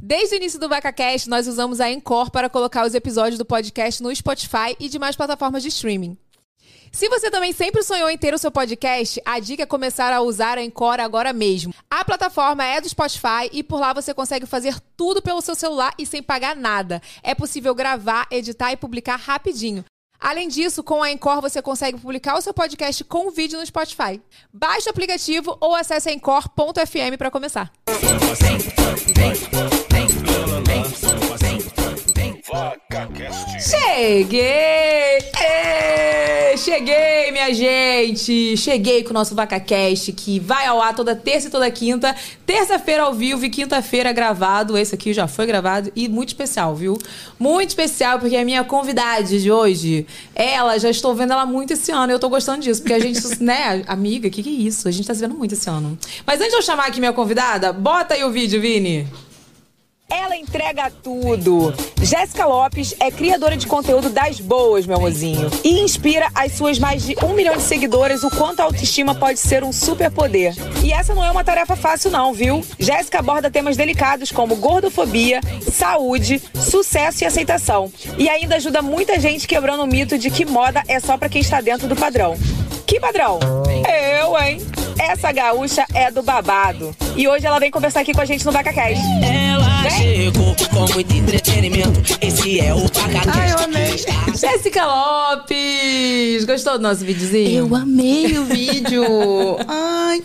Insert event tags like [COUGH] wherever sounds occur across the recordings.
Desde o início do VacaCast, nós usamos a Encore para colocar os episódios do podcast no Spotify e demais plataformas de streaming. Se você também sempre sonhou em ter o seu podcast, a dica é começar a usar a Encore agora mesmo. A plataforma é do Spotify e por lá você consegue fazer tudo pelo seu celular e sem pagar nada. É possível gravar, editar e publicar rapidinho. Além disso, com a Encore você consegue publicar o seu podcast com vídeo no Spotify. Baixe o aplicativo ou acesse encore.fm para começar. Cheguei! Ê, cheguei, minha gente! Cheguei com o nosso VacaCast, que vai ao ar toda terça e toda quinta. Terça-feira ao vivo e quinta-feira gravado. Esse aqui já foi gravado e muito especial, viu? Muito especial, porque a minha convidada de hoje, ela, já estou vendo ela muito esse ano. Eu tô gostando disso, porque a gente, [LAUGHS] né, amiga, que que é isso? A gente tá se vendo muito esse ano. Mas antes de eu chamar aqui minha convidada, bota aí o vídeo, Vini. Ela entrega tudo. Jéssica Lopes é criadora de conteúdo das boas, meu mozinho. E inspira as suas mais de um milhão de seguidoras o quanto a autoestima pode ser um superpoder. E essa não é uma tarefa fácil, não, viu? Jéssica aborda temas delicados como gordofobia, saúde, sucesso e aceitação. E ainda ajuda muita gente quebrando o mito de que moda é só pra quem está dentro do padrão. Que padrão? Eu, hein? Essa gaúcha é do babado. E hoje ela vem conversar aqui com a gente no VacaCast. Ela chegou com muito entretenimento. Esse é o VacaCast. Ai, eu amei. [LAUGHS] Jéssica Lopes! Gostou do nosso videozinho? Eu amei o [LAUGHS] vídeo. Ai,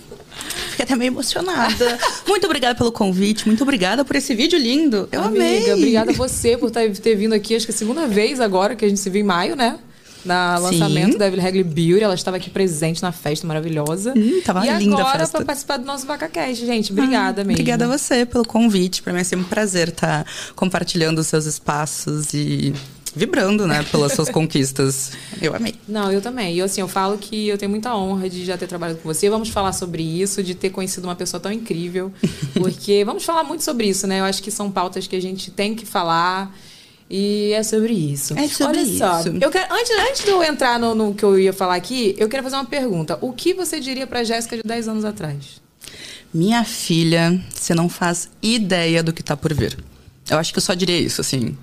fiquei até meio emocionada. Muito obrigada pelo convite, muito obrigada por esse vídeo lindo. Eu Amiga, amei. obrigada a [LAUGHS] você por ter, ter vindo aqui, acho que é a segunda vez agora que a gente se viu em maio, né? Na Sim. lançamento da Evelyn Hagley Beauty. Ela estava aqui presente na festa maravilhosa. Hum, tava e linda a agora festa. para participar do nosso VacaCast, gente. Obrigada Ai, mesmo. Obrigada a você pelo convite. Para mim é sempre um prazer estar compartilhando os seus espaços e vibrando, né, pelas suas [LAUGHS] conquistas. Eu amei. Não, eu também. E assim, eu falo que eu tenho muita honra de já ter trabalhado com você. Vamos falar sobre isso, de ter conhecido uma pessoa tão incrível. [LAUGHS] Porque vamos falar muito sobre isso, né? Eu acho que são pautas que a gente tem que falar. E é sobre isso. É sobre Olha só, isso. eu quero, antes, antes de eu entrar no, no que eu ia falar aqui, eu queria fazer uma pergunta. O que você diria pra Jéssica de 10 anos atrás? Minha filha, você não faz ideia do que tá por vir. Eu acho que eu só diria isso, assim.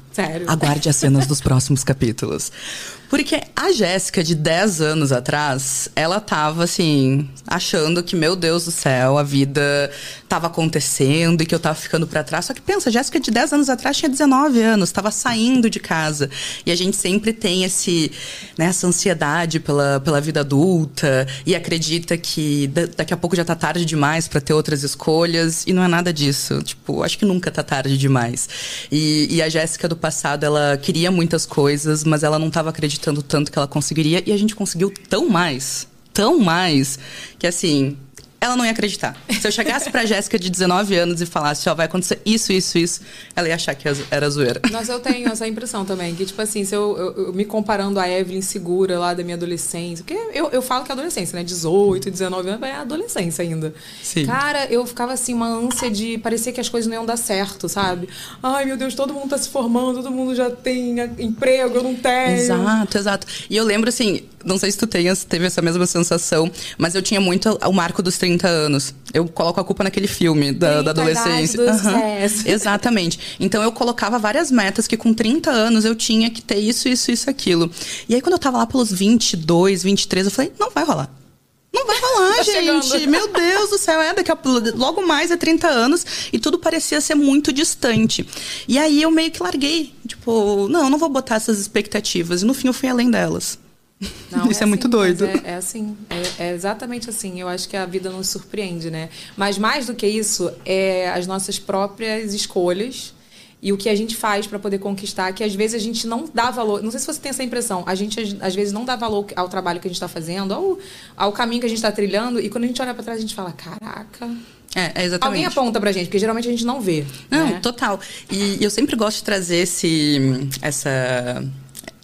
Aguarde as cenas dos próximos capítulos. Porque a Jéssica, de 10 anos atrás, ela tava, assim, achando que, meu Deus do céu, a vida tava acontecendo e que eu tava ficando pra trás. Só que pensa, a Jéssica de 10 anos atrás tinha 19 anos, tava saindo de casa. E a gente sempre tem esse, né, essa ansiedade pela, pela vida adulta e acredita que da- daqui a pouco já tá tarde demais pra ter outras escolhas. E não é nada disso. Tipo, acho que nunca tá tarde demais. E, e a Jéssica do passado, ela queria muitas coisas, mas ela não tava acreditando tanto que ela conseguiria. E a gente conseguiu tão mais, tão mais, que assim. Ela não ia acreditar. Se eu chegasse pra Jéssica de 19 anos e falasse, ó, vai acontecer isso, isso, isso, ela ia achar que era zoeira. Nossa, eu tenho essa impressão também. Que, tipo assim, se eu, eu- eu me comparando a Evelyn segura lá da minha adolescência. Porque eu, eu falo que é adolescência, né? 18, 19 anos, é adolescência ainda. Sim. Cara, eu ficava assim, uma ânsia de parecer que as coisas não iam dar certo, sabe? Ai, meu Deus, todo mundo tá se formando, todo mundo já tem emprego, eu não tenho. Exato, exato. E eu lembro assim, não sei se tu tenhas, teve essa mesma sensação, mas eu tinha muito o marco dos 30 anos. Eu coloco a culpa naquele filme da, 30, da adolescência. sucesso. [LAUGHS] Exatamente. Então eu colocava várias metas que com 30 anos eu tinha que ter isso, isso, isso, aquilo. E aí quando eu tava lá pelos 22, 23, eu falei, não vai rolar. Não vai rolar, [LAUGHS] Tá gente. chegando. [LAUGHS] Meu Deus do céu, é daqui a, logo mais é 30 anos e tudo parecia ser muito distante. E aí eu meio que larguei, tipo, não, eu não vou botar essas expectativas. E no fim eu fui além delas. Não, Isso é, muito assim, doido. É, é assim, é, é exatamente assim. Eu acho que a vida nos surpreende, né? Mas mais do que isso, é as nossas próprias escolhas e o que a gente faz para poder conquistar, que às vezes a gente não dá valor. Não sei se você tem essa impressão. A gente às- às vezes não dá valor ao trabalho que a gente está fazendo, ao, ao caminho que a gente está trilhando, e quando a gente olha para trás, a gente fala: caraca. É, é exatamente. Alguém aponta pra gente, porque geralmente a gente não vê. Não, né? total. E eu sempre gosto de trazer esse, essa,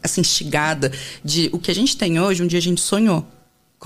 essa instigada de o que a gente tem hoje, um dia a gente sonhou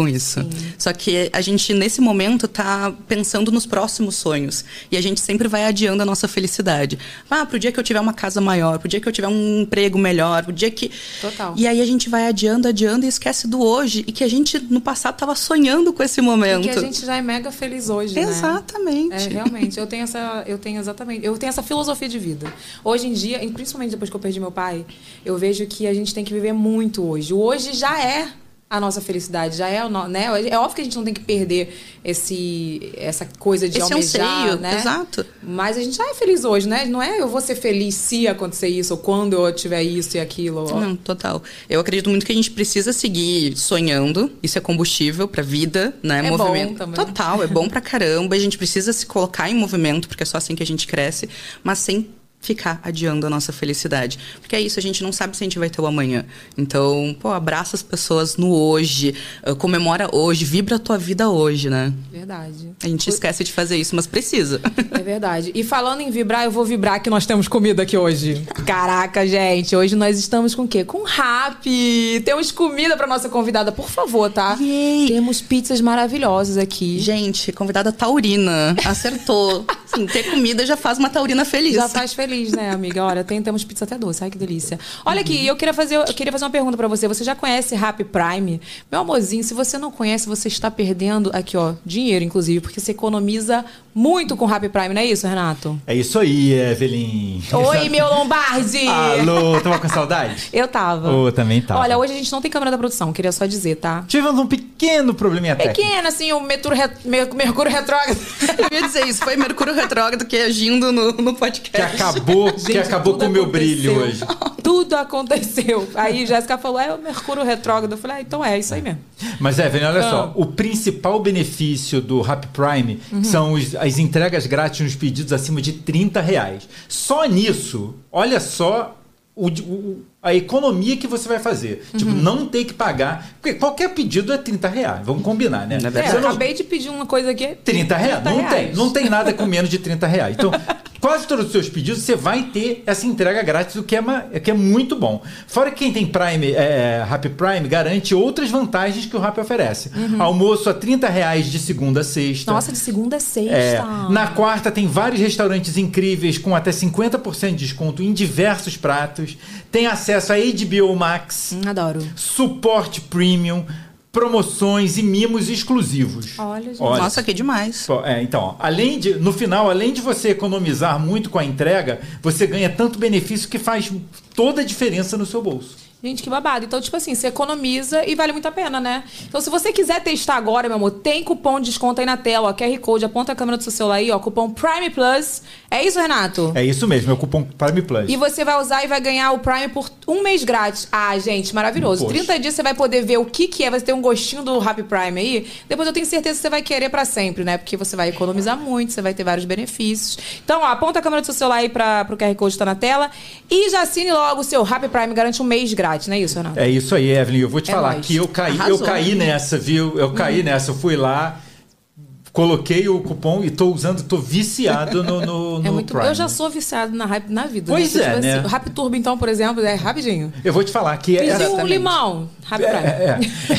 com isso. Só que a gente, nesse momento, tá pensando nos próximos sonhos. E a gente sempre vai adiando a nossa felicidade. Ah, pro dia que eu tiver uma casa maior, pro dia que eu tiver um emprego melhor, pro dia que. Total. E aí a gente vai adiando, adiando e esquece do hoje. E que a gente, no passado, tava sonhando com esse momento. Porque a gente já é mega feliz hoje, né? Exatamente. É, realmente, eu tenho essa, eu tenho exatamente, eu tenho essa filosofia de vida. Hoje em dia, e principalmente depois que eu perdi meu pai, eu vejo que a gente tem que viver muito hoje. O hoje já é a nossa felicidade, já é, o no- né? É óbvio que a gente não tem que perder esse essa coisa de Esse almejar, anseio, né? exato. Mas a gente já é feliz hoje, né? Não é eu vou ser feliz se acontecer isso ou quando eu tiver isso e aquilo. Não, total. Eu acredito muito que a gente precisa seguir sonhando. Isso é combustível pra vida, né? É bom movimento. também. Total, é bom pra caramba. A gente precisa se colocar em movimento, porque é só assim que a gente cresce, mas sem ficar adiando a nossa felicidade. Porque é isso, a gente não sabe se a gente vai ter o amanhã. Então, pô, abraça as pessoas no hoje, eh, comemora hoje, vibra a tua vida hoje, né? Verdade. A gente esquece de fazer isso, mas precisa. [LAUGHS] É verdade. E falando em vibrar, eu vou vibrar que nós temos comida aqui hoje. Caraca, gente. Hoje nós estamos com o quê? Com rap. Temos comida pra nossa convidada, por favor, tá? Yay! Temos pizzas maravilhosas aqui. Gente, convidada taurina, acertou. [LAUGHS] Sim, ter comida já faz uma taurina feliz. Já faz feliz, né, amiga? Olha, tem, temos pizza até doce. Ai, que delícia. Olha aqui, eu queria fazer, eu queria fazer uma pergunta pra você. Você já conhece Rap Prime? Meu amorzinho, se você não conhece, você está perdendo aqui, ó, dinheiro, inclusive, porque você economiza muito com Rap Prime, não é isso, Renato? É isso aí, Evelyn. Oi, meu Lombardi! Alô, tava com saudade? Eu tava. Ô, também tava. Olha, hoje a gente não tem câmera da produção, queria só dizer, tá? Tivemos um pequeno probleminha técnico. Pequeno, assim, o Mercúrio, re... Mer- Mercúrio retrógrado. [LAUGHS] Eu ia dizer isso, foi Mercúrio Retrógrado que agindo no, no Que podcast. Acabou, que Gente, acabou tudo com o meu brilho hoje. [LAUGHS] Tudo aconteceu. Aí Jéssica falou, é o Mercúrio retrógrado. Eu falei, ah, então é, isso aí mesmo. Mas, Evelyn, olha Ah. só. O principal benefício do Rap Prime Uhum. são os- as entregas grátis nos pedidos acima de 30 reais. Só nisso, olha só o- o- a economia que você vai fazer. Uhum. Tipo, não ter que pagar. Porque qualquer pedido é 30 reais. Vamos combinar, né? É É, não- acabei de pedir uma coisa aqui. 30 reais? 30 não reais. tem. Não tem nada com menos de 30 reais. Então, [LAUGHS] quase todos os seus pedidos você vai ter essa entrega grátis, o que é, ma- que é muito bom. Fora que quem tem Prime, é, Happy Prime, garante outras vantagens que o Rappi oferece. Almoço a 30 reais de segunda a sexta. Uhum. Nossa, de segunda a sexta. É, na quarta tem vários restaurantes incríveis com até 50% de desconto em diversos pratos. Tem acesso a HBO Max, Hum, adoro. suporte premium, promoções e mimos exclusivos. Olha, gente. Nossa, que demais. É, então, ó, além de, no final, além de você economizar muito com a entrega, você ganha tanto benefício que faz toda a diferença no seu bolso. Gente, que babado. Então, tipo assim, você economiza e vale muito a pena, né? Então, se você quiser testar agora, meu amor, tem cupom de desconto aí na tela, ó. QR Code, aponta a câmera do seu celular aí, ó. Cupom Prime Plus. É isso, Renato? É isso mesmo, é o cupom Prime Plus. E você vai usar e vai ganhar o Prime por um mês grátis. Ah, gente, maravilhoso. Poxa. 30 dias você vai poder ver o que, que é, vai ter um gostinho do Happy Prime aí. Depois eu tenho certeza que você vai querer pra sempre, né? Porque você vai economizar muito, você vai ter vários benefícios. Então, ó, aponta a câmera do seu celular aí pra, pro QR Code que tá na tela. E já assine logo o seu Happy Prime, garante um mês grátis, não é isso, Renato? É isso aí, Evelyn. Eu vou te É falar que eu caí, eu Arrasou. caí nessa, viu? Eu caí nessa, eu fui lá, coloquei o cupom e tô usando, tô viciado no, no, [LAUGHS] É no muito Prime. Eu já sou viciado na, Hype- na vida. Pois né? é, né? assim, Rap Turbo, então, por exemplo, é rapidinho. Eu vou te falar que Pediu essa... um limão, Happy Prime. É,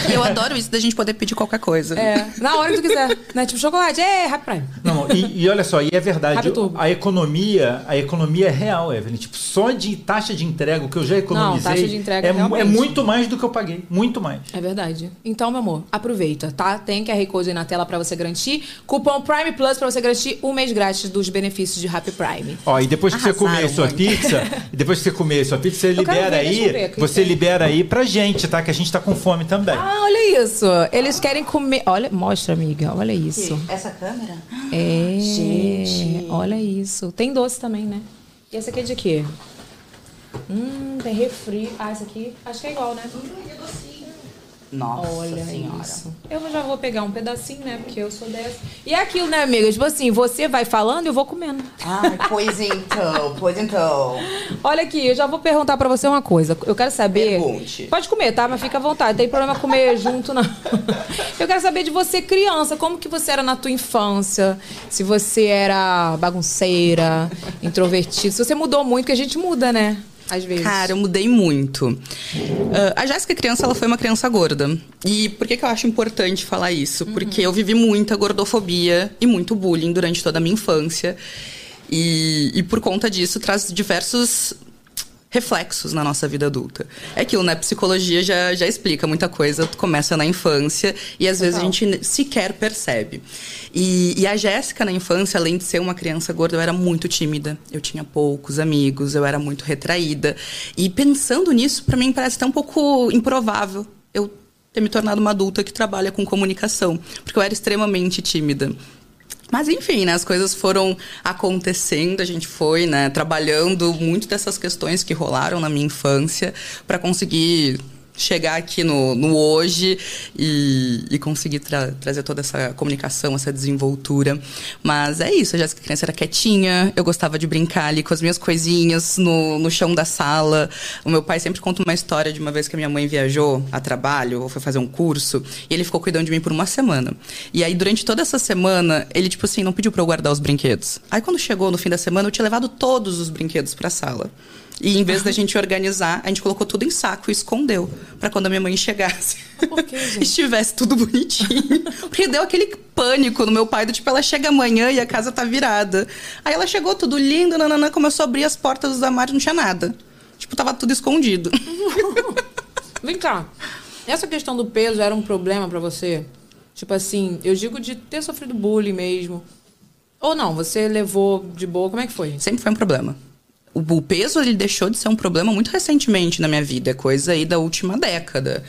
é. [LAUGHS] Eu adoro isso da gente poder pedir qualquer coisa. É, na hora que tu quiser. Né? Tipo, chocolate, é, Happy Prime. Não, e, e olha só, e é verdade, a economia, a economia é real, Evelyn. Tipo, só de taxa de entrega, o que eu já economizei, taxa de entrega é, realmente. é muito mais do que eu paguei, muito mais. É verdade. Então, meu amor, aproveita, tá? Tem QR Code aí na tela pra você garantir. Cupom Prime Plus pra você garantir um mês grátis dos benefícios de Happy Prime. Ó, e depois que você Arrasaram, comer sua mãe. pizza, [LAUGHS] depois que você comer sua pizza, você Eu libera ver, aí, você tem? libera aí pra gente, tá? Que a gente tá com fome também. Ah, olha isso. Eles querem comer. Olha, mostra, amiga. Olha isso. Essa câmera? É. Gente. Olha isso. Tem doce também, né? E essa aqui é de quê? Hum, tem refri. Ah, essa aqui acho que é igual, né? Nossa Olha senhora. isso. Eu já vou pegar um pedacinho, né? Porque eu sou dessa. E é aquilo, né, amiga? Tipo assim, você vai falando e eu vou comendo. Ai, pois então, pois então. Olha aqui, eu já vou perguntar pra você uma coisa. Eu quero saber. Pergunte. Pode comer, tá? Mas fica à vontade. Não tem problema comer [LAUGHS] junto, não. Eu quero saber de você, criança. Como que você era na tua infância? Se você era bagunceira, introvertida. Se você mudou muito, que a gente muda, né? Às vezes? Cara, eu mudei muito. Ah, a Jéssica criança, ela foi uma criança gorda. E por que, que eu acho importante falar isso? Porque eu vivi muita gordofobia e muito bullying durante toda a minha infância. E, e por conta disso, traz diversos reflexos na nossa vida adulta. É aquilo, né? Psicologia já, já explica muita coisa, começa na infância e às vezes a gente sequer percebe. E, e a Jéssica, na infância, além de ser uma criança gorda, eu era muito tímida. Eu tinha poucos amigos, eu era muito retraída. E pensando nisso, para mim parece até um pouco improvável eu ter me tornado uma adulta que trabalha com comunicação, porque eu era extremamente tímida. Mas enfim, né, as coisas foram acontecendo, a gente foi, né, trabalhando muito dessas questões que rolaram na minha infância para conseguir chegar aqui no, no hoje e, e conseguir tra trazer toda essa comunicação, essa desenvoltura. Mas é isso, a Jéssica criança era quietinha, eu gostava de brincar ali com as minhas coisinhas no, no chão da sala. O meu pai sempre conta uma história de uma vez que a minha mãe viajou a trabalho ou foi fazer um curso e ele ficou cuidando de mim por uma semana. E aí, durante toda essa semana, ele, tipo assim, não pediu pra eu guardar os brinquedos. Aí, quando chegou no fim da semana, eu tinha levado todos os brinquedos pra sala. E em vez da gente organizar, a gente colocou tudo em saco e escondeu. Pra quando a minha mãe chegasse, Por quê, [LAUGHS] gente? estivesse tudo bonitinho. Porque deu aquele pânico no meu pai, do tipo, ela chega amanhã e a casa tá virada. Aí ela chegou tudo lindo, nananã, começou a abrir as portas dos armários, não tinha nada. Tipo, tava tudo escondido. [LAUGHS] Vem cá. Essa questão do peso era um problema pra você? Tipo assim, eu digo de ter sofrido bullying mesmo. Ou não, você levou de boa, como é que foi? Sempre foi um problema. O, peso, ele deixou de ser um problema muito recentemente na minha vida. É coisa aí da última década.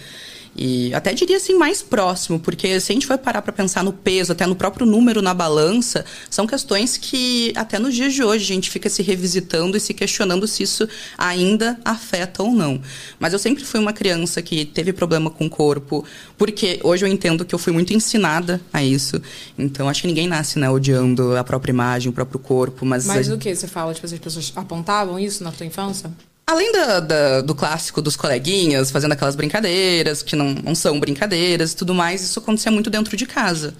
E até diria assim, mais próximo, porque se a gente for parar para pensar no peso, até no próprio número na balança, são questões que até nos dias de hoje a gente fica se revisitando e se questionando se isso ainda afeta ou não. Mas eu sempre fui uma criança que teve problema com o corpo, porque hoje eu entendo que eu fui muito ensinada a isso. Então acho que ninguém nasce, né, odiando a própria imagem, o próprio corpo, mas. Mas o que você fala? Tipo, as pessoas apontavam isso na tua infância? Além da- da- do clássico dos coleguinhas fazendo aquelas brincadeiras, que não, não são brincadeiras e tudo mais, isso acontecia muito dentro de casa.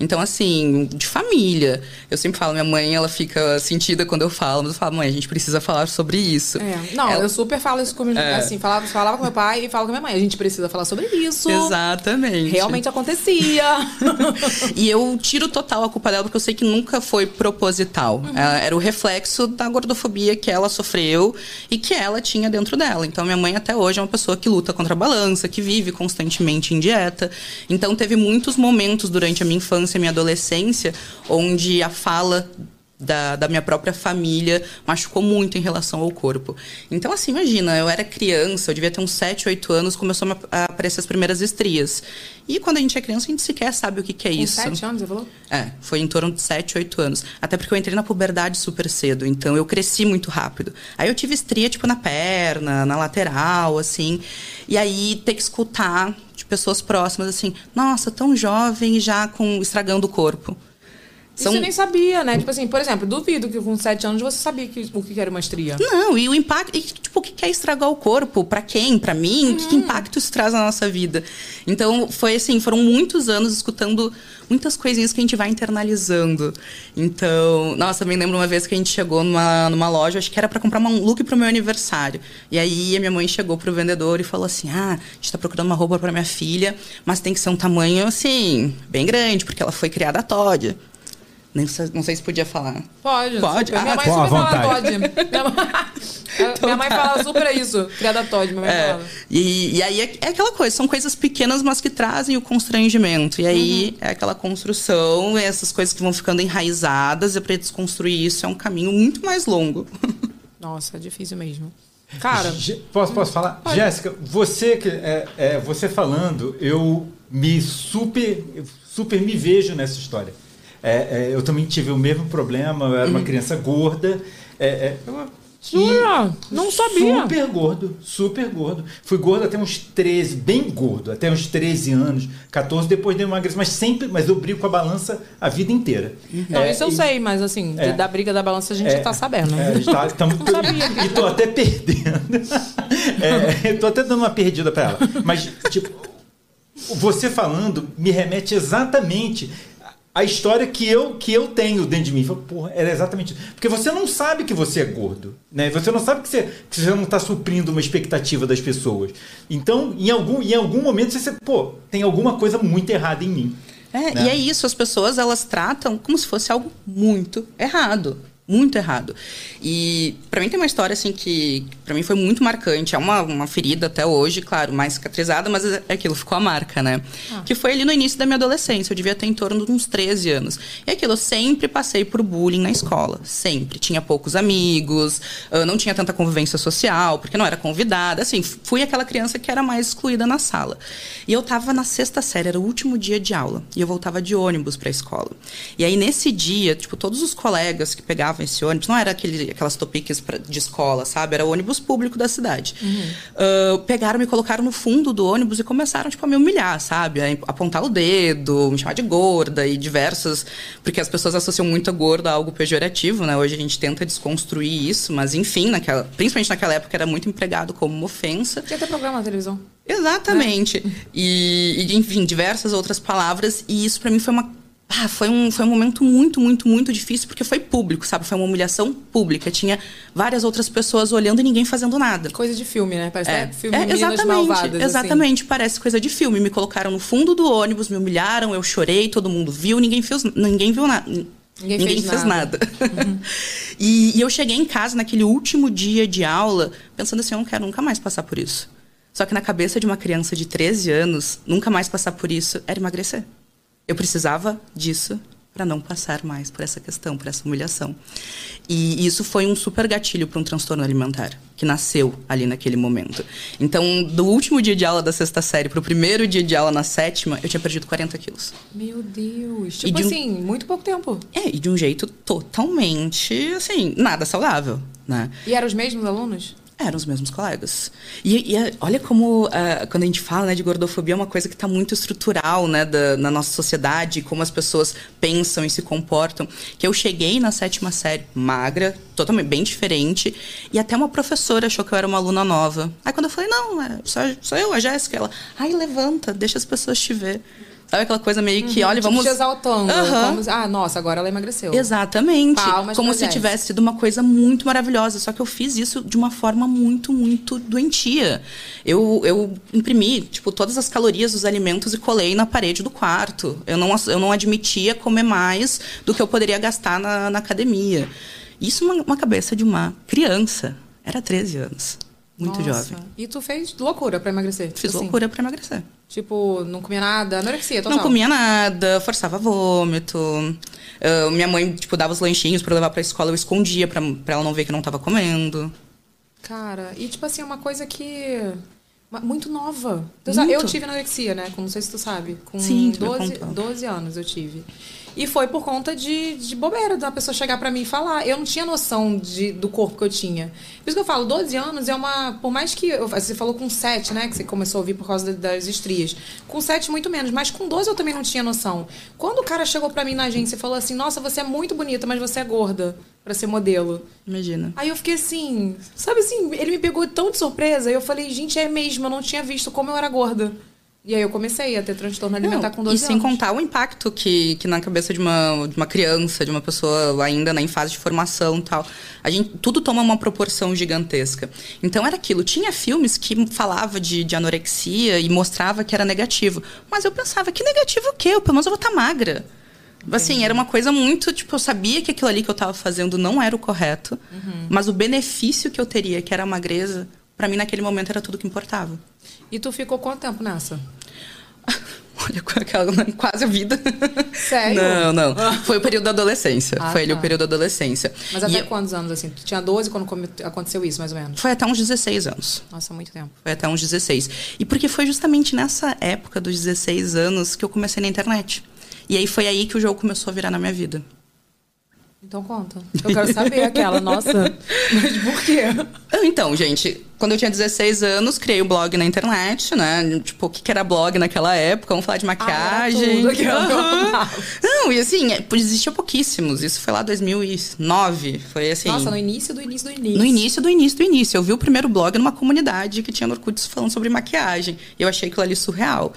Então, assim, de família. Eu sempre falo, minha mãe, ela fica sentida quando eu falo, mas eu falo, mãe, a gente precisa falar sobre isso. É. Não, Ela- eu super falo isso comigo. É. Assim, falava, falava com meu pai e falo com minha mãe. A gente precisa falar sobre isso. Exatamente. Realmente acontecia. [LAUGHS] E eu tiro total a culpa dela, porque eu sei que nunca foi proposital. É, Era o reflexo da gordofobia que ela sofreu e que ela tinha dentro dela. Então, minha mãe até hoje é uma pessoa que luta contra a balança, que vive constantemente em dieta. Então, teve muitos momentos durante a minha infância e minha adolescência onde a fala da, da minha própria família machucou muito em relação ao corpo. Então, assim, imagina, eu era criança, eu devia ter uns 7, 8 anos, começou a aparecer as primeiras estrias. E quando a gente é criança, a gente sequer sabe o que, que é Com isso. sete anos, você falou? É, foi em torno de 7, 8 anos. Até porque eu entrei na puberdade super cedo, então eu cresci muito rápido. Aí eu tive estria, tipo, na perna, na lateral, assim. E aí ter que escutar de pessoas próximas, assim, nossa, tão jovem já com estragando o corpo. E Você nem sabia, né? Tipo assim, por exemplo, duvido que com sete anos você sabia que, o que era uma estria. Não, e o impacto. E, tipo, o que é estragar o corpo? Pra quem? Pra mim? Que, que impacto isso traz na nossa vida? Então, foi assim, foram muitos anos escutando muitas coisinhas que a gente vai internalizando. Então, nossa, me lembro uma vez que a gente chegou numa, numa loja, acho que era pra comprar um look pro meu aniversário. E aí a minha mãe chegou pro vendedor e falou assim: Ah, a gente tá procurando uma roupa pra minha filha, mas tem que ser um tamanho assim, bem grande, porque ela foi criada a Todd. Nem sei- não sei se podia falar. Pode. Pode? super. Minha Ah, mãe super fala. Todd. Minha mãe, [LAUGHS] minha mãe fala super isso. Criada Todd, minha mãe É, falava. e, e aí é, é aquela coisa, são coisas pequenas, mas que trazem o constrangimento. E aí é aquela construção, essas coisas que vão ficando enraizadas, e pra desconstruir isso é um caminho muito mais longo. [LAUGHS] Nossa, é difícil mesmo. Cara, Gé- Posso, posso falar? Jéssica, você, que- é, é, você falando, eu me super, super me vejo nessa história. É, é, eu também tive o mesmo problema, eu era uma criança gorda. É, é, Jura? Não sabia. Super gordo, super gordo. Fui gordo até uns 13, bem gordo, até uns 13 anos, 14, depois dei uma emagrecer, mas sempre, mas eu brigo com a balança a vida inteira. não, É, isso eu e- sei, mas assim, É. da briga da balança a gente É, tá sabendo. É, tá, [LAUGHS] tamo- e tô até perdendo. [LAUGHS] É, eu tô até dando uma perdida pra ela. Mas, tipo, você falando me remete exatamente a história que eu, que eu tenho dentro de mim. Falei, Porra, era exatamente isso. Porque você não sabe que você é gordo, né? Você não sabe que você, que você não está suprindo uma expectativa das pessoas. Então, em algum, em algum momento, você, pô, tem alguma coisa muito errada em mim. É, né? e é isso, as pessoas elas tratam como se fosse algo muito errado. Muito errado. E pra mim tem uma história assim que pra mim foi muito marcante. É uma, uma ferida até hoje, claro, mais cicatrizada, mas é aquilo, ficou a marca, né? Que foi ali no início da minha adolescência. Eu devia ter em torno de uns 13 anos. E aquilo, eu sempre passei por bullying na escola. Sempre. Tinha poucos amigos, eu não tinha tanta convivência social, porque não era convidada. Assim, fui aquela criança que era mais excluída na sala. E eu tava na sexta série, era o último dia de aula. E eu voltava de ônibus pra escola. E aí, nesse dia, tipo, todos os colegas que pegavam esse ônibus, não era aquele, aquelas topiques pra- de escola, sabe? Era o ônibus público da cidade. Ah, pegaram, me colocaram no fundo do ônibus e começaram, tipo, a me humilhar, sabe? A apontar o dedo, me chamar de gorda e diversas... Porque as pessoas associam muito a gorda a algo pejorativo, né? Hoje a gente tenta desconstruir isso, mas enfim, naquela, principalmente naquela época era muito empregado como uma ofensa. Tinha até programa na televisão. Exatamente. E, e, enfim, diversas outras palavras. E isso pra mim foi uma. Ah, foi, um, foi um momento muito, muito, muito difícil, porque foi público, sabe? Foi uma humilhação pública. Tinha várias outras pessoas olhando e ninguém fazendo nada. Coisa de filme, né? Parece É, até filme é, exatamente, malvadas. assim. exatamente. Parece coisa de filme. Me colocaram no fundo do ônibus, me humilharam, eu chorei, todo mundo viu, ninguém fez, ninguém viu nada. Ninguém fez fez nada. nada. [LAUGHS] e, e eu cheguei em casa naquele último dia de aula, pensando assim, eu não quero nunca mais passar por isso. Só que na cabeça de uma criança de 13 anos, nunca mais passar por isso era emagrecer. Eu precisava disso para não passar mais por essa questão, por essa humilhação. E isso foi um super gatilho para um transtorno alimentar, que nasceu ali naquele momento. Então, do último dia de aula da sexta série para o primeiro dia de aula na sétima, eu tinha perdido 40 quilos. Meu Deus. Tipo de um- assim, muito pouco tempo. É, e de um jeito totalmente, assim, nada saudável, né? E eram os mesmos alunos? Eram os mesmos colegas. E, e, é, olha como, ah, quando a gente fala né, de gordofobia, é uma coisa que está muito estrutural né, da- na nossa sociedade, como as pessoas pensam e se comportam. Que eu cheguei na sétima série magra, totalmente bem diferente, e até uma professora achou que eu era uma aluna nova. Aí quando eu falei, não, é, sou, sou eu, a Jéssica, ela, ai, levanta, deixa as pessoas te ver. Sabe aquela coisa meio que, olha, Tipo, vamos. te exaltando. Como se- ah, nossa, agora ela emagreceu. Exatamente. Palmas Como se tivesse sido uma coisa muito maravilhosa. Só que eu fiz isso de uma forma muito, muito doentia. Eu, eu imprimi, tipo, todas as calorias dos alimentos e colei na parede do quarto. Eu não, eu não admitia comer mais do que eu poderia gastar na, na academia. Isso uma, uma cabeça de uma criança. Era 13 anos. Muito Nossa. jovem. E tu fez loucura pra emagrecer? Fiz Assim, loucura pra emagrecer. Tipo, não comia nada, anorexia total. Não comia nada, forçava vômito. Ah, minha mãe, tipo, dava os lanchinhos pra eu levar pra escola, eu escondia pra, pra ela não ver que eu não tava comendo. Cara, e tipo assim, é uma coisa que. Muito nova. Sabe, Muito. Eu tive anorexia, né? Como não sei se tu sabe. Com Sim, tu me 12, contou. 12 anos eu tive. E foi por conta de, de bobeira, da pessoa chegar pra mim e falar. Eu não tinha noção de, do corpo que eu tinha. Por isso que eu falo, 12 anos é uma. Por mais que. eu- você falou com 7, né? Que você começou a ouvir por causa da- das estrias. Com 7, muito menos. Mas com 12 eu também não tinha noção. Quando o cara chegou pra mim na agência e falou assim: Nossa, você é muito bonita, mas você é gorda pra ser modelo. Imagina. Aí eu fiquei assim, sabe assim, ele me pegou tão de surpresa. E eu falei, gente, é mesmo, eu não tinha visto como eu era gorda. E aí eu comecei a ter transtorno alimentar Não, com 12 e sem anos. contar o impacto que, que na cabeça de uma, de uma criança, de uma pessoa ainda né, em fase de formação e tal, a gente, tudo toma uma proporção gigantesca. Então era aquilo. Tinha filmes que falava de, de anorexia e mostrava que era negativo. Mas eu pensava, que negativo o quê? Eu, pelo menos eu vou estar magra. Assim, era uma coisa muito, tipo, eu sabia que aquilo ali que eu tava fazendo não era o correto, Uhum. mas o benefício que eu teria, que era a magreza, pra mim naquele momento era tudo que importava. E tu ficou quanto tempo nessa? [LAUGHS] Olha, [LAUGHS] quase a vida. Sério? Não, não. Foi o período da adolescência. Ah, Foi ali tá. o período da adolescência. Mas E até eu- quantos anos, assim? Tu tinha 12 quando aconteceu isso, mais ou menos? Foi até uns 16 anos. Nossa, muito tempo. Foi até uns 16. E porque foi justamente nessa época dos 16 anos que eu comecei na internet. E aí foi aí que o jogo começou a virar na minha vida. Então conta. Eu quero saber aquela, nossa. [LAUGHS] Mas por quê? Ah, Então, gente, quando eu tinha 16 anos, criei o blog na internet, né? Tipo, o que que era blog naquela época? Vamos falar de maquiagem. Ah, tudo aquilo. Aham. Não, e assim, é, existia pouquíssimos. Isso foi lá 2009. Foi assim. Nossa, no início do início do início. No início do início do início. Eu vi o primeiro blog numa comunidade que tinha no Orkut falando sobre maquiagem. E eu achei aquilo ali surreal.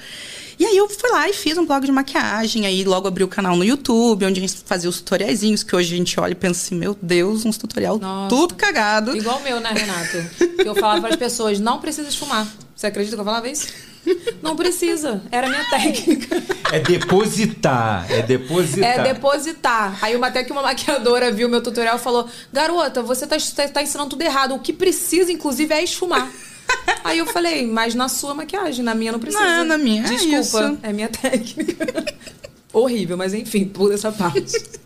E aí eu fui lá e fiz um blog de maquiagem, aí logo abri o canal no YouTube, onde a gente fazia os tutoriaizinhos, que hoje a gente olha e pensa assim, meu Deus, uns tutorial Nossa. tudo cagado. Igual o meu, né, Renato? Que eu falava para as pessoas, não precisa esfumar. Você acredita que eu falava isso? Não precisa. Era a minha técnica. É depositar. É depositar. É depositar. Aí uma, até que uma maquiadora viu meu tutorial e falou: Garota, você tá, tá, tá ensinando tudo errado. O que precisa, inclusive, é esfumar. [LAUGHS] Aí eu falei, mas na sua maquiagem, na minha não precisa. Não, na minha é Desculpa, isso. é minha técnica. Horrível, mas enfim, pula essa parte. [LAUGHS]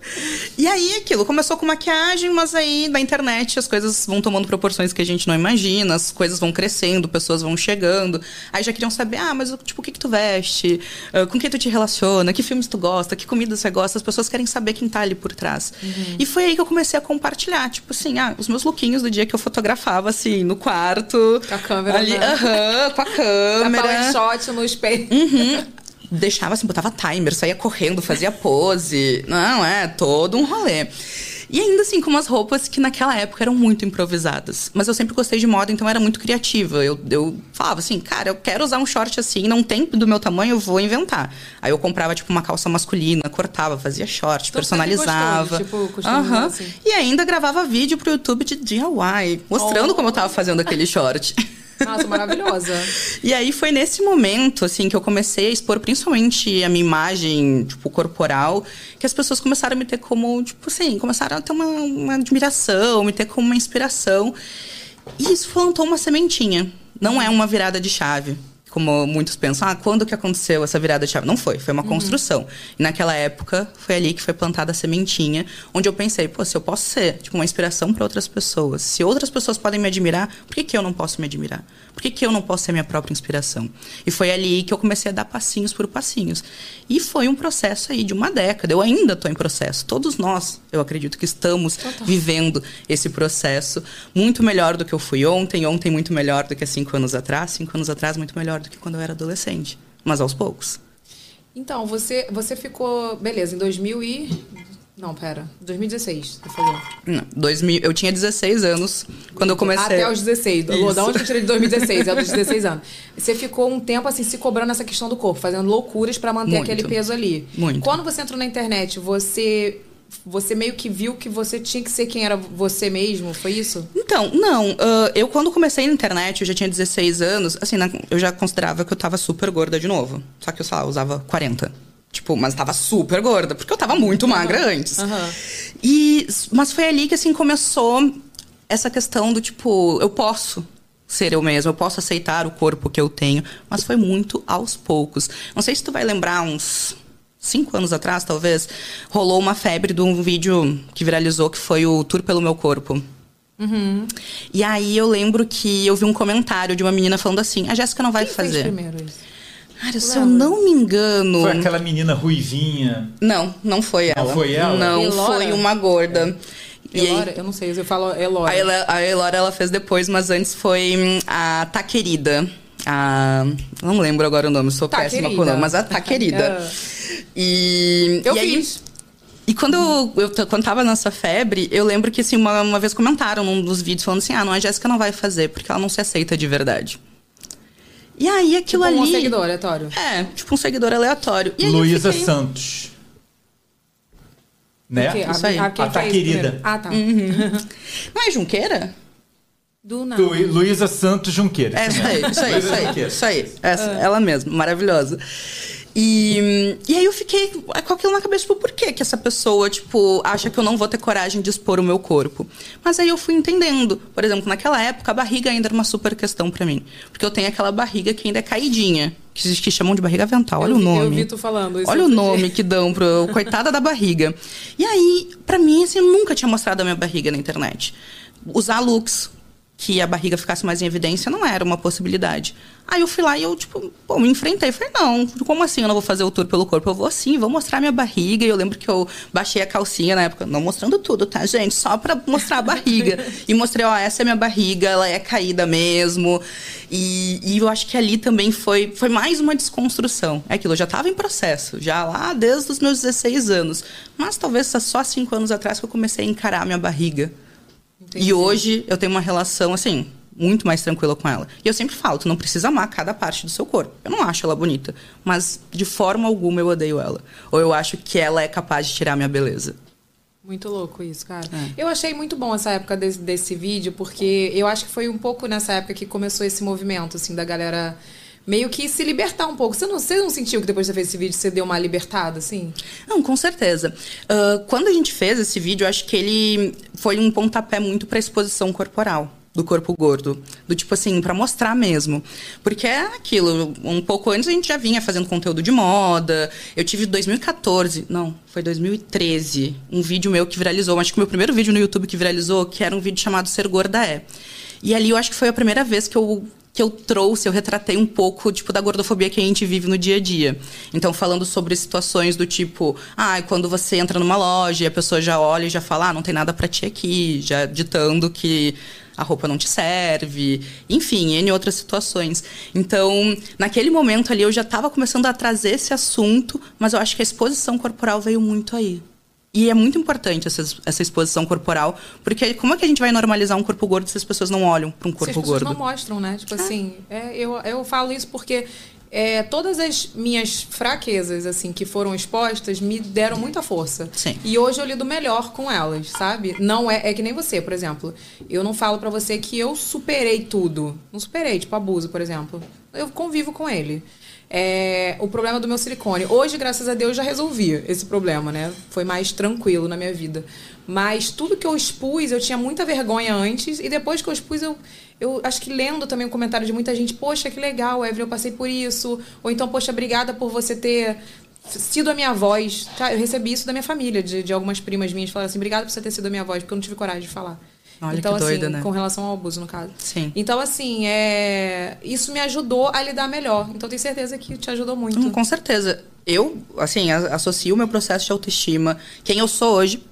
E aí aquilo começou com maquiagem, mas aí na internet as coisas vão tomando proporções que a gente não imagina, as coisas vão crescendo, pessoas vão chegando. Aí já queriam saber, ah, mas tipo, o que que tu veste? Ah, com quem tu te relaciona? Que filmes tu gosta? Que comida você gosta? As pessoas querem saber quem tá ali por trás. E foi aí que eu comecei a compartilhar, tipo assim, ah, os meus lookinhos do dia que eu fotografava assim no quarto, Com a câmera, ali, né? aham, com a [LAUGHS] câmera. power shot no espelho. [LAUGHS] deixava assim, botava timer, saía correndo, fazia pose. Não, é todo um rolê. E ainda assim, com umas roupas que naquela época eram muito improvisadas. Mas eu sempre gostei de moda, então era muito criativa. Eu, eu falava assim, cara, eu quero usar um short assim, não tem do meu tamanho, eu vou inventar. Aí eu comprava, tipo, uma calça masculina, cortava, fazia short, sempre personalizava. gostou de, tipo, Aham. assim? E ainda gravava vídeo pro YouTube de DIY, mostrando Oh. como eu tava fazendo aquele short. [LAUGHS] Nossa, maravilhosa. [LAUGHS] E aí foi nesse momento, assim, que eu comecei a expor principalmente a minha imagem, tipo, corporal, que as pessoas começaram a me ter como, tipo assim, começaram a ter uma, uma admiração, me ter como uma inspiração. E isso plantou uma sementinha. Não é uma virada de chave. Como muitos pensam, ah, quando que aconteceu essa virada de chave? Não foi, foi uma construção. E naquela época, foi ali que foi plantada a sementinha, onde eu pensei, pô, se eu posso ser, tipo, uma inspiração para outras pessoas, se outras pessoas podem me admirar, por que, que eu não posso me admirar? Por que, que eu não posso ser minha própria inspiração? E foi ali que eu comecei a dar passinhos por passinhos. E foi um processo aí de uma década. Eu ainda estou em processo. Todos nós, eu acredito que estamos vivendo esse processo muito melhor do que eu fui ontem, ontem muito melhor do que há cinco anos atrás, cinco anos atrás muito melhor do que quando eu era adolescente. Mas aos poucos. Então, você, você ficou. Beleza, em 2000 e. Não, pera. 2016, você falou. Não, 2000, eu tinha 16 anos quando eu comecei. Até os 16. Isso. Da onde eu tirei de 2016? É dos 16 anos. Você ficou um tempo assim se cobrando essa questão do corpo, fazendo loucuras pra manter Muito. aquele peso ali. Muito. Quando você entrou na internet, você você meio que viu que você tinha que ser quem era você mesmo, foi isso? Então, não. ah, eu, quando comecei na internet, eu já tinha 16 anos, assim, na- eu já considerava que eu tava super gorda de novo. Só que eu, sei lá, usava 40. Tipo, mas tava super gorda, porque eu tava muito magra antes. aham. E, mas foi ali que, assim, começou essa questão do tipo, eu posso ser eu mesma, eu posso aceitar o corpo que eu tenho, mas foi muito aos poucos. Não sei se tu vai lembrar uns cinco anos atrás, talvez, rolou uma febre de um vídeo que viralizou que foi o Tour pelo meu corpo. E aí eu lembro que eu vi um comentário de uma menina falando assim: a Jéssica não vai Quem fez fazer. primeiro isso? Cara, se eu não me engano. Foi aquela menina ruivinha. Não, não foi ela. foi ela? Não, Elora? foi uma gorda. E aí- Elora? Eu não sei, eu falo Elora. A Elora ela fez depois, mas antes foi hum, a Tá Querida. A. Não lembro agora o nome, sou Tá péssima com o Querida. nome, mas a Tá Querida. [LAUGHS] Ah. E. Eu e aí- fiz. E quando eu, eu quando tava nessa febre, eu lembro que assim, uma, uma vez comentaram num dos vídeos falando assim: ah, não, a Jéssica não vai fazer, porque ela não se aceita de verdade. E aí aquilo Tipo, ali. um seguidor aleatório. É, tipo um seguidor aleatório. E aí Luísa fiquei- Santos. Né? Isso aí. A, quem A Tá fez Querida. Ah, tá. [LAUGHS] Não é Junqueira? Do nada. Lu- Luísa Santos Junqueira. É, isso aí, isso aí, isso aí. Isso aí. Essa, ela mesma, maravilhosa. E, e aí eu fiquei com aquilo na cabeça, tipo, por que que essa pessoa, tipo, acha que eu não vou ter coragem de expor o meu corpo? Mas aí eu fui entendendo. Por exemplo, naquela época, a barriga ainda era uma super questão pra mim. Porque eu tenho aquela barriga que ainda é caidinha. Que, que chamam de barriga avental. Olha Eu o nome. Eu vi tu falando isso. Olha o nome dia. que dão pro coitada da barriga. E aí, pra mim, assim, eu nunca tinha mostrado a minha barriga na internet. Usar looks que a barriga ficasse mais em evidência não era uma possibilidade. Aí eu fui lá e eu, tipo, pô, me enfrentei. Falei, não, como assim eu não vou fazer o tour pelo corpo? Eu vou sim, vou mostrar minha barriga. E eu lembro que eu baixei a calcinha na época, não mostrando tudo, tá, gente? Só pra mostrar a barriga. [LAUGHS] e mostrei, ó, essa é minha barriga, ela é caída mesmo. E, e eu acho que ali também foi, foi mais uma desconstrução. É aquilo, eu já tava em processo, já lá desde os meus 16 anos. Mas talvez só cinco anos atrás que eu comecei a encarar a minha barriga. Entendi. E hoje eu tenho uma relação, assim, muito mais tranquila com ela. E eu sempre falo, tu não precisa amar cada parte do seu corpo. Eu não acho ela bonita, mas de forma alguma eu odeio ela. Ou eu acho que ela é capaz de tirar minha beleza. Muito louco isso, cara. Eu achei muito bom essa época desse, desse vídeo, porque eu acho que foi um pouco nessa época que começou esse movimento, assim, da galera meio que se libertar um pouco. Você não, você não sentiu que depois de você fez esse vídeo você deu uma libertada, assim? Não, com certeza. Uh, quando a gente fez esse vídeo, eu acho que ele foi um pontapé muito pra exposição corporal do corpo gordo, do tipo assim, para mostrar mesmo. Porque é aquilo, um pouco antes a gente já vinha fazendo conteúdo de moda. Eu tive 2014, não, foi 2013, um vídeo meu que viralizou, acho que o meu primeiro vídeo no YouTube que viralizou, que era um vídeo chamado Ser Gorda é. E ali eu acho que foi a primeira vez que eu que eu trouxe, eu retratei um pouco, tipo, da gordofobia que a gente vive no dia a dia. Então, falando sobre situações do tipo, ah, quando você entra numa loja e a pessoa já olha e já fala, ah, não tem nada para ti aqui, já ditando que a roupa não te serve, enfim, N outras situações. Então, naquele momento ali, eu já estava começando a trazer esse assunto, mas eu acho que a exposição corporal veio muito aí. E é muito importante essa, essa exposição corporal, porque como é que a gente vai normalizar um corpo gordo se as pessoas não olham para um corpo Se as pessoas gordo? não mostram, né? Tipo assim, é, eu, eu falo isso porque é, todas as minhas fraquezas, assim, que foram expostas, me deram muita força. Sim. E hoje eu lido melhor com elas, sabe? Não é, é que nem você, por exemplo. Eu não falo pra você que eu superei tudo. Não superei, tipo abuso, por exemplo. Eu convivo com ele. É, o problema do meu silicone. Hoje, graças a Deus, já resolvi esse problema, né? Foi mais tranquilo na minha vida. Mas tudo que eu expus, eu tinha muita vergonha antes. E depois que eu expus, eu, eu acho que lendo também o comentário de muita gente, poxa, que legal, Evelyn, eu passei por isso. Ou então, poxa, obrigada por você ter sido a minha voz. Tá, eu recebi isso da minha família, de, de algumas primas minhas, falaram assim, obrigada por você ter sido a minha voz, porque eu não tive coragem de falar. Olha então, que doida, assim, né? com relação ao abuso, no caso. Sim. Então, assim, é... isso me ajudou a lidar melhor. Então, tenho certeza que te ajudou muito. Hum, com certeza. Eu, assim, associo o meu processo de autoestima, quem eu sou hoje,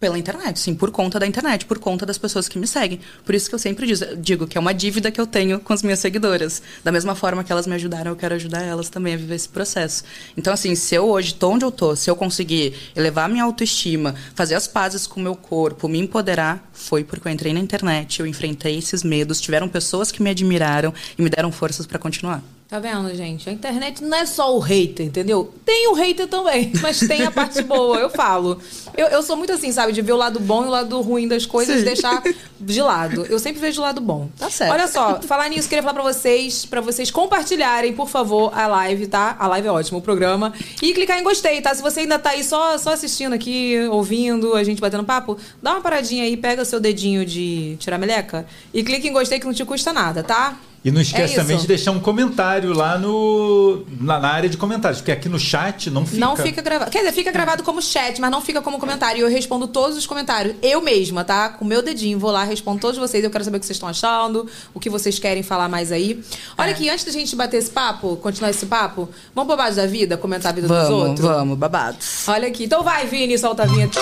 pela internet, sim, por conta da internet, por conta das pessoas que me seguem. Por isso que eu sempre diz- digo que é uma dívida que eu tenho com as minhas seguidoras. Da mesma forma que elas me ajudaram, eu quero ajudar elas também a viver esse processo. Então, assim, se eu hoje tô onde eu tô, se eu conseguir elevar minha autoestima, fazer as pazes com o meu corpo, me empoderar, foi porque eu entrei na internet, eu enfrentei esses medos, tiveram pessoas que me admiraram e me deram forças pra continuar. Tá vendo, gente? A internet não é só o hater, entendeu? Tem o hater também, [LAUGHS] mas tem a parte boa, eu falo. Eu, eu sou muito assim, sabe? De ver o lado bom e o lado ruim das coisas e Sim. deixar de lado. Eu sempre vejo o lado bom. Tá certo. Olha só, falar nisso, queria falar pra vocês, pra vocês compartilharem, por favor, a live, tá? A live é ótima, o programa. E clicar em gostei, tá? Se você ainda tá aí só, só assistindo aqui, ouvindo, a gente batendo papo, dá uma paradinha aí, pega seu dedinho de tirar meleca e clica em gostei que não te custa nada, tá? E não esquece É também de deixar um comentário lá no, na, na área de comentários, porque aqui no chat não fica. Não fica gravado. Quer dizer, fica gravado como chat, mas não fica como comentário. E eu respondo todos os comentários. Eu mesma, tá? Com o meu dedinho, vou lá, respondo todos vocês. Eu quero saber o que vocês estão achando, o que vocês querem falar mais aí. Olha aqui, antes da gente bater esse papo, continuar esse papo, vamos base da vida, comentar a vida dos Vamos, outros? vamos, babados. Olha aqui. Então vai, Vini, solta a vinheta.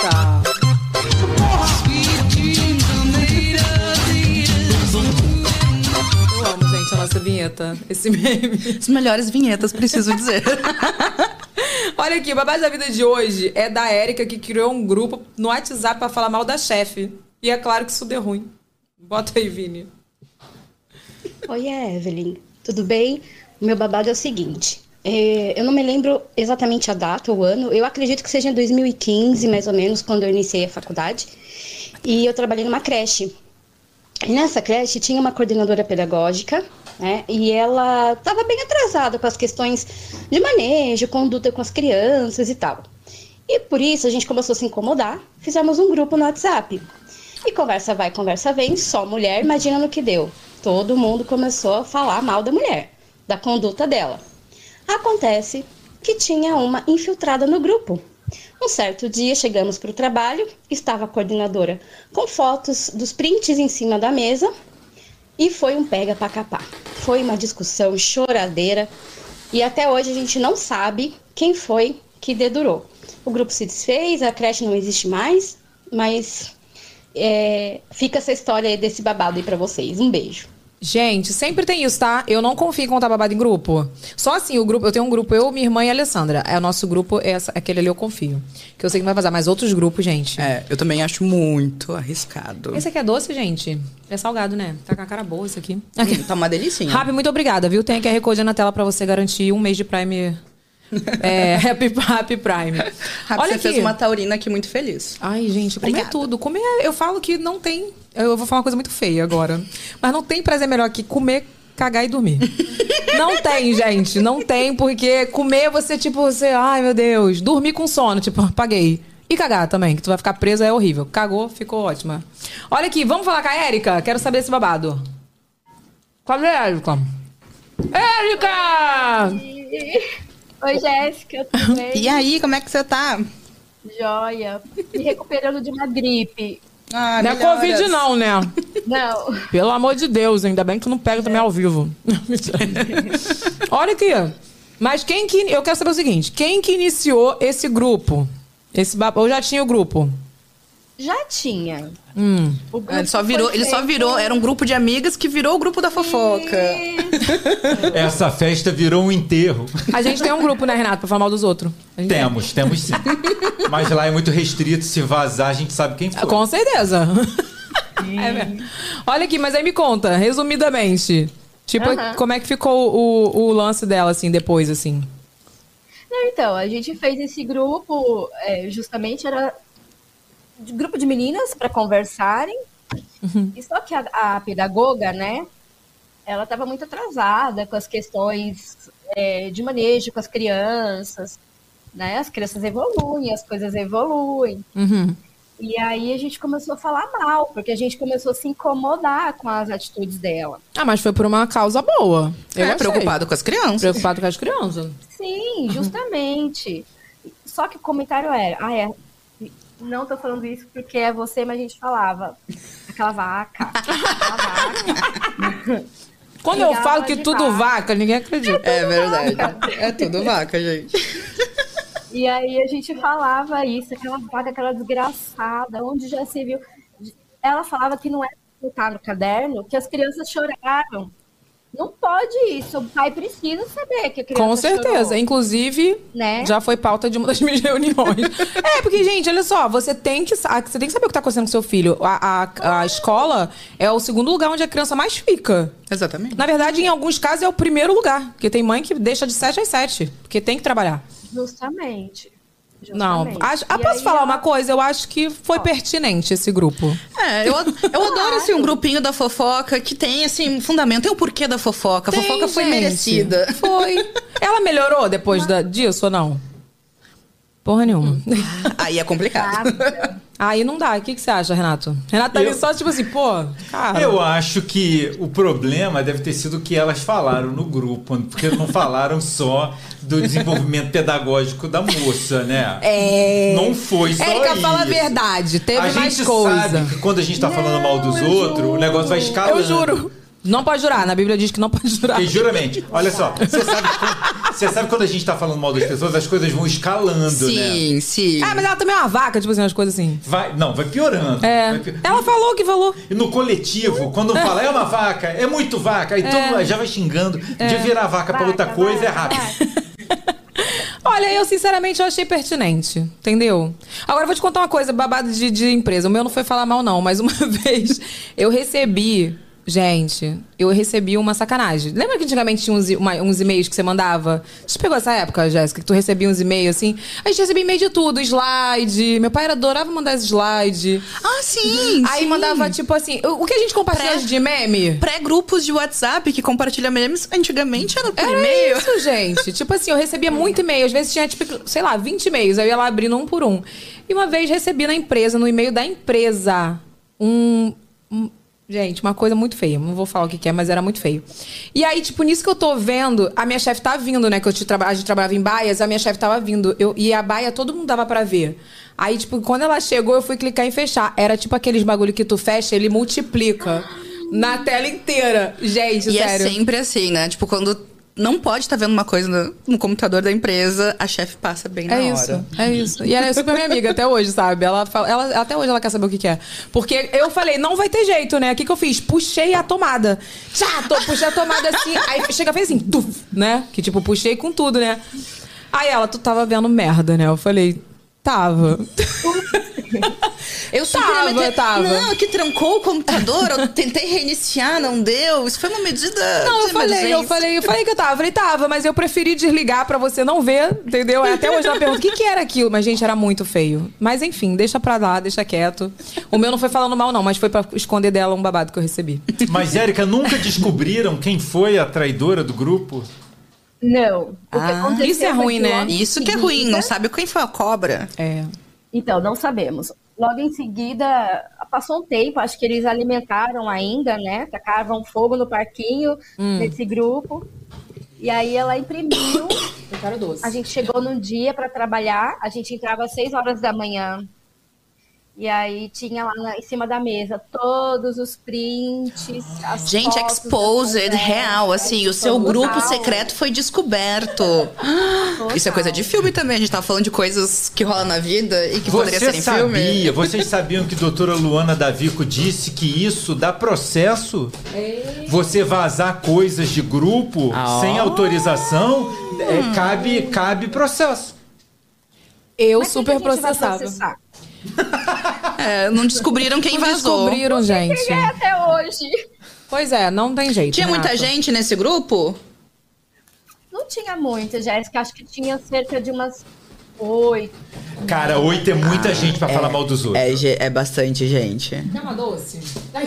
Eu amo, gente, a nossa vinheta. Esse [LAUGHS] meme. As melhores vinhetas, preciso dizer. [LAUGHS] Olha aqui, o babado da vida de hoje é da Érica, que criou um grupo no WhatsApp pra falar mal da chefe. E é claro que isso deu ruim. Bota aí, Vini. Oi, Evelyn. Tudo bem? O meu babado é o seguinte. é, eu não me lembro exatamente a data, o ano. Eu acredito que seja em 2015, mais ou menos, quando eu iniciei a faculdade. E eu trabalhei numa creche. E nessa creche tinha uma coordenadora pedagógica, né? E ela estava bem atrasada com as questões de manejo, conduta com as crianças e tal. E por isso a gente começou a se incomodar, fizemos um grupo no WhatsApp. E conversa vai, conversa vem, só mulher, imagina no que deu. Todo mundo começou a falar mal da mulher, da conduta dela. Acontece que tinha uma infiltrada no grupo. Um certo dia chegamos para o trabalho, estava a coordenadora com fotos dos prints em cima da mesa e foi um pega para capar. Foi uma discussão choradeira e até hoje a gente não sabe quem foi que dedurou. O grupo se desfez, a creche não existe mais, mas é, fica essa história aí desse babado aí para vocês. Um beijo. Gente, sempre tem isso, tá? Eu não confio em contar babado em grupo. Só assim, o grupo, eu tenho um grupo, eu, minha irmã e a Alessandra. É o nosso grupo, é essa, aquele ali eu confio. Que eu sei que vai vazar, mas outros grupos, gente. É, eu também acho muito arriscado. Esse aqui é doce, gente? É salgado, né? Tá com a cara boa isso aqui. Hum, tá uma delicinha. Rabi, muito obrigada, viu? Tem a QR Code na tela pra você garantir um mês de Prime. [LAUGHS] é, Happy, Happy Prime. Rabi, você fez uma taurina aqui muito feliz. Ai, gente, comer Obrigada. tudo. Comer, eu falo que não tem. Eu vou falar uma coisa muito feia agora. Mas não tem prazer melhor que comer, cagar e dormir. [LAUGHS] não tem, gente. Não tem, porque comer você, tipo, você, ai meu Deus, dormir com sono, tipo, apaguei. E cagar também, que tu vai ficar presa é horrível. Cagou, ficou ótima. Olha aqui, vamos falar com a Érica? Quero saber esse babado. Cadê a Érica? Érica! Oi, Jéssica, tudo [LAUGHS] bem? E aí, como é que você tá? Joia. Me recuperando de uma gripe. Ah, Não é melhoras. Covid, não, né? Não. Pelo amor de Deus, ainda bem que tu não pega também ao vivo. [LAUGHS] Olha aqui. Mas quem que. Eu quero saber o seguinte: quem que iniciou esse grupo? Esse Ou já tinha o grupo? Já tinha. Hum. O grupo Ele só virou, ele só feito- virou, era um grupo de amigas que virou o grupo da fofoca. Essa festa virou um enterro. A gente tem um grupo, né, Renato, pra falar mal dos outros. Temos, temos sim. Mas lá é muito restrito. Se vazar, a gente sabe quem foi. Com certeza. [LAUGHS] É. Olha aqui, mas aí me conta, resumidamente. Tipo, como é que ficou o, o lance dela, assim, depois, assim? Não, então, a gente fez esse grupo, é, justamente era de grupo de meninas para conversarem. E só que a, a pedagoga, né, ela estava muito atrasada com as questões é, de manejo com as crianças, né? As crianças evoluem, as coisas evoluem. Uhum. E aí a gente começou a falar mal, porque a gente começou a se incomodar com as atitudes dela. Ah, mas foi por uma causa boa. Eu é, preocupado com as crianças. Preocupado com as crianças. Sim, justamente. Só que o comentário era, ah, é. Não tô falando isso porque é você, mas a gente falava. Aquela vaca. Aquela vaca. Quando eu falo que tudo vaca. vaca, ninguém acredita. É verdade. É tudo vaca, gente. E aí a gente falava isso, aquela vaca, aquela desgraçada, onde já se viu. Ela falava que não era colocar no caderno, que as crianças choraram. Não pode isso, o pai precisa saber que a criança Com certeza. chorou, Inclusive, né? já foi pauta de uma das minhas [LAUGHS] reuniões. é, porque, gente, olha só, você tem que, você tem que saber o que tá acontecendo com seu filho. A, a, a escola é o segundo lugar onde a criança mais fica. Exatamente. Na verdade, em alguns casos, é o primeiro lugar. Porque tem mãe que deixa de 7 às 7. Porque tem que trabalhar. Justamente. Não, acho- ah, posso aí falar ela- uma coisa? Eu acho que foi pertinente esse grupo. É, eu, eu adoro assim, um grupinho da fofoca que tem assim, um fundamento, tem o porquê da fofoca. A Tem, fofoca foi gente. merecida. Foi. Ela melhorou depois da- disso ou não? Porra nenhuma. [LAUGHS] Aí é complicado. Aí não dá. O que, que você acha, Renato? Renato tá ali Eu- só tipo assim, pô, cara. Eu acho que o problema deve ter sido o que elas falaram no grupo, porque não falaram só do desenvolvimento pedagógico da moça, né? É. Não foi só Érica, isso. fala a verdade. Teve a mais gente coisa. sabe que quando a gente tá falando mal dos outros, o juro. negócio vai escalando. Eu juro. Não pode jurar. Na Bíblia diz que não pode jurar. E juramente, olha só, você sabe, quando, você sabe quando a gente tá falando mal das pessoas, as coisas vão escalando, né? Sim, sim. Ah, mas ela também é uma vaca, tipo assim, umas coisas assim. Vai, não, vai piorando. É. Vai pi- Ela falou que falou. E no coletivo, quando fala é uma vaca, é muito vaca, aí todo mundo já vai xingando. De virar vaca pra outra Vaca, coisa é vaca, rápido. [LAUGHS] Olha, eu sinceramente eu achei pertinente, entendeu? Agora eu vou te contar uma coisa, babado de, de empresa. O meu não foi falar mal, não, mas uma [LAUGHS] vez eu recebi. Gente, eu recebi uma sacanagem. Lembra que antigamente tinha uns, uma- uns e-mails que você mandava? Você pegou essa época, Jéssica, que tu recebia uns e-mails assim? A gente recebia e-mail de tudo, slide. Meu pai adorava mandar slide. Ah, sim. Aí sim. mandava, tipo assim, o que a gente compartilha Pré- de meme? Pré-grupos de WhatsApp que compartilham memes, antigamente era por e-mail. isso, gente. [LAUGHS] tipo assim, eu recebia muito e-mail. Às vezes tinha, tipo, sei lá, 20 e-mails. Eu ia lá abrindo um por um. E uma vez recebi na empresa, no e-mail da empresa, um. um- Gente, uma coisa muito feia. Não vou falar o que, que é, mas era muito feio. E aí, tipo, nisso que eu tô vendo, a minha chefe tá vindo, né? Que eu te traba- a gente trabalhava em baias, a minha chefe tava vindo. Eu, e a baia todo mundo dava pra ver. Aí, tipo, quando ela chegou, eu fui clicar em fechar. Era tipo aqueles bagulho que tu fecha, ele multiplica na tela inteira. Gente, E sério. é sempre assim, né? Tipo, quando não pode estar vendo uma coisa no, no computador da empresa, a chefe passa bem na É hora. isso, é isso. E ela é super minha amiga até hoje, sabe? Ela, fala- ela até hoje ela quer saber o que, que é. Porque eu falei, não vai ter jeito, né? O que, que eu fiz? Puxei a tomada. Tchá, tô, puxei a tomada assim. Aí chega fez assim, tuf, né? Que tipo, puxei com tudo, né? Aí ela, tu tava vendo merda, né? Eu falei, tava. Eu Tava, meter- tava. Não, que trancou o computador, eu tentei reiniciar, não deu. Isso foi uma medida. Não, eu de falei, eu emergência. falei, eu falei que eu tava. Eu falei, tava, mas eu preferi desligar pra você não ver, entendeu? Aí Até hoje ela pergunta, o que, que era aquilo? Mas, gente, era muito feio. Mas enfim, deixa pra lá, deixa quieto. O meu não foi falando mal, não, mas foi pra esconder dela um babado que eu recebi. Mas, Érica, nunca descobriram quem foi a traidora do grupo? Não. Ah, isso é ruim, né? Isso que é ruim, não sabe quem foi a cobra. É. Então, não sabemos. Logo em seguida, passou um tempo, acho que eles alimentaram ainda, né? Tacavam fogo no parquinho nesse grupo. E aí ela imprimiu. [COUGHS] Eu quero doce. A gente chegou num dia para trabalhar, a gente entrava às 6 horas da manhã. E aí tinha lá na- em cima da mesa todos os prints, as Gente, fotos exposed, conversa, real, assim, o seu total. grupo secreto foi descoberto. [GASPS] Isso é coisa de filme também, a gente tava falando de coisas que rolam na vida e que poderia Você ser em filme. sabia, vocês sabiam que a doutora Luana Davico disse que isso dá processo? Você vazar coisas de grupo Ah. sem autorização, é, cabe, cabe processo. Eu Mas super processava. É, não descobriram quem Não vazou. descobriram, gente. É até hoje. Pois é, não tem jeito. Tinha muita gente nesse grupo? Não tinha muita, Jéssica. Acho que tinha cerca de umas oito. Cara, oito é muita gente pra falar mal dos outros. É, é bastante gente. Quer uma doce?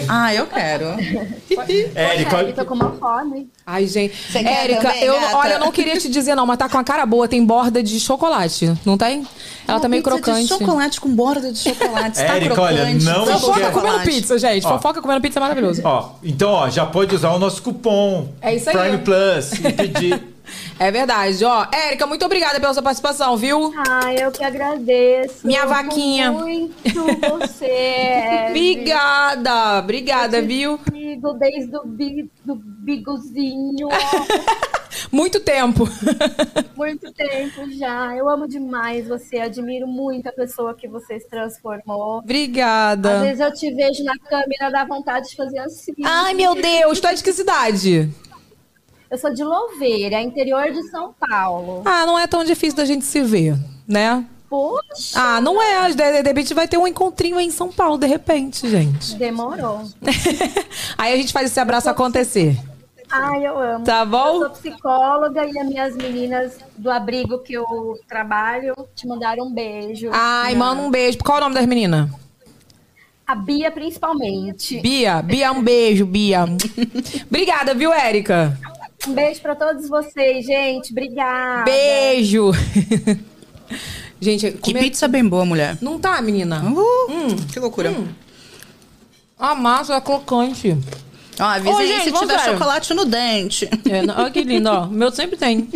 Ah, eu quero. [LAUGHS] Érica, Ele tô com uma fome. Ai, gente. Érica, também, eu, gata? olha, eu não queria te dizer não, mas tá com a cara boa, tem borda de chocolate, não tem? Ela tá meio Pizza crocante. De chocolate com borda de chocolate. Está Érica, crocante. olha, não tá Fofoca esquece- comendo pizza, gente. Ó. Fofoca comendo pizza é maravilhoso. Ó, então, ó, já pode usar o nosso cupom. É isso aí. Prime Plus e pedir. É verdade, ó. Érica, muito obrigada pela sua participação, viu? Ah, eu que agradeço. Minha vaquinha. Muito [LAUGHS] você. Obrigada, obrigada, viu? Sigo desde o bi, do bigozinho. [LAUGHS] Muito tempo. [LAUGHS] Muito tempo já. Eu amo demais você. Admiro muito a pessoa que você se transformou. Às Obrigada. vezes eu te vejo na câmera, dá vontade de fazer assim. Ai, meu Deus, tu é de que cidade? Eu sou de Louveira, interior de São Paulo. Ah, não é tão difícil da gente se ver, né? Poxa, Ah, não é. De, repente vai ter um encontrinho aí em São Paulo, de repente, gente. demorou. [LAUGHS] aí a gente faz esse abraço acontecer. Ai, eu amo. Tá Eu bom? sou psicóloga e as minhas meninas do abrigo que eu trabalho te mandaram um beijo. Ai, manda um beijo. Qual é o nome das meninas? A Bia, principalmente. Bia. Bia, um beijo, Bia. [LAUGHS] Obrigada, viu, Érica? Um beijo pra todos vocês, gente. Obrigada. Beijo. [LAUGHS] gente, Que comer- pizza bem boa, mulher. Não tá, menina? Uh, que loucura. A massa é crocante. Ó, avisa Ô, aí gente, se tiver sério. chocolate no dente. É, não- olha que lindo, ó. O meu sempre tem.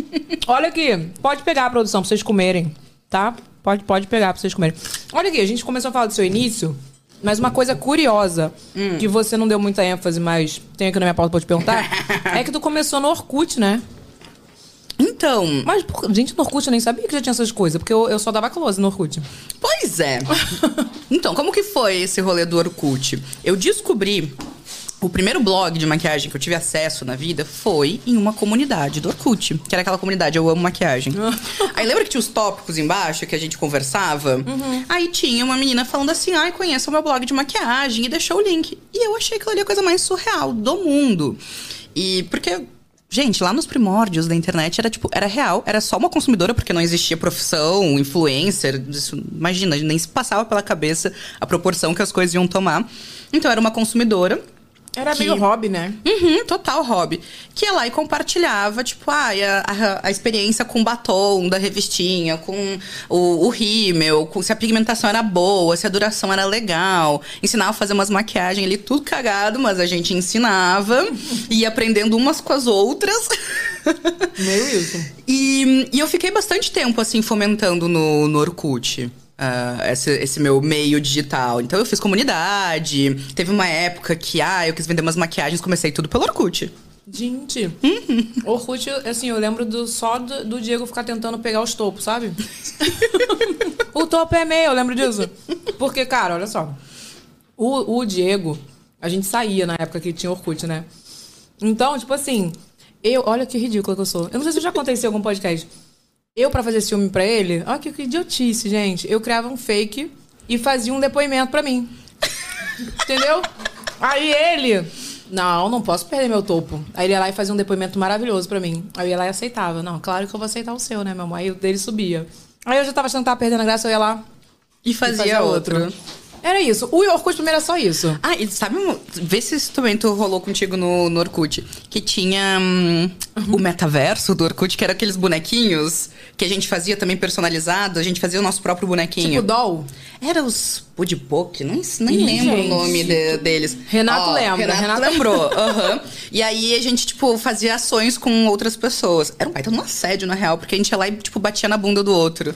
Olha aqui. Pode pegar a produção pra vocês comerem, tá? Pode, pode pegar pra vocês comerem. Olha aqui, a gente começou a falar do seu início, mas uma coisa curiosa, que você não deu muita ênfase, mas tem aqui na minha pauta pra te perguntar, [LAUGHS] é que tu começou no Orkut, né? Então, Mas, por- gente, no Orkut eu nem sabia que já tinha essas coisas, porque eu, eu só dava close no Orkut. pois é. [LAUGHS] Então, como que foi esse rolê do Orkut? Eu descobri. O primeiro blog de maquiagem que eu tive acesso na vida foi em uma comunidade do Orkut, que era aquela comunidade Eu Amo Maquiagem. [LAUGHS] Aí lembra que tinha os tópicos embaixo que a gente conversava? Aí tinha uma menina falando assim: ai, conheça o meu blog de maquiagem e deixou o link. E eu achei aquilo ali a coisa mais surreal do mundo. E porque Gente, lá nos primórdios da internet era tipo, era real, era só uma consumidora, porque não existia profissão, influencer. Isso, imagina, nem se passava pela cabeça a proporção que as coisas iam tomar. Então era uma consumidora. Era Que- meio hobby, né? Uhum, total hobby. Que ia lá e compartilhava, tipo, ah, a, a, a experiência com batom da revistinha, com o, o rímel, com se a pigmentação era boa, se a duração era legal. Ensinava a fazer umas maquiagens ali, tudo cagado, mas a gente ensinava. e [LAUGHS] ia aprendendo umas com as outras. Meio isso. [LAUGHS] E, e eu fiquei bastante tempo, assim, fomentando no, no Orkut. Ah, esse, esse meu meio digital. Então eu fiz comunidade. Teve uma época que, ah, eu quis vender umas maquiagens, comecei tudo pelo Orkut. Gente, Orkut, assim, eu lembro do, só do, do Diego ficar tentando pegar os topos, sabe? [LAUGHS] o topo é meu, eu lembro disso. Porque, cara, olha só. O, o Diego, a gente saía na época que tinha Orkut, né? Então, tipo assim, eu. Olha que ridícula que eu sou. Eu não sei se eu já contei isso em algum podcast. Eu, pra fazer ciúme pra ele, olha que, que idiotice, gente. Eu criava um fake e fazia um depoimento pra mim. [LAUGHS] Entendeu? Aí ele. Não, não posso perder meu topo. Aí ele ia lá e fazia um depoimento maravilhoso pra mim. Aí eu ia lá e aceitava. Não, claro que eu vou aceitar o seu, né, meu amor? Aí o dele subia. Aí eu já tava achando que tava perdendo a graça, eu ia lá E fazia, outro. Era isso. O Orkut primeiro era só isso. Ah, e sabe, um- vê se isso também tu rolou contigo no, no Orkut. Que tinha hum, o metaverso do Orkut, que era aqueles bonequinhos que a gente fazia também personalizado. A gente fazia o nosso próprio bonequinho. Tipo doll. Era os Pudipok, nem, nem Ih, lembro gente. o nome de- deles. Renato lembra, Renato, Renato- lembrou. [LAUGHS] aham. E aí a gente, tipo, fazia ações com outras pessoas. Era um baita um assédio, na real, porque a gente ia lá e, tipo, batia na bunda do outro.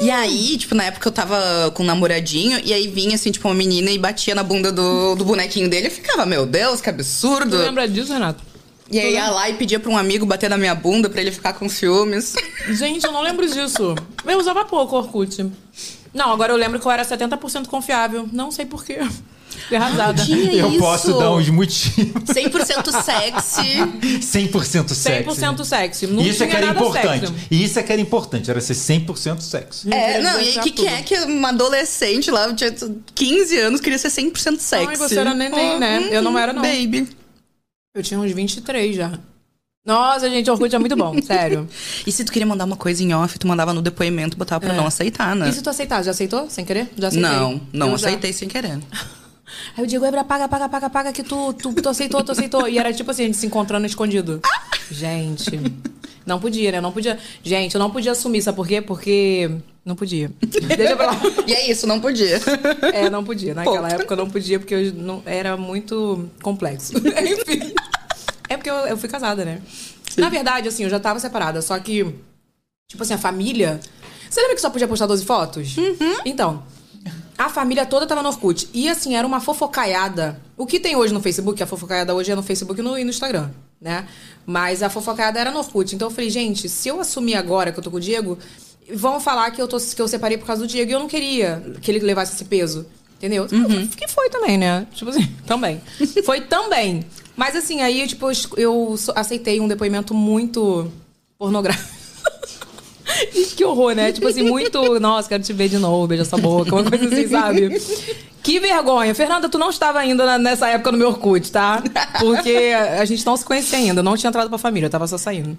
E aí, tipo, na época eu tava com um namoradinho, e aí vinha, assim, tipo, uma menina e batia na bunda do, do bonequinho dele. Eu ficava, meu Deus, que Tu absurdo. lembra disso, Renato? E aí ia lá e pedia pra um amigo bater na minha bunda pra ele ficar com ciúmes. Gente, eu não lembro disso. Eu usava pouco Orkut. Não, agora eu lembro que eu era 70% confiável. Não sei porquê. Fiquei arrasada. Tinha Eu isso. posso dar uns motivos. 100% sexy. [LAUGHS] 100% sexy. 100% sexy. Não Isso é que era nada importante. E isso é que era importante, era ser 100% sexy. É, Uhum. não, e o que, que é que uma adolescente lá, eu tinha 15 anos, queria ser 100% sexy? Ai, você era neném, né? Eu não era, não. Baby. Eu tinha uns 23 já. Nossa, gente, Orkut é muito bom, [LAUGHS] sério. E se tu queria mandar uma coisa em off, tu mandava no depoimento, botava pra É. não aceitar, né? E se tu aceitar? Já aceitou? Sem querer? Já aceitei. Não, não Eu já- aceitei sem querer. [LAUGHS] Aí o Diego Ebra, paga, paga, paga, paga, que tu, tu, tu aceitou, tu aceitou. E era tipo assim, a gente se encontrando escondido. Gente, não podia, né? Não podia. Gente, eu não podia assumir, sabe por quê? Porque não podia. Deixa pra lá. E é isso, não podia. É, não podia. Naquela Ponto. época eu não podia, porque eu não, era muito complexo. [LAUGHS] Enfim. É porque eu, eu fui casada, né? Na verdade, assim, eu já tava separada, só que, tipo assim, a família. Você lembra que só podia postar 12 fotos? Então. A família toda tava no Orkut. E assim, era uma fofocaiada. O que tem hoje no Facebook, a fofocaiada hoje é no Facebook e no, e no Instagram, né? Mas a fofocaiada era no Orkut. Então eu falei, gente, se eu assumir agora que eu tô com o Diego, vão falar que eu, tô, que eu separei por causa do Diego e eu não queria que ele levasse esse peso. Entendeu? Que foi também, né? Tipo assim, [LAUGHS] também. Foi também. Mas assim, aí, tipo, eu aceitei um depoimento muito pornográfico. Que horror, né? Tipo assim, muito. Nossa, quero te ver de novo, beija essa boca, uma coisa assim, sabe? Que vergonha. Fernanda, tu não estava ainda na- nessa época no meu Orkut, tá? Porque a gente não se conhecia ainda, não tinha entrado pra família, eu tava só saindo.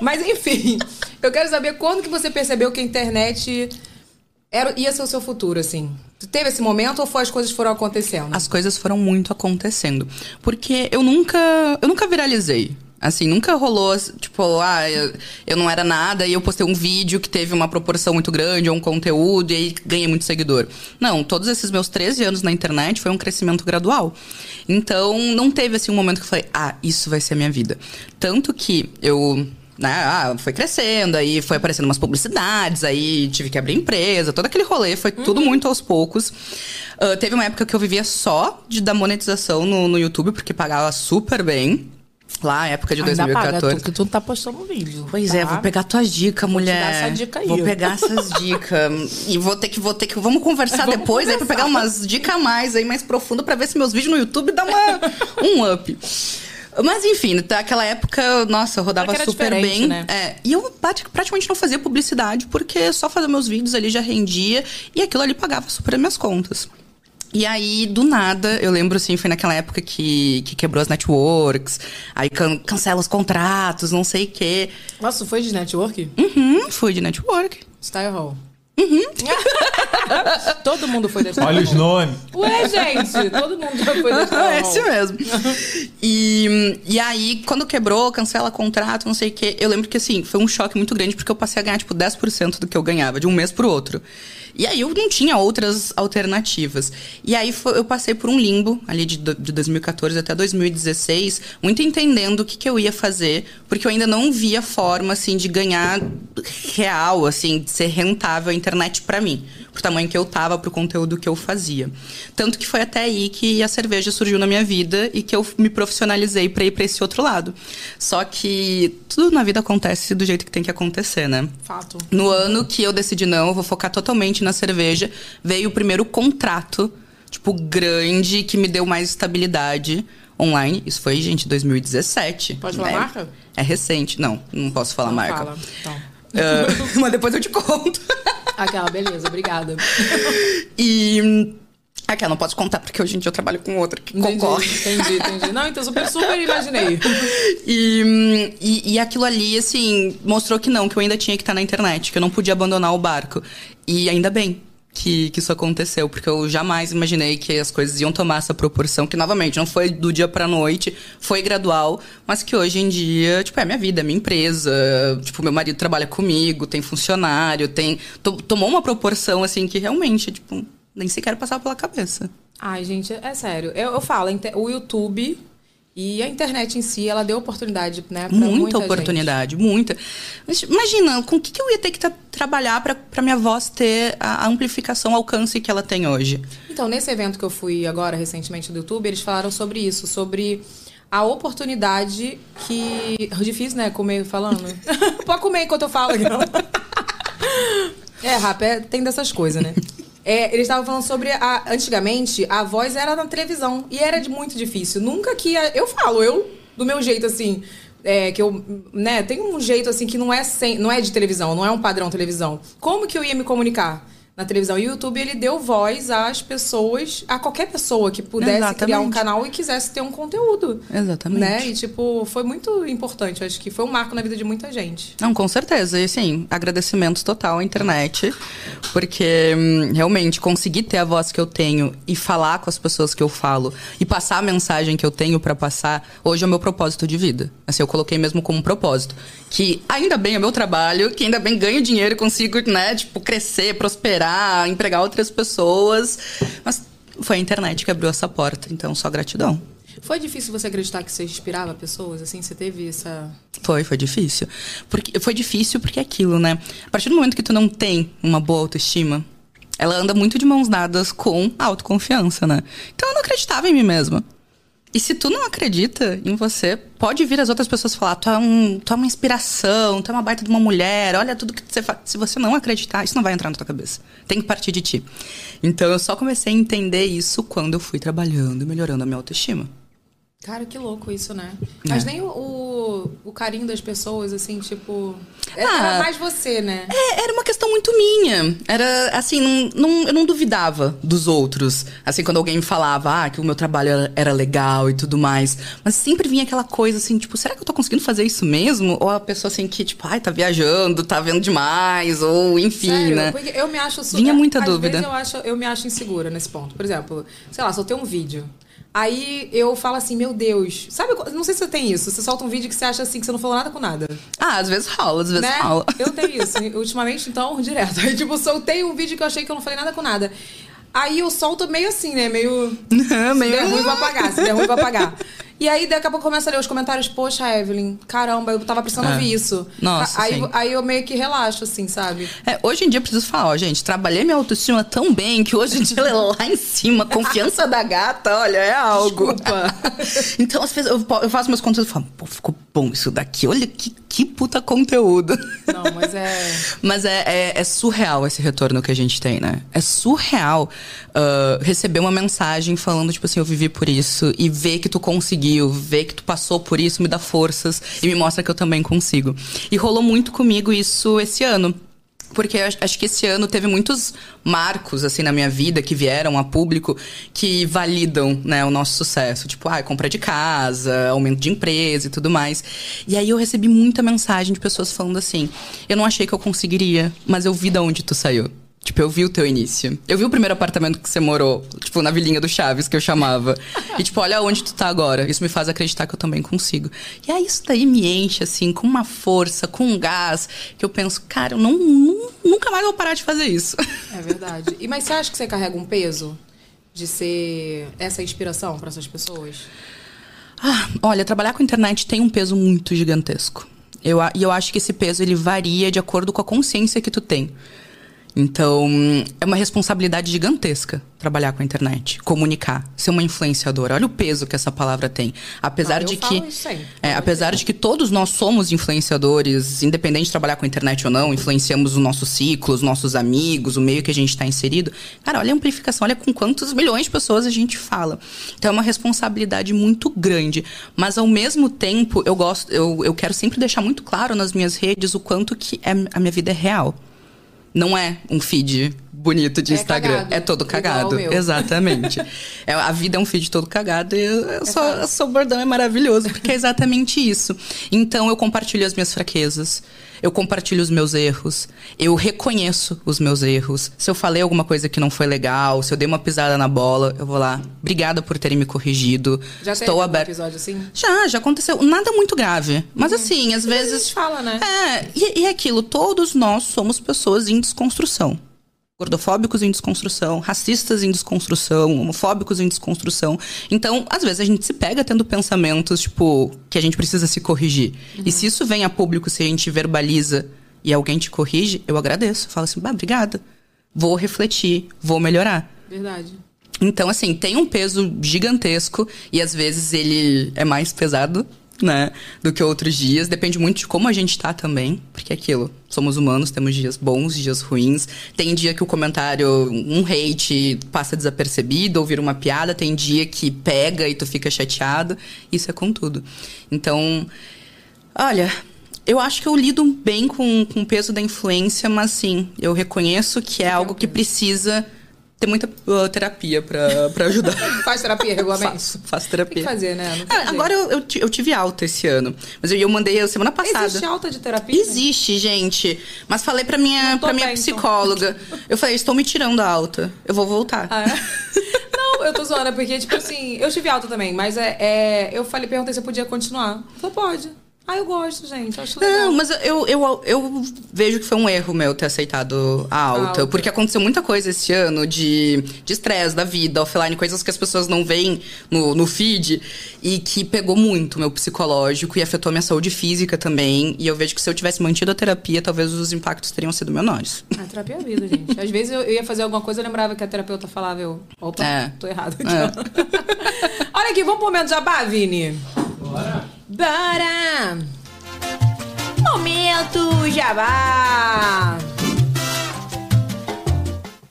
Mas enfim, eu quero saber quando que você percebeu que a internet era, ia ser o seu futuro, assim. Teve esse momento ou foi as coisas foram acontecendo? As coisas foram muito acontecendo. Porque eu nunca. Eu nunca viralizei. Assim, nunca rolou, tipo, ah, eu, eu não era nada e eu postei um vídeo que teve uma proporção muito grande, ou um conteúdo, e aí ganhei muito seguidor. Não, todos esses meus 13 anos na internet foi um crescimento gradual. Então, não teve, assim, um momento que eu falei, ah, isso vai ser a minha vida. Tanto que eu né, ah, foi crescendo, aí foi aparecendo umas publicidades, aí tive que abrir empresa, todo aquele rolê, foi tudo muito aos poucos. Ah, teve uma época que eu vivia só de dar monetização no, no YouTube, porque pagava super bem. Lá, época de Ainda paga, 2014. tu, que tu tá postando vídeo. Pois tá? é, vou pegar tuas dicas, mulher. dar essa dica aí. Vou pegar essas [LAUGHS] dicas. e vou ter que, vou ter que. Vamos conversar Vamos depois aí pra pegar umas dicas a mais aí, mais profundas, pra ver se meus vídeos no YouTube dão uma, [LAUGHS] um up. Mas enfim, naquela época, nossa, eu rodava era super bem. né? É, e eu prati- praticamente não fazia publicidade, porque só fazer meus vídeos ali já rendia e aquilo ali pagava super as minhas contas. E aí, do nada, eu lembro assim, foi naquela época que, que quebrou as networks, aí can- cancela os contratos, não sei o quê. Nossa, foi de network? Uhum, fui de network. Style Hall. Uhum. [LAUGHS] Todo mundo foi da Style Olha os nomes. Ué, gente, todo mundo já foi da Style [LAUGHS] É esse mesmo. E, e aí, quando quebrou, cancela contrato, não sei o quê, eu lembro que assim, foi um choque muito grande, porque eu passei a ganhar, tipo, 10% do que eu ganhava, de um mês pro outro. E aí eu não tinha outras alternativas. E aí foi- eu passei por um limbo, ali de, de 2014 até 2016, muito entendendo o que, que eu ia fazer, porque eu ainda não via forma, assim, de ganhar real, assim, de ser rentável a internet pra mim. Pro tamanho que eu tava, pro conteúdo que eu fazia. Tanto que foi até aí que a cerveja surgiu na minha vida e que eu me profissionalizei para ir para esse outro lado. Só que tudo na vida acontece do jeito que tem que acontecer, né? Fato. No ano que eu decidi não, eu vou focar totalmente na cerveja, veio o primeiro contrato, tipo, grande, que me deu mais estabilidade online. Isso foi, gente, 2017. Pode falar né? marca? É recente. Não, não posso falar Não marca. Fala. Então. Ah, [LAUGHS] mas depois eu te conto. [LAUGHS] Aquela, beleza, obrigada. [LAUGHS] E. Aquela, não posso contar porque hoje em dia eu trabalho com outra que Entendi, concorre. entendi, entendi. Não, então super, [LAUGHS] super imaginei. E, e, e aquilo ali, assim, mostrou que não, que eu ainda tinha que estar na internet, que eu não podia abandonar o barco. E ainda bem que, que isso aconteceu, porque eu jamais imaginei que as coisas iam tomar essa proporção, que novamente não foi do dia pra noite, foi gradual, mas que hoje em dia, tipo, é minha vida, é minha empresa, tipo, meu marido trabalha comigo, tem funcionário, tem. to- tomou uma proporção, assim, que realmente, tipo, nem sequer passava pela cabeça. Ai, gente, é sério. Eu, eu falo, o YouTube e a internet em si, ela deu oportunidade, né? Pra muita, muita oportunidade, muita. Mas imagina, com o que, que eu ia ter que tra- trabalhar pra pra minha voz ter a a amplificação, o alcance que ela tem hoje? Gente. Então, nesse evento que eu fui agora, recentemente, do YouTube, eles falaram sobre isso, sobre a oportunidade que. Difícil, né? Comer falando. [LAUGHS] Pode comer enquanto eu falo. Não. [LAUGHS] É, rap, é- tem dessas coisas, né? [LAUGHS] É, eles estavam falando sobre a. Antigamente, a voz era na televisão. E era de muito difícil. Nunca que. a- eu falo, eu, do meu jeito, assim. É, que eu, né, tem um jeito assim que não é sem, não é de televisão, não é um padrão televisão. Como que eu ia me comunicar na televisão? E o YouTube ele deu voz às pessoas, a qualquer pessoa que pudesse criar um Exatamente. canal e quisesse ter um conteúdo. Exatamente. Né? E tipo, foi muito importante, acho que foi um marco na vida de muita gente. Não, com certeza. E assim, agradecimentos total à internet. Porque hum, realmente conseguir ter a voz que eu tenho e falar com as pessoas que eu falo e passar a mensagem que eu tenho pra passar, hoje é o meu propósito de vida. Assim, eu coloquei mesmo como propósito. Que ainda bem é meu trabalho, que ainda bem ganho dinheiro e consigo, né, tipo, crescer, prosperar, empregar outras pessoas. Mas foi a internet que abriu essa porta, então só gratidão. Foi difícil você acreditar que você inspirava pessoas, assim? Você teve essa. Foi, foi difícil. Porque, foi difícil porque é aquilo, né? A partir do momento que tu não tem uma boa autoestima, ela anda muito de mãos dadas com a autoconfiança, né? Então eu não acreditava em mim mesma. E se tu não acredita em você, pode vir as outras pessoas falar: tu é, um, tu é uma inspiração, tu é uma baita de uma mulher, olha tudo que você faz. Se você não acreditar, isso não vai entrar na tua cabeça. Tem que partir de ti. Então eu só comecei a entender isso quando eu fui trabalhando e melhorando a minha autoestima. Cara, que louco isso, né? Mas nem o, o, o carinho das pessoas, assim, tipo. Era Ah. mais você, né? É, era uma questão muito minha. Era assim, não, não- eu não duvidava dos outros. Assim, quando alguém me falava ah, que o meu trabalho era, era legal e tudo mais. Mas sempre vinha aquela coisa assim, tipo, será que eu tô conseguindo fazer isso mesmo? Ou a pessoa assim que, tipo, ai, tá viajando, tá vendo demais, ou enfim, Sério, né? porque eu me acho su- Vinha muita às dúvida. Vezes eu, acho, eu me acho insegura nesse ponto. Por exemplo, sei lá, soltei um vídeo. Aí eu falo assim, meu Deus. Sabe, não sei se você tem isso. Você solta um vídeo que você acha assim que você não falou nada com nada. Ah, às vezes rola, às vezes né? rola. Eu tenho isso. Ultimamente, então, [LAUGHS] direto. Aí, tipo, soltei um vídeo que eu achei que eu não falei nada com nada. Aí eu solto meio assim, né? Meio. [LAUGHS] Se Meio- der ruim, vou apagar. Se der ruim, vou apagar. E aí, daqui a pouco, começa a ler os comentários. Poxa, Evelyn, caramba, eu tava precisando É. ouvir isso. Nossa, aí, aí eu meio que relaxo, assim, sabe? É, hoje em dia eu preciso falar, ó, gente, trabalhei minha autoestima tão bem que hoje em dia [LAUGHS] ela é lá em cima. Confiança da gata, olha, é algo. Desculpa. [LAUGHS] então, às vezes, eu, eu faço meus conteúdos e falo, pô, ficou bom isso daqui. Olha que, que puta conteúdo. Não, mas é. [LAUGHS] Mas é, é, é surreal esse retorno que a gente tem, né? É surreal ah, receber uma mensagem falando, tipo assim, eu vivi por isso. E ver que tu conseguiu, ver que tu passou por isso, me dá forças e me mostra que eu também consigo. E rolou muito comigo isso esse ano. Porque acho que esse ano teve muitos marcos, assim, na minha vida que vieram a público que validam, né, o nosso sucesso. Tipo, ah, compra de casa, aumento de empresa e tudo mais. E aí eu recebi muita mensagem de pessoas falando assim: eu não achei que eu conseguiria, mas eu vi da onde tu saiu. Tipo, eu vi o teu início. Eu vi o primeiro apartamento que você morou, tipo, na vilinha do Chaves, que eu chamava. [LAUGHS] e, tipo, olha onde tu tá agora. Isso me faz acreditar que eu também consigo. E aí, isso daí me enche, assim, com uma força, com um gás, que eu penso, cara, eu não, nu- nunca mais vou parar de fazer isso. É verdade. E, mas você acha que você carrega um peso de ser essa inspiração para essas pessoas? Ah, olha, trabalhar com internet tem um peso muito gigantesco. Eu, e eu acho que esse peso ele varia de acordo com a consciência que tu tem. Então, é uma responsabilidade gigantesca trabalhar com a internet, comunicar, ser uma influenciadora. Olha o peso que essa palavra tem. Apesar Ah, de que é, apesar de que todos nós somos influenciadores, independente de trabalhar com a internet ou não, influenciamos o nosso ciclo, os nossos amigos, o meio que a gente está inserido. Cara, olha a amplificação, olha com quantos milhões de pessoas a gente fala. Então é uma responsabilidade muito grande. Mas ao mesmo tempo, eu gosto, eu, eu quero sempre deixar muito claro nas minhas redes o quanto que é- a minha vida é real. Não é um feed bonito de É Instagram. cagado, É todo cagado. Exatamente. É, a vida é um feed todo cagado e eu, sou, eu sou bordão, é maravilhoso, porque é exatamente isso. Então eu compartilho as minhas fraquezas, eu compartilho os meus erros, eu reconheço os meus erros. Se eu falei alguma coisa que não foi legal, se eu dei uma pisada na bola, eu vou lá. Obrigada por terem me corrigido. Já teve Estou algum aberta. episódio assim? Já, já aconteceu. Nada muito grave. Mas assim, às Às vezes a gente fala, né? É, e, e é aquilo, todos nós somos pessoas em desconstrução. Gordofóbicos em desconstrução, racistas em desconstrução, homofóbicos em desconstrução. Então, às vezes a gente se pega tendo pensamentos, tipo, que a gente precisa se corrigir. E se isso vem a público, se a gente verbaliza e alguém te corrige, eu agradeço. Falo assim, bah, obrigada. Vou refletir, vou melhorar. Verdade. Então, assim, tem um peso gigantesco e às vezes ele é mais pesado, né, do que outros dias. Depende muito de como a gente tá também, porque é aquilo, somos humanos, temos dias bons, dias ruins. Tem dia que o comentário, um hate passa desapercebido ou vira uma piada, tem dia que pega e tu fica chateado. Isso é com tudo. Então, olha, eu acho que eu lido bem com, com o peso da influência, mas sim, eu reconheço que é algo que precisa ter muita uh, terapia pra, pra ajudar. [LAUGHS] Faz terapia regularmente? faço, faço Tem terapia. que fazer, né? Tem Ah, agora eu, eu, eu tive alta esse ano, mas eu, eu mandei a semana passada. Existe alta de terapia? Existe, gente. Mas falei pra minha, pra minha bem, então. psicóloga. Eu falei, estou me tirando a alta. Eu vou voltar. Ah, é? [LAUGHS] Não, eu tô zoando, porque, tipo assim, eu tive alta também, mas é, é- eu falei, perguntei se eu podia continuar. Falei, pode. Ah, eu gosto, gente. Acho legal. Não, mas eu, eu, eu vejo que foi um erro meu ter aceitado a alta, alta. Porque aconteceu muita coisa esse ano de de estresse da vida, offline, coisas que as pessoas não veem no, no feed. E que pegou muito meu psicológico e afetou a minha saúde física também. E eu vejo que se eu tivesse mantido a terapia, talvez os impactos teriam sido menores. A terapia é a vida, gente. Às vezes eu, eu ia fazer alguma coisa, eu lembrava que a terapeuta falava, eu. Opa, É. tô errado. Então. [LAUGHS] Olha aqui, vamos pro momento jabá, Vini? Bora! Bora! Momento jabá!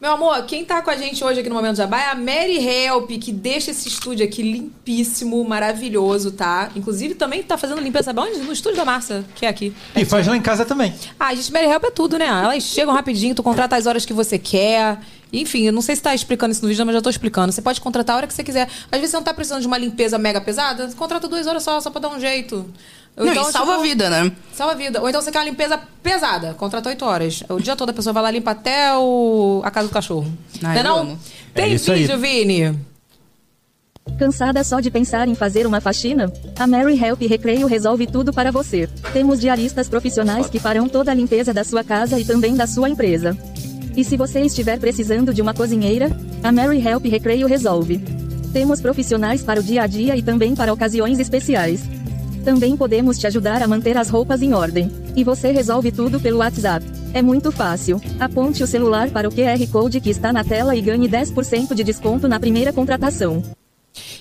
Meu amor, quem tá com a gente hoje aqui no Momento Jabá é a Mary Help, que deixa esse estúdio aqui limpíssimo, maravilhoso, tá? Inclusive também tá fazendo limpeza, onde? No estúdio da Márcia, que é aqui. E faz lá em casa também. Ah, gente, Mary Help é tudo, né? Elas chegam rapidinho, tu contrata as horas que você quer. Enfim, eu não sei se tá explicando isso no vídeo, mas já tô explicando. Você pode contratar a hora que você quiser. Às vezes você não tá precisando de uma limpeza mega pesada, você contrata duas horas só, só pra dar um jeito. Ou Não, então, e salva tipo, a vida, né? Salva a vida. Ou então você quer uma limpeza pesada, contrata oito horas. O dia todo a pessoa vai lá e limpa até o... a casa do cachorro. Ai, não é não? amo. Tem É isso aí. vídeo, Vini? Cansada só de pensar em fazer uma faxina? A Mary Help Recreio resolve tudo para você. Temos diaristas profissionais que farão toda a limpeza da sua casa e também da sua empresa. E se você estiver precisando de uma cozinheira, a Mary Help Recreio resolve. Temos profissionais para o dia a dia e também para ocasiões especiais. Também podemos te ajudar a manter as roupas em ordem. E você resolve tudo pelo WhatsApp. É muito fácil. Aponte o celular para o QR Code que está na tela e ganhe 10% de desconto na primeira contratação.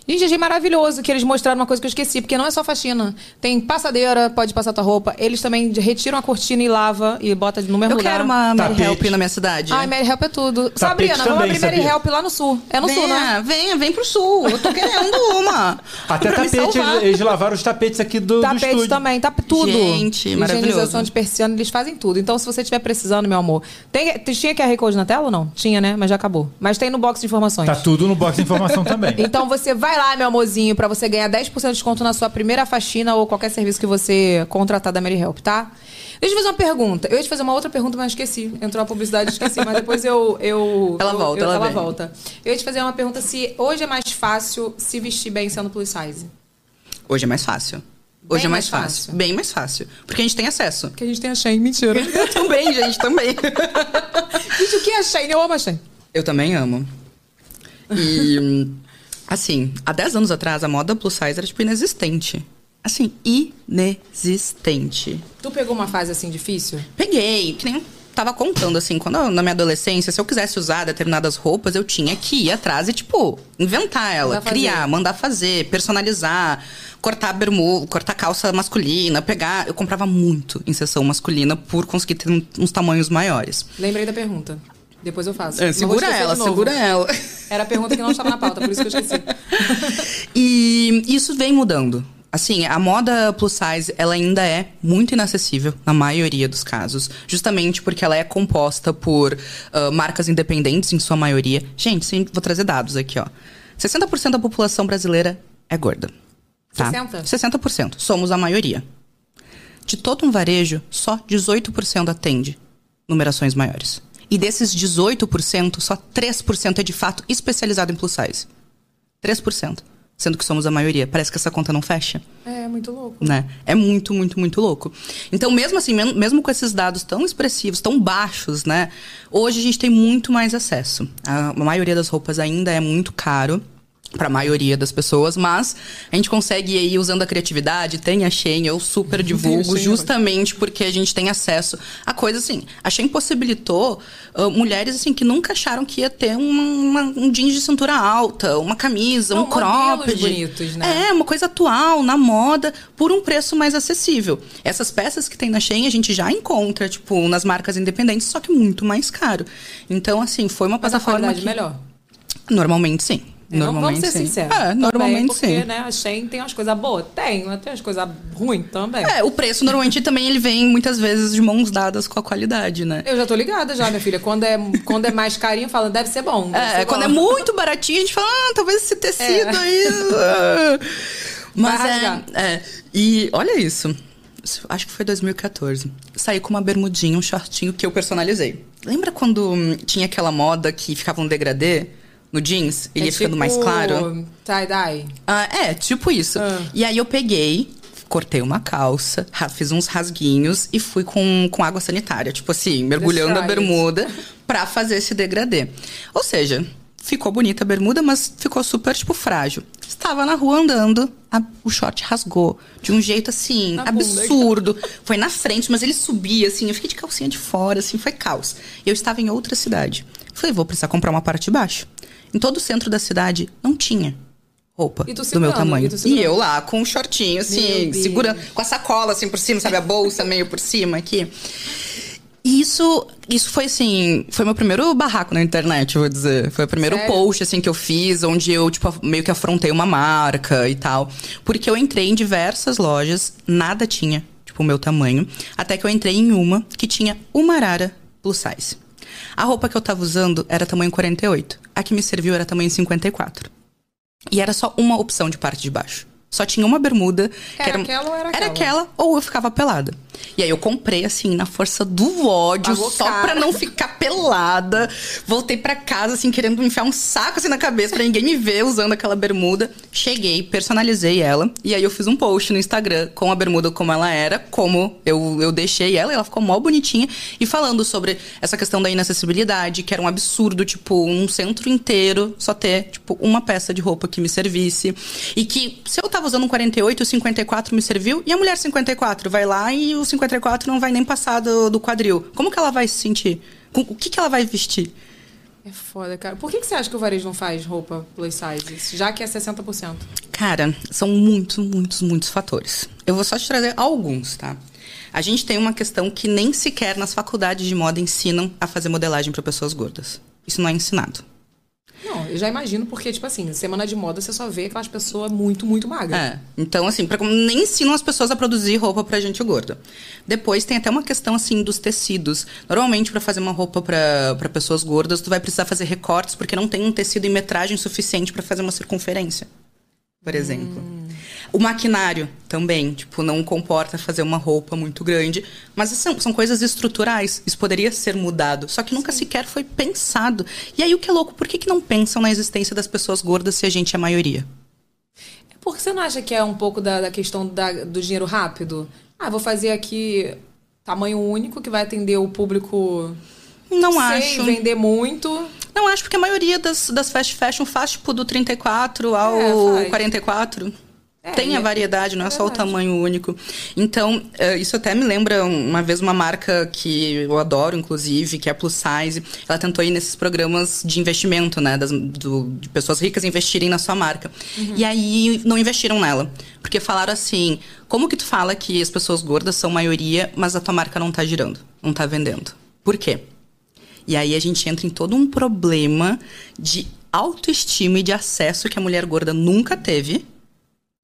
Gente, achei maravilhoso que eles mostraram uma coisa que eu esqueci, porque não é só faxina. Tem passadeira, pode passar tua roupa. Eles também retiram a cortina e lava e bota no mesmo Eu lugar. quero uma Mary Tapete. Help na minha cidade. Ai, Mary Help é tudo. Tapete Sabrina, vamos também, abrir Mary? Help lá no sul. É no sul, não é? venha, venha, vem pro sul. Eu tô querendo uma. [LAUGHS] Até Pra tapete, eles, eles lavaram os tapetes aqui do, do Tapete estúdio. também, tá tudo. Gente, maravilhoso. Higienização de persiana, eles fazem tudo. Então, se você estiver precisando, meu amor. Tem, tinha QR Code na tela ou não? Tinha, né? Mas já acabou. Mas tem no box de informações. Tá tudo no box de informação também. [LAUGHS] Então você vai lá, meu amorzinho, pra você ganhar 10% de desconto na sua primeira faxina ou qualquer serviço que você contratar da Mary Help, tá? Deixa eu fazer uma pergunta. Eu ia te fazer uma outra pergunta, mas esqueci. Entrou a publicidade, esqueci. Mas depois eu... eu [LAUGHS] Ela eu- volta, eu- ela vem. volta. Eu ia te fazer uma pergunta se hoje é mais fácil se vestir bem sendo plus size. Hoje é mais fácil. Hoje Bem é mais mais fácil. fácil. Bem mais fácil. Porque a gente tem acesso. Porque a gente tem a Shein. Mentira. [LAUGHS] Eu também, gente, também. [LAUGHS] gente, o que é a Shein? Eu amo a Shein. Eu também amo. E, hum, assim, há 10 anos atrás, a moda plus size era, tipo, inexistente. Assim, inexistente. Tu pegou uma fase assim difícil? Peguei, que nem tava contando, assim, quando eu- na minha adolescência, se eu quisesse usar determinadas roupas, eu tinha que ir atrás e, tipo, inventar ela, Mandar fazer. criar, mandar fazer, personalizar, cortar bermuda, cortar calça masculina, pegar. Eu comprava muito em sessão masculina por conseguir ter uns tamanhos maiores. Lembrei da pergunta. Depois eu faço. É, segura ela, segura ela. [LAUGHS] Era a pergunta que não estava na pauta, por isso que eu esqueci. [LAUGHS] E isso vem mudando. Assim, a moda plus size, ela ainda é muito inacessível na maioria dos casos, justamente porque ela é composta por ah, marcas independentes em sua maioria. Gente, sim, vou trazer dados aqui, ó. 60% da população brasileira é gorda. Tá? 60? 60%. Somos a maioria. De todo um varejo, só 18% atende numerações maiores. E desses 18%, só 3% é de fato especializado em plus size. 3%. Sendo que somos a maioria. Parece que essa conta não fecha, É, muito louco. né? É muito, muito, muito louco. Então, mesmo assim, mesmo com esses dados tão expressivos, tão baixos, né? Hoje a gente tem muito mais acesso. A maioria das roupas ainda é muito caro para a maioria das pessoas, mas a gente consegue ir aí usando a criatividade, tem a Shein, eu super divulgo, Shein, justamente porque a gente tem acesso a coisas assim. A Shein possibilitou ah, mulheres assim que nunca acharam que ia ter uma, uma- um jeans de cintura alta, uma camisa, Não, um crop. modelos bonitos, né? É, uma coisa atual, na moda, por um preço mais acessível. Essas peças que tem na Shein a gente já encontra, tipo, nas marcas independentes, só que muito mais caro. Então, assim, foi uma Mas a plataforma qualidade que... melhor. Normalmente sim. É, Normalmente vamos ser sim. sinceros. É, Também, normalmente porque, sim. né, a Shein tem umas coisas boas? Tem, mas tem umas coisas ruins também. É, o preço normalmente [LAUGHS] também ele vem muitas vezes de mãos dadas com a qualidade, né? Eu já tô ligada já, minha filha. Quando é, quando é mais carinho, fala, deve ser bom. deve É, ser quando bom. é muito baratinho, a gente fala, ah, talvez esse tecido É. aí. [LAUGHS] ah." Mas é, é. E olha isso. Isso, Acho que foi 2014. Saí com uma bermudinha, um shortinho que eu personalizei. Lembra quando hum, tinha aquela moda que ficava um degradê no jeans? Ele É ia ficando tipo mais claro? Tie-dye. Ah, é, tipo isso. Ah. E aí eu peguei, cortei uma calça, fiz uns rasguinhos e fui com, com água sanitária. Tipo assim, mergulhando a bermuda pra fazer esse degradê. Ou seja, ficou bonita a bermuda, mas ficou super, tipo, frágil. Estava na rua andando, a- o short rasgou. De um jeito, assim, Na bunda. absurdo. Foi na frente, mas ele subia, assim. Eu fiquei de calcinha de fora, assim, foi caos. E eu estava em outra cidade. Falei, vou precisar comprar uma parte de baixo. Em todo o centro da cidade, não tinha roupa do meu tamanho. e E, eu lá com um shortinho, assim, segurando, com a sacola assim por cima, sabe? A bolsa meio por cima aqui. E isso, isso foi assim, foi meu primeiro barraco na internet, vou dizer. Foi o primeiro Sério? post assim que eu fiz, onde eu tipo meio que afrontei uma marca e tal, porque eu entrei em diversas lojas, nada tinha tipo o meu tamanho, até que eu entrei em uma que tinha uma arara plus size. A roupa que eu tava usando era tamanho 48. A que me serviu era tamanho 54. E era só uma opção de parte de baixo. Só tinha uma bermuda. que Era aquela ou era Era aquela? aquela ou eu ficava pelada. E aí eu comprei, assim, na força do ódio, Pagou só caro. pra não ficar pelada. Voltei pra casa, assim, querendo enfiar um saco assim na cabeça pra ninguém me ver usando aquela bermuda. Cheguei, personalizei ela. E aí eu fiz um post no Instagram com a bermuda como ela era, como eu, eu deixei ela, e ela ficou mó bonitinha. E falando sobre essa questão da inacessibilidade, que era um absurdo, tipo, um centro inteiro só ter, tipo, uma peça de roupa que me servisse. E que se eu tava usando um 48, o 54 me serviu, e a mulher 54 vai lá e o 54 não vai nem passar do, do quadril. Como que ela vai se sentir? Com- O que, que ela vai vestir? É foda, cara. Por que, que você acha que o varejo não faz roupa plus size? Já que é 60%. Cara, são muitos, muitos, muitos fatores. Eu vou só te trazer alguns, tá? A gente tem uma questão que nem sequer nas faculdades de moda ensinam a fazer modelagem para pessoas gordas. Isso não é ensinado. Não, eu já imagino, porque, tipo assim, semana de moda você só vê aquelas pessoas muito, muito magras. É. Então, assim, pra, nem ensinam as pessoas a produzir roupa pra gente gorda. Depois tem até uma questão, assim, dos tecidos. Normalmente, pra fazer uma roupa pra pessoas gordas, tu vai precisar fazer recortes, porque não tem um tecido em metragem suficiente pra fazer uma circunferência. Por exemplo. O maquinário também, tipo, não comporta fazer uma roupa muito grande. Mas são, são coisas estruturais. Isso poderia ser mudado. Só que nunca Sim. sequer foi pensado. E aí o que é louco, por que, que não pensam na existência das pessoas gordas se a gente é a maioria? É porque você não acha que é um pouco da, da questão da, do dinheiro rápido? Ah, vou fazer aqui tamanho único que vai atender o público. Não sem acho. vender muito. Não acho, porque a maioria das, das fast fashion faz tipo do 34 ao é, 44. É, tem a é variedade, não é, é só o tamanho único. Então, eh, isso até me lembra uma vez uma marca que eu adoro, inclusive, que é a Plus Size. Ela tentou ir nesses programas de investimento, né? Das, do, de pessoas ricas investirem na sua marca. Uhum. E aí não investiram nela. Porque falaram assim: como que tu fala que as pessoas gordas são maioria, mas a tua marca não tá girando, não tá vendendo? Por quê? E aí a gente entra em todo um problema de autoestima e de acesso que a mulher gorda nunca teve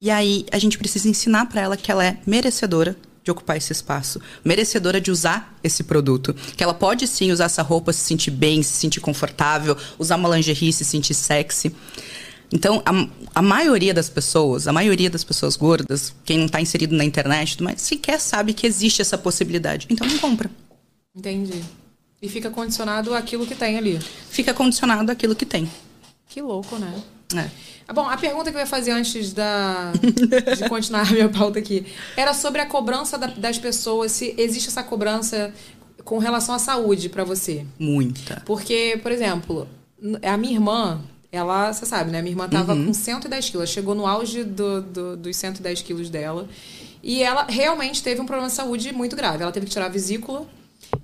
e aí a gente precisa ensinar pra ela que ela é merecedora de ocupar esse espaço, merecedora de usar esse produto, que ela pode sim usar essa roupa, se sentir bem, se sentir confortável, usar uma lingerie, se sentir sexy. Então, a, a maioria das pessoas, a maioria das pessoas gordas, quem não tá inserido na internet, mas sequer sabe que existe essa possibilidade. Então não compra. Entendi. E fica condicionado àquilo que tem ali. Fica condicionado àquilo que tem. Que louco, né? É. Ah, Bom, a pergunta que eu ia fazer antes da, de [LAUGHS] continuar a minha pauta aqui era sobre a cobrança da- das pessoas, se existe essa cobrança com relação à saúde pra você. Muita. Porque, por exemplo, a minha irmã, ela, você sabe, né? Minha irmã tava Uhum. com 110 quilos, ela chegou no auge do, do- dos 110 quilos dela. E ela realmente teve um problema de saúde muito grave. Ela teve que tirar a vesícula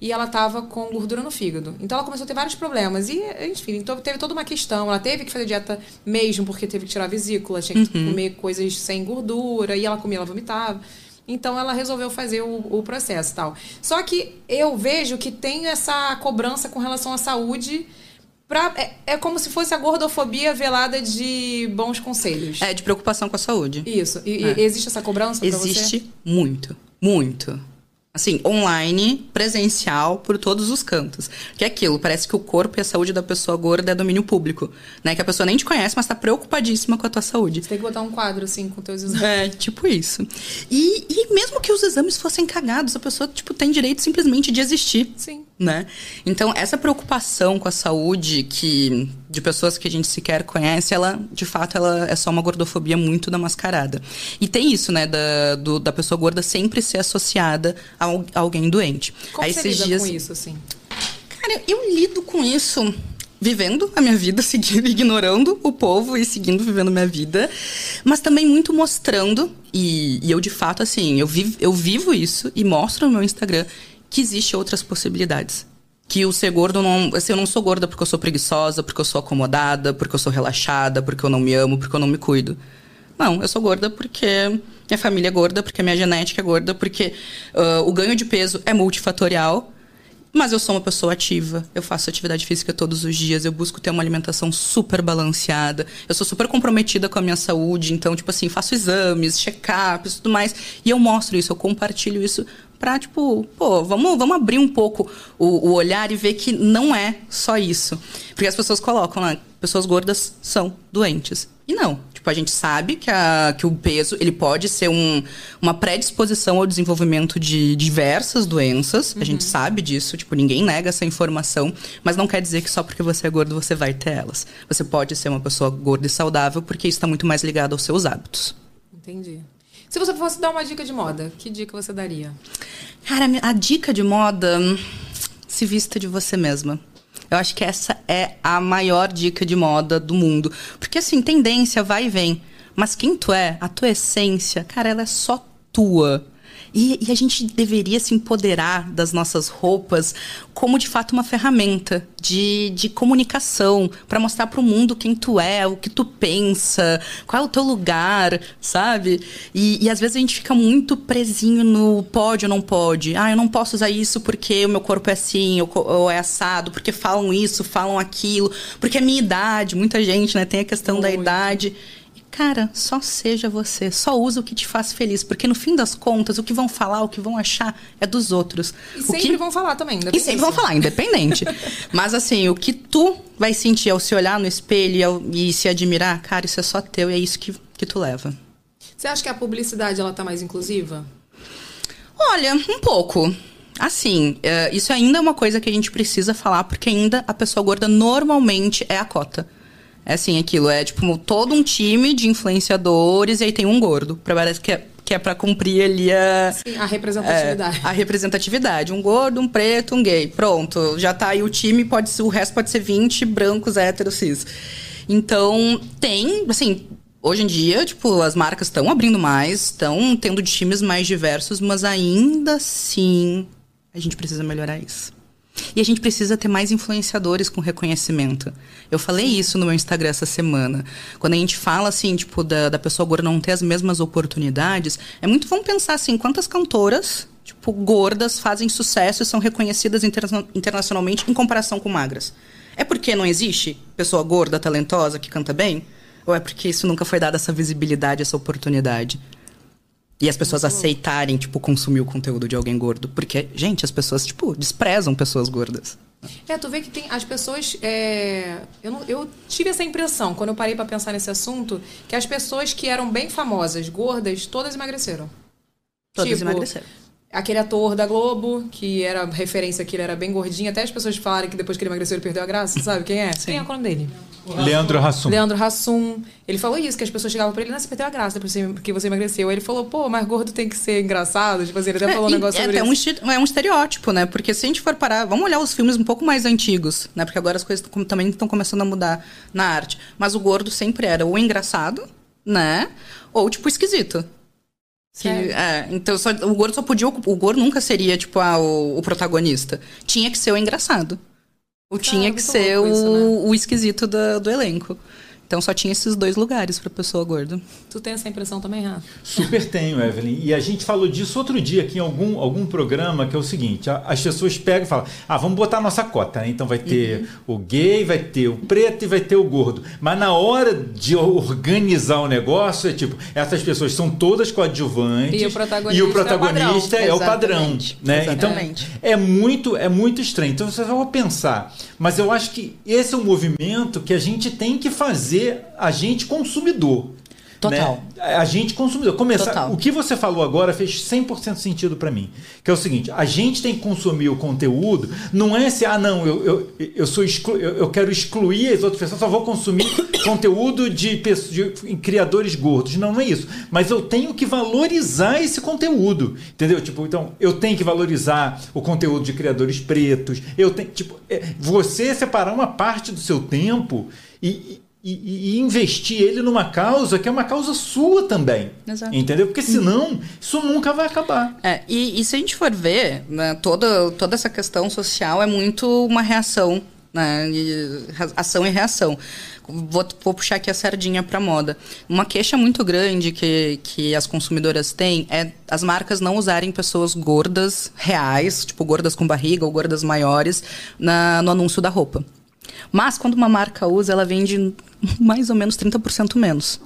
e ela tava com gordura no fígado. Então ela começou a ter vários problemas. E, enfim, então teve toda uma questão. Ela teve que fazer dieta mesmo, porque teve que tirar a vesícula, tinha que comer coisas sem gordura, e ela comia, ela vomitava. Então ela resolveu fazer o, o processo e tal. Só que eu vejo que tem essa cobrança com relação à saúde. Pra, é, é como se fosse a gordofobia velada de bons conselhos. É de preocupação com a saúde. Isso. E, É. existe essa cobrança? Existe muito, muito. Assim, online, presencial, por todos os cantos. Que é aquilo, parece que o corpo e a saúde da pessoa gorda é domínio público. Né? Que a pessoa nem te conhece, mas tá preocupadíssima com a tua saúde. Você tem que botar um quadro assim com teus exames. É, tipo isso. E, e mesmo que os exames fossem cagados, a pessoa, tipo, tem direito simplesmente de existir. Sim. Né? Então, essa preocupação com a saúde que de pessoas que a gente sequer conhece, ela, de fato, ela é só uma gordofobia muito mascarada. E tem isso, né, da, do- da pessoa gorda sempre ser associada a, a alguém doente. Como Aí você esses lida dias. com isso, assim? Cara, eu lido com isso vivendo a minha vida, [LAUGHS] seguindo, ignorando o povo e seguindo vivendo minha vida, mas também muito mostrando, e, e eu de fato, assim, eu vivo, eu vivo isso e mostro no meu Instagram que existe outras possibilidades. Que o ser gordo não. Assim, eu não sou gorda porque eu sou preguiçosa, porque eu sou acomodada, porque eu sou relaxada, porque eu não me amo, porque eu não me cuido. Não, eu sou gorda porque minha família é gorda, porque minha genética é gorda, porque ah, o ganho de peso é multifatorial. Mas eu sou uma pessoa ativa, eu faço atividade física todos os dias, eu busco ter uma alimentação super balanceada, eu sou super comprometida com a minha saúde, então, tipo assim, faço exames, check-ups e tudo mais. E eu mostro isso, eu compartilho isso pra, tipo, pô, vamos, vamos abrir um pouco o, o olhar e ver que não é só isso. Porque as pessoas colocam lá, pessoas gordas são doentes. E não. Tipo, a gente sabe que, a, que o peso ele pode ser um, uma predisposição ao desenvolvimento de diversas doenças. A gente sabe disso, tipo, ninguém nega essa informação, mas não quer dizer que só porque você é gordo você vai ter elas. Você pode ser uma pessoa gorda e saudável porque isso está muito mais ligado aos seus hábitos. Entendi. Se você fosse dar uma dica de moda, que dica você daria? Cara, a dica de moda, se vista de você mesma. Eu acho que essa é a maior dica de moda do mundo. Porque, assim, tendência vai e vem. Mas quem tu é, a tua essência, cara, ela é só tua. E, e a gente deveria se empoderar das nossas roupas como de fato uma ferramenta de, de comunicação para mostrar para o mundo quem tu é, o que tu pensa, qual é o teu lugar, sabe? E, e às vezes a gente fica muito presinho no pode ou não pode. Ah, eu não posso usar isso porque o meu corpo é assim ou, ou é assado, porque falam isso, falam aquilo, porque é minha idade. Muita gente, né, tem a questão da idade. Cara, só seja você, só usa o que te faz feliz, porque no fim das contas, o que vão falar, o que vão achar é dos outros. E O sempre que... vão falar também, ainda E sempre vão falar, independente. [LAUGHS] Mas assim, o que tu vai sentir ao se olhar no espelho e, ao- e se admirar, cara, isso é só teu e é isso que, que tu leva. Você acha que a publicidade ela tá mais inclusiva? Olha, um pouco. Assim, é, isso ainda é uma coisa que a gente precisa falar, porque ainda a pessoa gorda normalmente é a cota. É assim, aquilo, é tipo todo um time de influenciadores e aí tem um gordo. Parece que é, que é pra cumprir ali a. Sim, a representatividade. É, a representatividade. Um gordo, um preto, um gay. Pronto. Já tá aí o time, pode ser, o resto pode ser 20 brancos, héteros, cis. Então, tem, assim, Hoje em dia, tipo, as marcas estão abrindo mais, estão tendo times mais diversos, mas ainda assim a gente precisa melhorar isso. E a gente precisa ter mais influenciadores com reconhecimento. Eu falei isso no meu Instagram essa semana. Quando a gente fala, assim, tipo, da, da pessoa gorda não ter as mesmas oportunidades, é muito, vamos pensar assim, quantas cantoras, tipo, gordas fazem sucesso e são reconhecidas interna- internacionalmente em comparação com magras? É porque não existe pessoa gorda, talentosa, que canta bem? Ou é porque isso nunca foi dada essa visibilidade, essa oportunidade? E as pessoas aceitarem, tipo, consumir o conteúdo de alguém gordo. Porque, gente, as pessoas, tipo, desprezam pessoas gordas. É, tu vê que tem as pessoas. é, eu, não- eu tive essa impressão, quando eu parei pra pensar nesse assunto, que as pessoas que eram bem famosas, gordas, todas emagreceram. Todas Tipo, emagreceram. Aquele ator da Globo, que era referência que ele era bem gordinho, até as pessoas falarem que depois que ele emagreceu ele perdeu a graça, sabe quem é? Quem é o nome dele? Leandro Hassum. Leandro Hassum. Ele falou isso, que as pessoas chegavam pra ele, não, você perdeu a graça depois que você emagreceu. Aí ele falou, pô, mas gordo tem que ser engraçado. Tipo assim, ele até falou um negócio é sobre até isso. um, é um estereótipo, né? Porque se a gente for parar, vamos olhar os filmes um pouco mais antigos, né? Porque agora as coisas também estão começando a mudar na arte. Mas o gordo sempre era ou engraçado, né? Ou, tipo, esquisito. Que, é, então só- o gordo só podia. O gordo nunca seria, tipo, ah, o, o protagonista. Tinha que ser o engraçado. Ou tinha que ser o, isso, né? o esquisito da- do elenco. Então só tinha esses dois lugares pra pessoa gorda. Tu tem essa impressão também, Rafa? Super tenho, Evelyn. E a gente falou disso outro dia aqui em algum, algum programa, que é o seguinte: a- as pessoas pegam e falam, ah, vamos botar a nossa cota, né? Então vai ter Uhum. o gay, vai ter o preto e vai ter o gordo. Mas na hora de organizar o negócio, é tipo, essas pessoas são todas coadjuvantes E o protagonista e o protagonista é é o o padrão. padrão. Exatamente. Né? Exatamente. Então, é muito, é muito estranho. Então você vai pensar, mas eu acho que esse é um movimento que a gente tem que fazer a gente consumidor. Total. né? A gente consumidor. Começar, Total. O que você falou agora fez 100% sentido para mim. Que é o seguinte: a gente tem que consumir o conteúdo, não é se, ah, não, eu, eu, eu, sou exclu, eu, eu quero excluir as outras pessoas, só vou consumir [COUGHS] conteúdo de, pessoas- de criadores gordos. Não, não é isso. Mas eu tenho que valorizar esse conteúdo. Entendeu? Tipo, então, eu tenho que valorizar o conteúdo de criadores pretos. Eu tenho, tipo, é, você separar uma parte do seu tempo e. e- e investir ele numa causa que é uma causa sua também. Exato. Entendeu? Porque senão isso nunca vai acabar. É, e, e se a gente for ver, né, toda, toda essa questão social é muito uma reação, né, ação e reação. Vou, vou puxar aqui a sardinha para moda. Uma queixa muito grande que, que as consumidoras têm é as marcas não usarem pessoas gordas reais, tipo gordas com barriga ou gordas maiores, na, no anúncio da roupa. Mas quando uma marca usa, ela vende mais ou menos 30% menos.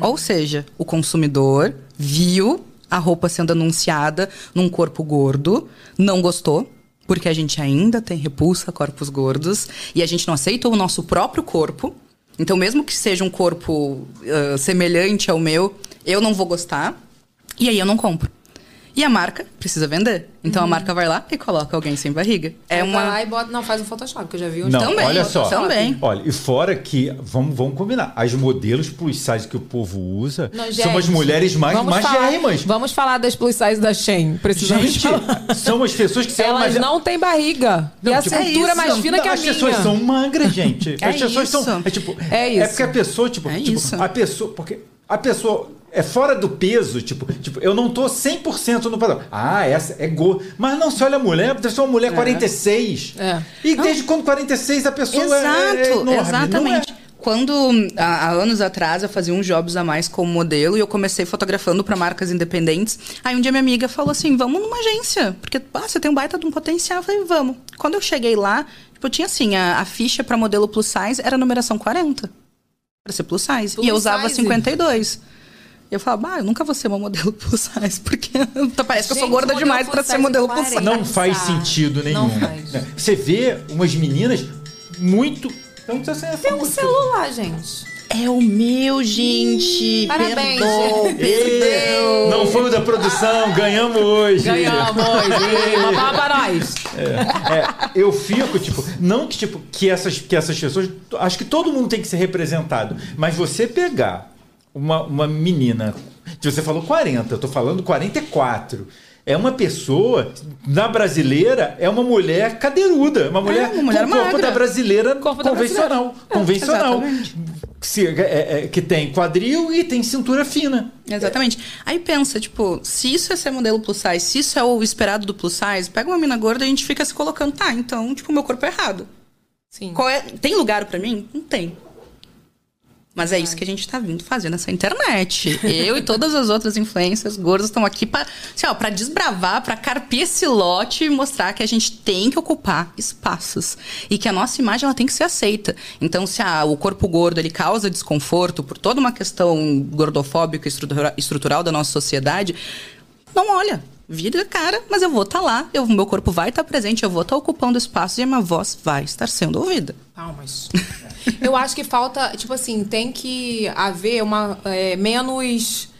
Ou seja, o consumidor viu a roupa sendo anunciada num corpo gordo, não gostou, porque a gente ainda tem repulsa a corpos gordos e a gente não aceita o nosso próprio corpo. Então, mesmo que seja um corpo ah, semelhante ao meu, eu não vou gostar e aí eu não compro. E a marca precisa vender. Então a marca vai lá e coloca alguém sem barriga. É Aí vai lá uma. e bota. Não, faz um Photoshop, que eu já vi uns Não, Também, olha só. também. Olha, e fora que, vamos, vamos combinar, as modelos plus size que o povo usa Não, são as mulheres mais vamos falar, magérrimas. Vamos falar das plus size da Shein. Precisamos Gente, falar. são as pessoas que... Elas mas- não têm barriga. e a tipo, cintura é mais fina Não, que a as minha. pessoas são magras, gente. É as pessoas isso. são. É, tipo, É isso. É porque a pessoa, tipo, É tipo, isso. a pessoa. Porque a pessoa é fora do peso, tipo, tipo, eu não tô 100% no padrão. Ah, essa é gorda. Mas não, se olha a mulher, deve ser uma mulher 46. É. E desde quando 46 a pessoa é- Exato, é, enorme, exatamente. não é? Quando, há, há anos atrás, eu fazia uns jobs a mais como modelo e eu comecei fotografando para marcas independentes. Aí um dia minha amiga falou assim: vamos numa agência, porque ah, você tem um baita de um potencial. Eu falei: vamos. Quando eu cheguei lá, tipo, tinha assim: a, a ficha para modelo plus size era numeração 40 para ser plus size. Plus e eu usava size? 52. E eu falava, ah, eu nunca vou ser uma modelo [LAUGHS] plus size, porque [LAUGHS] parece que eu sou gorda demais para ser modelo 40. plus size. Não faz sentido nenhum. não faz. né? Você vê umas meninas muito. Ser essa Tem um celular, gente. É o meu, gente. Parabéns. Perdão, perdão. Não foi o da produção, ganhamos hoje. Ganhamos hoje. [LAUGHS] Uma palma pra nós. É, eu fico, tipo, não que, tipo, que essas, que essas pessoas. Acho que todo mundo tem que ser representado. Mas você pegar uma, uma menina. Você falou 40, eu tô falando 44. É uma pessoa, na brasileira, é uma mulher cadeiruda. Uma mulher, uma mulher com o corpo magra. da brasileira Corpo da convencional. brasileira. convencional. exatamente. que, se- é- é- que tem quadril e tem cintura fina. Exatamente. Aí pensa, tipo, se isso é ser modelo plus size, se isso é o esperado do plus size, pega uma mina gorda e a gente fica se colocando, tá, então, tipo, meu corpo é errado. Sim. Qual é- tem lugar pra mim? Não tem. Mas é isso que a gente tá vindo fazer nessa internet. Eu e todas as outras influências gordas estão aqui pra, assim, ó, pra desbravar, pra carpir esse lote e mostrar que a gente tem que ocupar espaços. E que a nossa imagem ela tem que ser aceita. Então, se ah, o corpo gordo ele causa desconforto por toda uma questão gordofóbica estrutura- estrutural da nossa sociedade, não olha. Vira cara, mas eu vou estar lá, eu, meu corpo vai estar presente, eu vou estar ocupando espaço e a minha voz vai estar sendo ouvida. Palmas. [LAUGHS] Eu acho que falta, tipo assim, tem que haver uma é, menos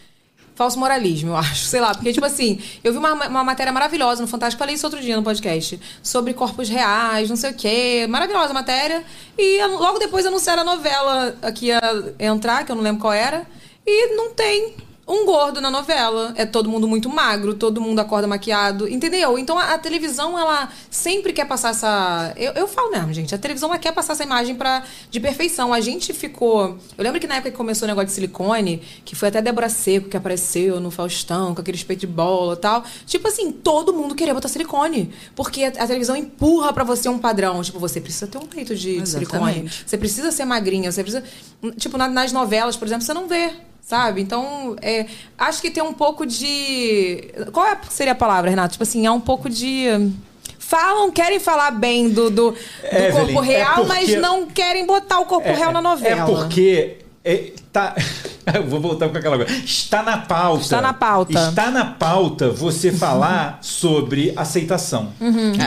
falso moralismo, eu acho. Sei lá, porque, tipo assim, eu vi uma, uma matéria maravilhosa no Fantástico, falei isso outro dia no podcast, sobre corpos reais, não sei o quê. Maravilhosa a matéria. E logo depois anunciaram a novela que ia entrar, que eu não lembro qual era, e não tem. Um gordo na novela. É todo mundo muito magro, todo mundo acorda maquiado, entendeu? Então a, a televisão, ela sempre quer passar essa. Eu, eu falo mesmo, gente. A televisão ela quer passar essa imagem pra, de perfeição. A gente ficou. Eu lembro que na época que começou o negócio de silicone, que foi até Débora Seco que apareceu no Faustão, com aquele peito de bola e tal. Tipo assim, todo mundo queria botar silicone. Porque a, a televisão empurra pra você um padrão. Tipo, você precisa ter um peito de, de silicone. Você precisa ser magrinha, você precisa. Tipo, na- nas novelas, por exemplo, você não vê. Sabe? Então, é, acho que tem um pouco de. Qual é- seria a palavra, Renato? Tipo assim, é um pouco de. Falam, querem falar bem do, do, do Evelyn, corpo é real, porque- mas não querem botar o corpo real na novela. É porque. é, tá, [LAUGHS] eu vou voltar com aquela coisa. Está na pauta. Está na pauta. Está na pauta você falar sobre aceitação.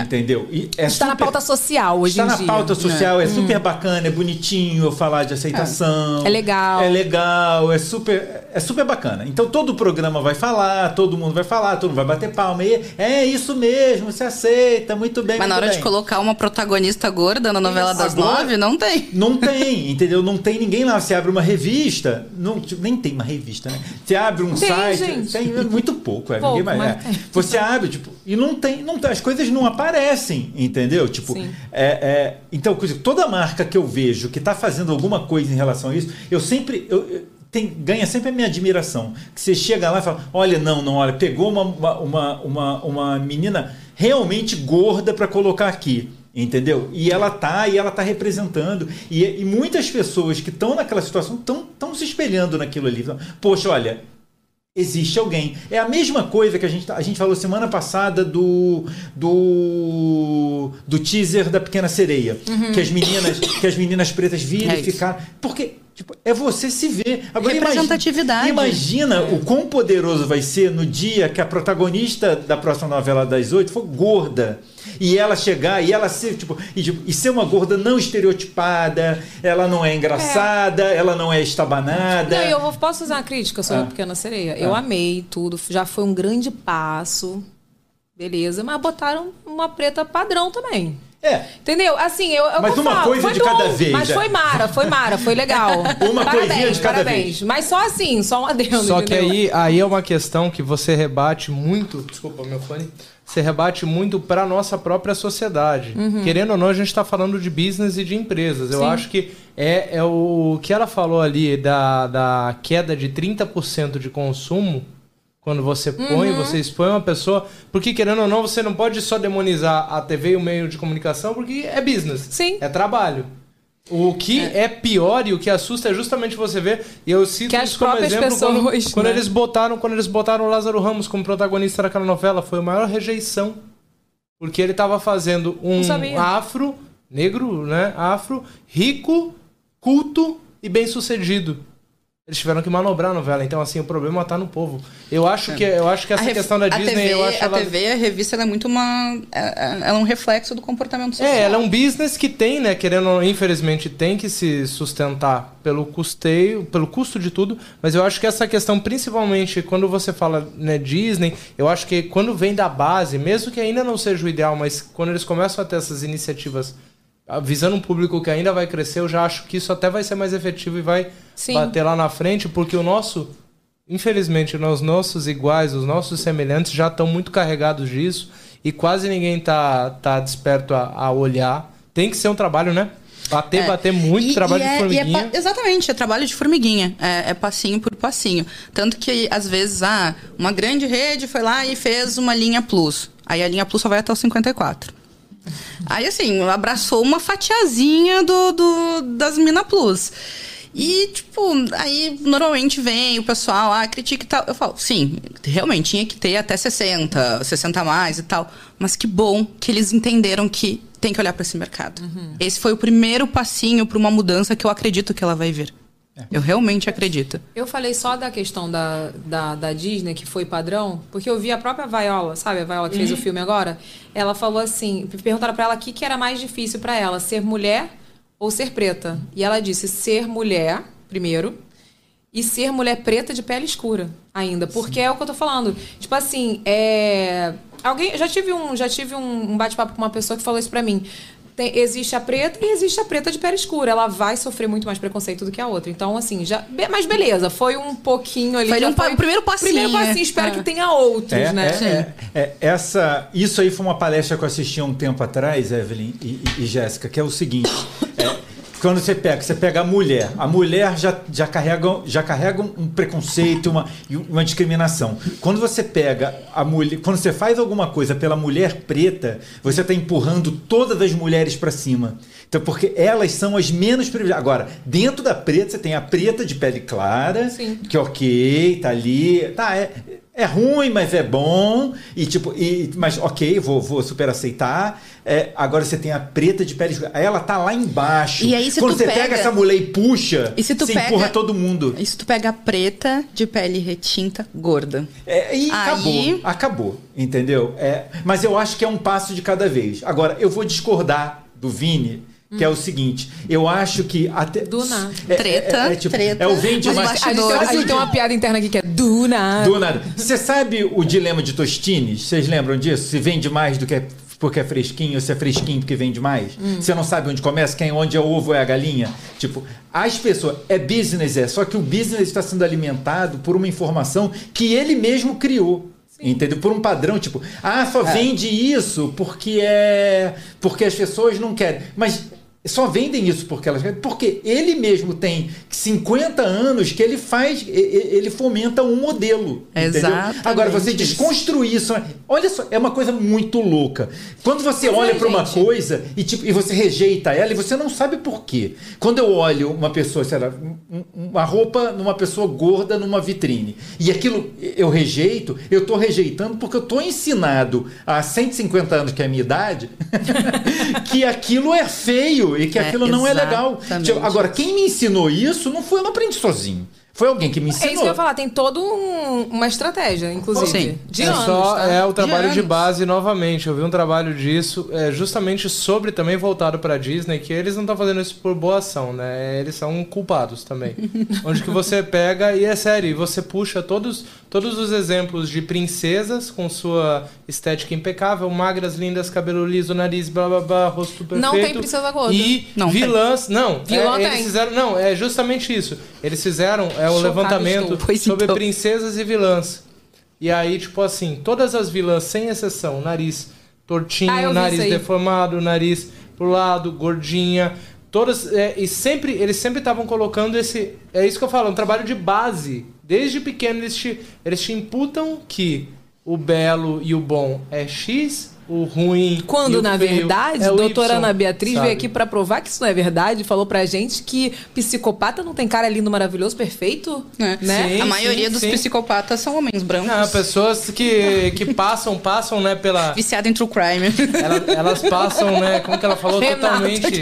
Entendeu? E é Uhum. Está na super- pauta social hoje Está em na dia. pauta social, é, super bacana, é bonitinho eu falar de aceitação. É legal. É legal, é super, é super bacana. Então todo o programa vai falar, todo mundo vai falar, todo mundo vai bater palma. E é isso mesmo, você aceita, muito bem. Mas na hora bem. de colocar uma protagonista gorda na novela Isso. das Agora- nove, não tem. Não [LAUGHS] tem, entendeu? Não tem ninguém lá. Você abre uma revista, não, tipo, nem tem uma revista, né? Você abre um Tem, site, gente. tem muito pouco, é, Pouco, ninguém mais. mas é. tem. Você abre, tipo, e não tem, não tem, as coisas não aparecem, entendeu? Tipo, Sim. é, é, então, coisa- toda marca que eu vejo que está fazendo alguma coisa em relação a isso, eu sempre. Eu, eu- tem, ganha sempre a minha admiração. Que você chega lá e fala: olha, não, não, olha, pegou uma, uma, uma, uma, menina realmente gorda para colocar aqui. Entendeu? E ela tá, e ela tá representando. E, e muitas pessoas que estão naquela situação estão se espelhando naquilo ali. Poxa, olha, existe alguém. É a mesma coisa que a gente, tá- a gente falou semana passada do, do, do teaser da Pequena Sereia. Que as meninas que as meninas pretas viram É e ficaram. Porque tipo, é você se ver. Agora, Representatividade. Imagina, imagina o quão poderoso vai ser no dia que a protagonista da próxima novela das oito for gorda. E ela chegar e ela ser, tipo, e, tipo, e ser uma gorda não estereotipada, ela não é engraçada, ela não é estabanada. Não, eu vou- posso fazer uma crítica sobre Ah. a Pequena Sereia? Eu Ah. amei tudo, já foi um grande passo. Beleza, mas botaram uma preta padrão também. É. Entendeu? Assim, eu, eu Mas vou uma falar, coisa foi de bom, cada vez, Mas é. foi mara, foi mara, foi legal. [LAUGHS] Uma parabéns, coisinha de cada parabéns. vez. Mas só assim, só um adendo, Só que entendeu? aí, aí é uma questão que você rebate muito. Desculpa, meu fone. Você rebate muito para nossa própria sociedade. Querendo ou não, a gente está falando de business e de empresas. Eu Sim. acho que é, é o que ela falou ali da, da queda de 30% de consumo. Quando você põe, você expõe uma pessoa. Porque, querendo ou não, você não pode só demonizar a TV e o meio de comunicação, porque é business. Sim. É trabalho. O que é. pior e o que assusta é justamente você ver, e eu cito Que isso como exemplo quando, pessoas, quando né? eles botaram, quando eles botaram o Lázaro Ramos como protagonista daquela novela, foi a maior rejeição. Porque ele tava fazendo um afro, negro, né? Afro, rico, culto e bem-sucedido. Eles tiveram que manobrar a novela, então assim, o problema tá no povo. Eu acho que eu acho que essa questão da Disney, TV, eu acho a ela TV, a revista, ela é muito uma. é- é- Ela é um reflexo do comportamento social. É, ela é um business que tem, né, querendo, infelizmente, tem que se sustentar pelo custeio, pelo custo de tudo, mas eu acho que essa questão, principalmente quando você fala, né, Disney, eu acho que quando vem da base, mesmo que ainda não seja o ideal, mas quando eles começam a ter essas iniciativas visando um público que ainda vai crescer, eu já acho que isso até vai ser mais efetivo e vai Sim. bater lá na frente, porque o nosso Infelizmente, os nossos iguais, os nossos semelhantes já estão muito carregados disso e quase ninguém tá, tá desperto a, a olhar. Tem que ser um trabalho, né? Bater, É. bater muito, E- trabalho e de é- e é formiguinha. pa- exatamente, é trabalho de formiguinha. É, é passinho por passinho. Tanto que, às vezes, ah, uma grande rede foi lá e fez uma linha plus. Aí a linha plus só vai até o 54. Aí, assim, abraçou uma fatiazinha do, do- das Mina Plus. E, tipo, aí normalmente vem o pessoal, ah, critica e tal. Eu falo, sim, realmente tinha que ter até 60, 60 a mais e tal. Mas que bom que eles entenderam que tem que olhar para esse mercado. Esse foi o primeiro passinho para uma mudança que eu acredito que ela vai vir. Eu realmente acredito. Eu falei só da questão da, da, da Disney, que foi padrão, porque eu vi a própria Viola, sabe? A Viola que fez o filme agora. Ela falou assim: perguntaram pra ela o que, que era mais difícil pra ela, ser mulher ou ser preta. E ela disse: ser mulher, primeiro, e ser mulher preta de pele escura ainda. Porque é o que eu tô falando. Tipo assim, é. Alguém. Já tive um, já tive um, um bate-papo com uma pessoa que falou isso pra mim. Tem- existe a preta e existe a preta de pele escura. Ela vai sofrer muito mais preconceito do que a outra. Então, assim, já. be- Mas beleza, foi um pouquinho ali. Foi um pa- o primeiro passinho, Primeiro passinho, né? espero É. que tenha outros, É, né? é, é, é, essa, isso aí foi uma palestra que eu assisti há um tempo atrás, Evelyn e, e- e Jéssica, que é o seguinte: é, quando você pega, você pega a mulher, a mulher já, já, carrega, já carrega um preconceito, uma, uma discriminação. Quando você pega a mulher, quando você faz alguma coisa pela mulher preta, você está empurrando todas as mulheres para cima. Então, porque elas são as menos privilegiadas. Agora, dentro da preta, você tem a preta de pele clara, Sim. que ok, tá ali, tá, é, é ruim, mas é bom, e tipo, e, mas ok, vou, vou super aceitar. É, agora você tem a preta de pele ela tá lá embaixo. E aí, se Quando você pega... pega essa mulher e puxa, E se tu você pega- empurra todo mundo. E se tu pega a preta de pele retinta, gorda. É, e Aí- acabou, acabou, entendeu? É, mas eu acho que é um passo de cada vez. Agora, eu vou discordar do Vini, que é o seguinte, eu acho que até... Do nada. É, Treta, é, é, tipo, treta. É o vende mais... A gente, tem, a gente tem uma piada interna aqui que é do nada. Do nada. Você sabe o dilema de Tostines? Vocês lembram disso? Se vende mais do que é porque é fresquinho, ou se é fresquinho porque vende mais? Você não sabe onde começa, quem onde é o ovo é a galinha? Tipo, as pessoas. É business, é. Só que o business está sendo alimentado por uma informação que ele mesmo criou. Entendeu? Por um padrão, tipo, ah, só vende isso porque é. Porque as pessoas não querem. Mas só vendem isso porque elas. Porque ele mesmo tem 50 anos que ele faz, ele fomenta um modelo. Exatamente Agora, você isso. desconstruir isso. Olha só, é uma coisa muito louca. Quando você Mas olha é, para uma coisa e, tipo, e você rejeita ela e você não sabe por quê. Quando eu olho uma pessoa, sei lá, um- um- uma roupa numa pessoa gorda numa vitrine e aquilo eu rejeito, eu estou rejeitando porque eu estou ensinado há 150 anos, que é a minha idade, [LAUGHS] que aquilo é feio e que É, aquilo não é legal. Tipo, Agora, quem me ensinou isso não foi, eu não aprendi sozinho. Foi alguém que me É ensinou. isso que eu ia falar, tem toda um- uma estratégia, inclusive. Sim. De é anos, só tá? é o trabalho de, anos. base novamente. Eu vi um trabalho disso, é, justamente sobre também voltado para Disney, que eles não estão fazendo isso por boa ação, né? Eles são culpados também. [LAUGHS] Onde que você pega e é sério, e você puxa todos todos os exemplos de princesas com sua estética impecável, magras, lindas, cabelo liso, nariz, blá blá blá, rosto perfeito. Não tem princesa gorda. E Não tem. vilãs, não. Vilã é, eles tem. fizeram, não, é justamente isso. Eles fizeram é o levantamento estou. Sobre então. princesas e vilãs. E aí, tipo assim, todas as vilãs, sem exceção, nariz tortinho, Ah, nariz deformado, nariz pro lado, gordinha. Todas. é, e sempre, eles sempre estavam colocando esse. É isso que eu falo, um trabalho de base. Desde pequeno eles te, eles te imputam que o belo e o bom é X, o ruim. Quando, na feio verdade, é o doutora Y, Ana Beatriz sabe? veio aqui pra provar que isso não é verdade e falou pra gente que psicopata não tem cara lindo, maravilhoso, perfeito, É. né? Sim, a maioria sim, dos sim. psicopatas são homens brancos. Não, pessoas que, que [LAUGHS] passam, passam, né, pela. Viciado em true crime. Ela- elas passam, né? Como que ela falou? Renata, totalmente.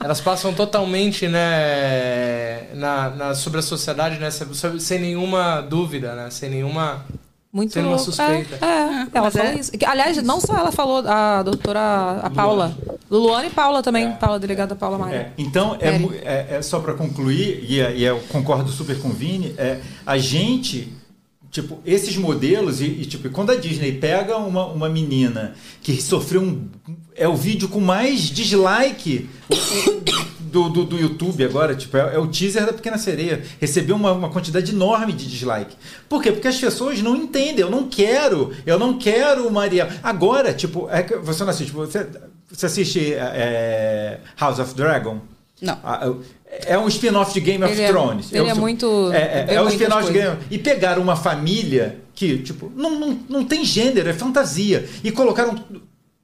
Elas passam totalmente, né? Na, na- sobre a sociedade, né? Sem, sem nenhuma dúvida, né? Sem nenhuma. Muito Sendo uma suspeita. É, é, ela mas falou é- isso. Aliás, não só ela falou, a doutora a Paula. Luana e Paula também. Paula, delegada Paula Maia. É, então, é, é- é só para concluir, e, é- e eu concordo super com o Vini, é, a gente, tipo, esses modelos, e, e, tipo, quando a Disney pega uma, uma menina que sofreu um. É o vídeo com mais dislike do, do, do YouTube agora, tipo, é, é o teaser da Pequena Sereia. Recebeu uma, uma quantidade enorme de dislike. Por quê? Porque as pessoas não entendem. Eu não quero, eu não quero Maria. Agora, tipo, é que você não assiste, você. Você assiste é, House of Dragon? Não. Ah, É um spin-off de Game of Ele é- Thrones. ele é um- muito- É, é, é um spin-off de. Game E pegaram uma família que, tipo, não, não, não tem gênero, é fantasia. E colocaram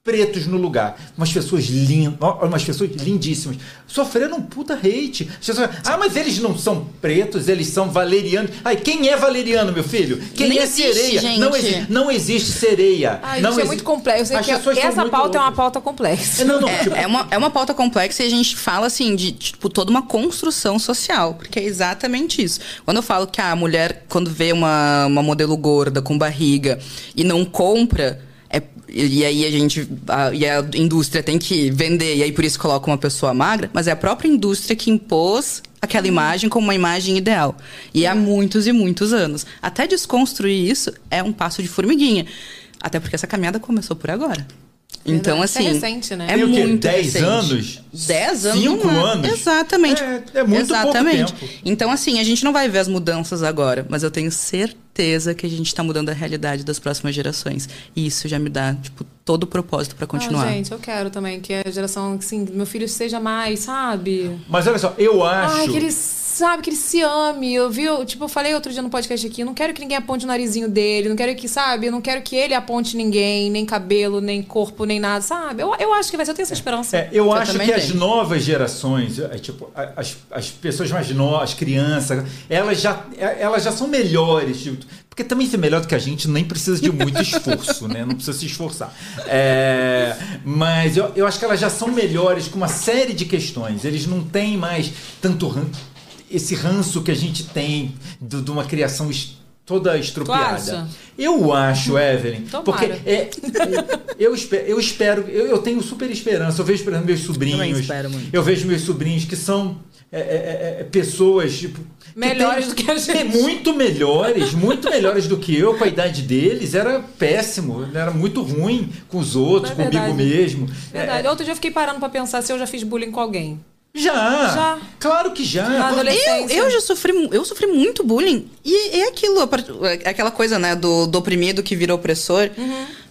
pretos no lugar. Umas pessoas lindas, umas pessoas lindíssimas. Sofreram um puta hate. As pessoas, ah, mas eles não são pretos, eles são valerianos. Ai, quem é valeriano, meu filho? Quem Nem é existe, sereia? gente. Não, exi não existe sereia. Ai, não gente, é muito complexo. Eu sei As pessoas são essa pauta é uma loucas. pauta complexa. Não, não, É, tipo, é uma, é uma pauta complexa e a gente fala assim de tipo, toda uma construção social, porque é exatamente isso. Quando eu falo que a mulher, quando vê uma, uma modelo gorda com barriga e não compra, e aí a gente. A, e a indústria tem que vender, e aí por isso coloca uma pessoa magra, mas é a própria indústria que impôs aquela imagem como uma imagem ideal. E há muitos e muitos anos. Até desconstruir isso é um passo de formiguinha. Até porque essa caminhada começou por agora. Então, Isso é assim. recente, né? É Tem o quê? muito 10 recente. anos? 10 anos. Cinco não é. anos? Exatamente. É- é muito pouco Exatamente. tempo. Então, assim, a gente não vai ver as mudanças agora, mas eu tenho certeza que a gente tá mudando a realidade das próximas gerações. E isso já me dá, tipo, todo o propósito pra continuar. Ah, gente, eu quero também que a geração, assim, meu filho seja mais, sabe? mas olha só, eu acho. Ai, que ele sabe, que ele se ame. Eu vi, eu, tipo, eu falei outro dia no podcast aqui, eu não quero que ninguém aponte o narizinho dele, não quero que, sabe, eu não quero que ele aponte ninguém, nem cabelo, nem corpo, nem nada, sabe? Eu, eu acho que vai ser, eu tenho essa esperança. É, eu, acho também que as novas gerações, é, tipo, as, as pessoas mais novas, as crianças, elas já, é, elas já são melhores. tipo, porque também ser melhor do que a gente nem precisa de muito [LAUGHS] esforço, né? Não precisa se esforçar. É, mas eu, eu acho que elas já são melhores com uma série de questões. Eles não têm mais tanto ran- esse ranço que a gente tem de uma criação toda estropiada. acha? Eu acho, Evelyn. Tomara. Porque é, eu, espero, eu espero, eu, eu tenho super esperança. Eu vejo, por exemplo, meus sobrinhos. Muito. Eu vejo meus sobrinhos que são é, é, é, é, pessoas, tipo. que Melhores têm- do que a gente. Muito melhores, muito melhores do que eu, com a idade deles. Era péssimo, era muito ruim com os outros, é comigo mesmo. Verdade. Outro dia eu fiquei parando pra pensar se eu já fiz bullying com alguém. Já, Já. Claro que já. Na Porque- adolescência. Eu, eu já sofri, eu sofri muito bullying. E é aquilo, a é aquela coisa, né, do, do oprimido que vira opressor.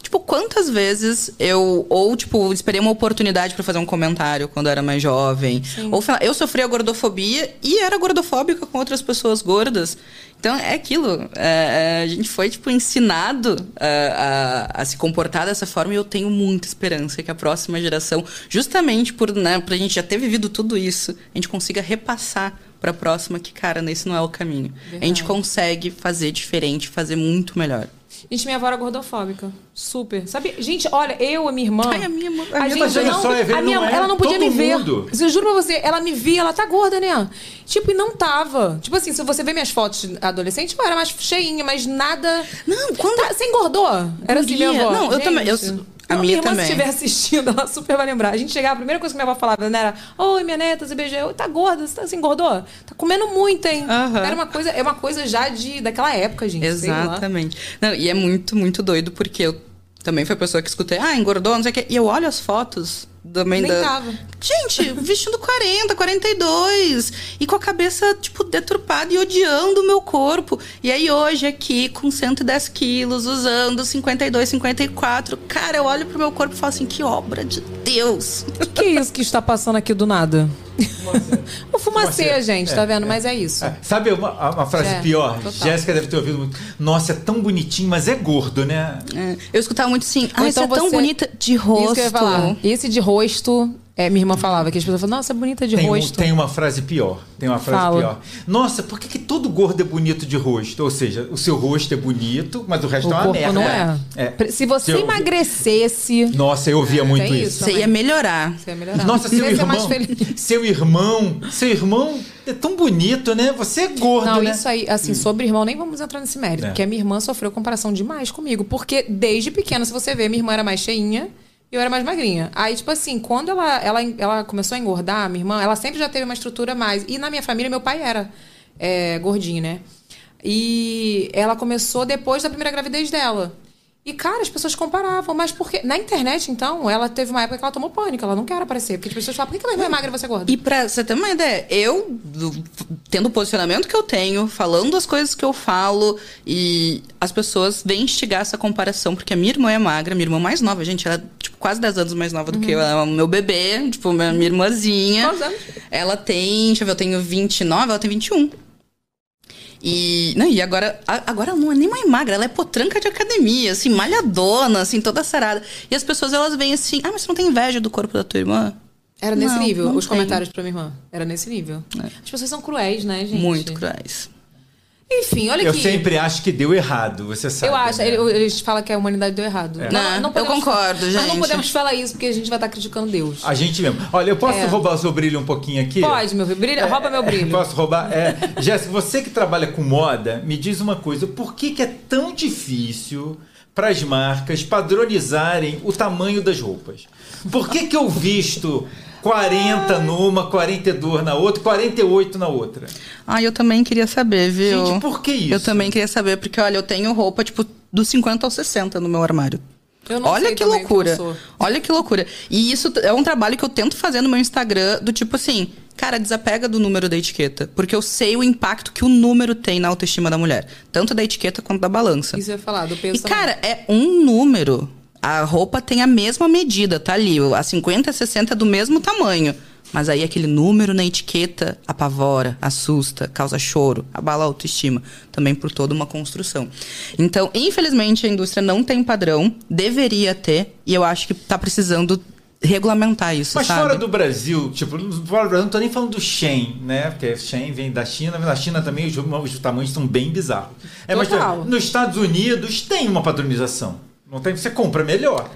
Tipo, quantas vezes eu, ou, tipo, esperei uma oportunidade pra fazer um comentário quando eu era mais jovem. Ou falar, eu sofria gordofobia e era gordofóbica com outras pessoas gordas. Então, é aquilo. é, é, a gente foi, tipo, ensinado a, a- a se comportar dessa forma e eu tenho muita esperança que a próxima geração, justamente por, né, pra gente já ter vivido tudo isso, a gente consiga repassar pra próxima que, cara, nesse não é o caminho. A gente consegue fazer diferente, fazer muito melhor. Gente, minha avó era gordofóbica. Super. Sabe? Gente, olha, eu e minha irmã. Ai, a minha irmã- a a minha gente não, só, Evelyn, a minha, não é ela não podia todo me ver. mundo. Eu juro pra você, ela me via, ela tá gorda, né? Tipo, e não tava. Tipo assim, se você ver minhas fotos adolescente, eu era mais cheinha, mas nada. Não, quando- Tá, você engordou? Era assim, minha avó. Não, eu Gente, também, eu- a não, minha irmã, também. se estiver assistindo, [LAUGHS] ela super vai lembrar. A gente chegava, a primeira coisa que minha avó falava né, era: Oi, minha neta, você beijou. Eu, Tá gorda, você, tá, você engordou? Tá comendo muito, hein? Aham. Era uma coisa, é uma coisa já de, daquela época, gente. Exatamente. Não, e é muito, muito doido, porque eu também fui a pessoa que escutei, ah, engordou, não sei o quê. E eu olho as fotos também Nem da. tava. Gente, vestindo 40, 42. E com a cabeça, tipo, deturpada e odiando o meu corpo. E aí hoje, aqui, com 110 quilos, usando 52, 54. Cara, eu olho pro meu corpo e falo assim, que obra de Deus. O que é isso que está passando aqui do nada? [LAUGHS] o fumacê, gente, tá vendo? Mas é isso. É, Sabe uma, uma frase É, pior? total. Jéssica deve ter ouvido muito. Nossa, é tão bonitinho, mas é gordo, né? É, eu escutava muito assim, ah, Ou você é tão você- bonita de rosto. Isso que eu ia falar. Esse de rosto, é, minha irmã falava, que as pessoas falavam, nossa, é bonita de Tem, um- rosto. tem uma frase pior. Tem uma frase Fala. pior. Nossa, por que, que todo gordo é bonito de rosto? Ou seja, o seu rosto é bonito, mas o resto O é uma corpo merda. não é. É. Se você Se eu- emagrecesse, Nossa, eu ouvia muito tem isso. isso. Você ia melhorar. você ia melhorar. Nossa, você seu ia ser mais irmão, feliz. seu irmão, seu irmão é tão bonito, né? Você é gordo, Não, né? isso aí, assim, sobre irmão, nem vamos entrar nesse mérito, É. porque a minha irmã sofreu comparação demais comigo. Porque desde pequena, se você vê, minha irmã era mais cheinha eu era mais magrinha. Aí, tipo assim, quando ela, ela, ela começou a engordar, minha irmã, ela sempre já teve uma estrutura mais. E na minha família, meu pai era é, gordinho, né? E ela começou depois da primeira gravidez dela. E, cara, as pessoas comparavam, mas porque. Na internet, então, ela teve uma época que ela tomou pânico, ela não quer aparecer. Porque as pessoas falam, por que ela é magra e você é gorda? E pra você ter uma ideia, eu, do- tendo o posicionamento que eu tenho, falando as coisas que eu falo, e as pessoas vêm instigar essa comparação, porque a minha irmã é magra, minha irmã mais nova, gente, ela é tipo, quase 10 anos mais nova do que eu, ela é o meu bebê, tipo, minha, minha irmãzinha. Quantos anos? Ela tem, deixa eu ver, eu tenho 29, ela tem 21. E, não, e agora, agora ela não é nem mais magra, ela é potranca de academia, assim, malhadona, assim, toda sarada. E as pessoas, elas vêm assim, ah, mas você não tem inveja do corpo da tua irmã? Era nesse Não, nível, não os tem. comentários pra minha irmã. Era nesse nível. As pessoas são cruéis, né, gente? Muito cruéis. Enfim, olha Eu aqui. sempre acho que deu errado, você sabe. Eu acho, né? ele- eles falam que a humanidade deu errado. É. Não, eu concordo, Nós não gente. podemos falar isso porque a gente vai estar criticando Deus. A gente mesmo. Olha, eu posso É. roubar o seu brilho um pouquinho aqui? Pode, meu filho. Brilha, rouba meu brilho. Posso roubar? É. Jéssica, você que trabalha com moda, me diz uma coisa: por que, que é tão difícil para as marcas padronizarem o tamanho das roupas? Por que, que eu visto 40 numa, 42 na outra, 48 na outra? Ah, eu também queria saber, viu? Gente, por que isso? Eu também queria saber, porque olha, eu tenho roupa, tipo, dos 50 aos 60 no meu armário. Eu não Olha sei que que loucura. sou. Olha que loucura. E isso é um trabalho que eu tento fazer no meu Instagram, do tipo assim, cara, desapega do número da etiqueta. Porque eu sei o impacto que o número tem na autoestima da mulher. Tanto da etiqueta quanto da balança. Isso eu ia falar, do peso E, cara, é um número. A roupa tem a mesma medida, tá ali. A 50 e a 60 é do mesmo tamanho. Mas aí aquele número na etiqueta apavora, assusta, causa choro, abala a autoestima. Também por toda uma construção. Então, infelizmente, a indústria não tem padrão. Deveria ter. E eu acho que tá precisando regulamentar isso, Mas sabe? fora do Brasil, tipo, fora do Brasil, não tô nem falando do Shein, né? Porque Shein vem da China, mas na China também os, os tamanhos são bem bizarros. É, mas Total. nos Estados Unidos tem uma padronização. Não tem, você compra melhor.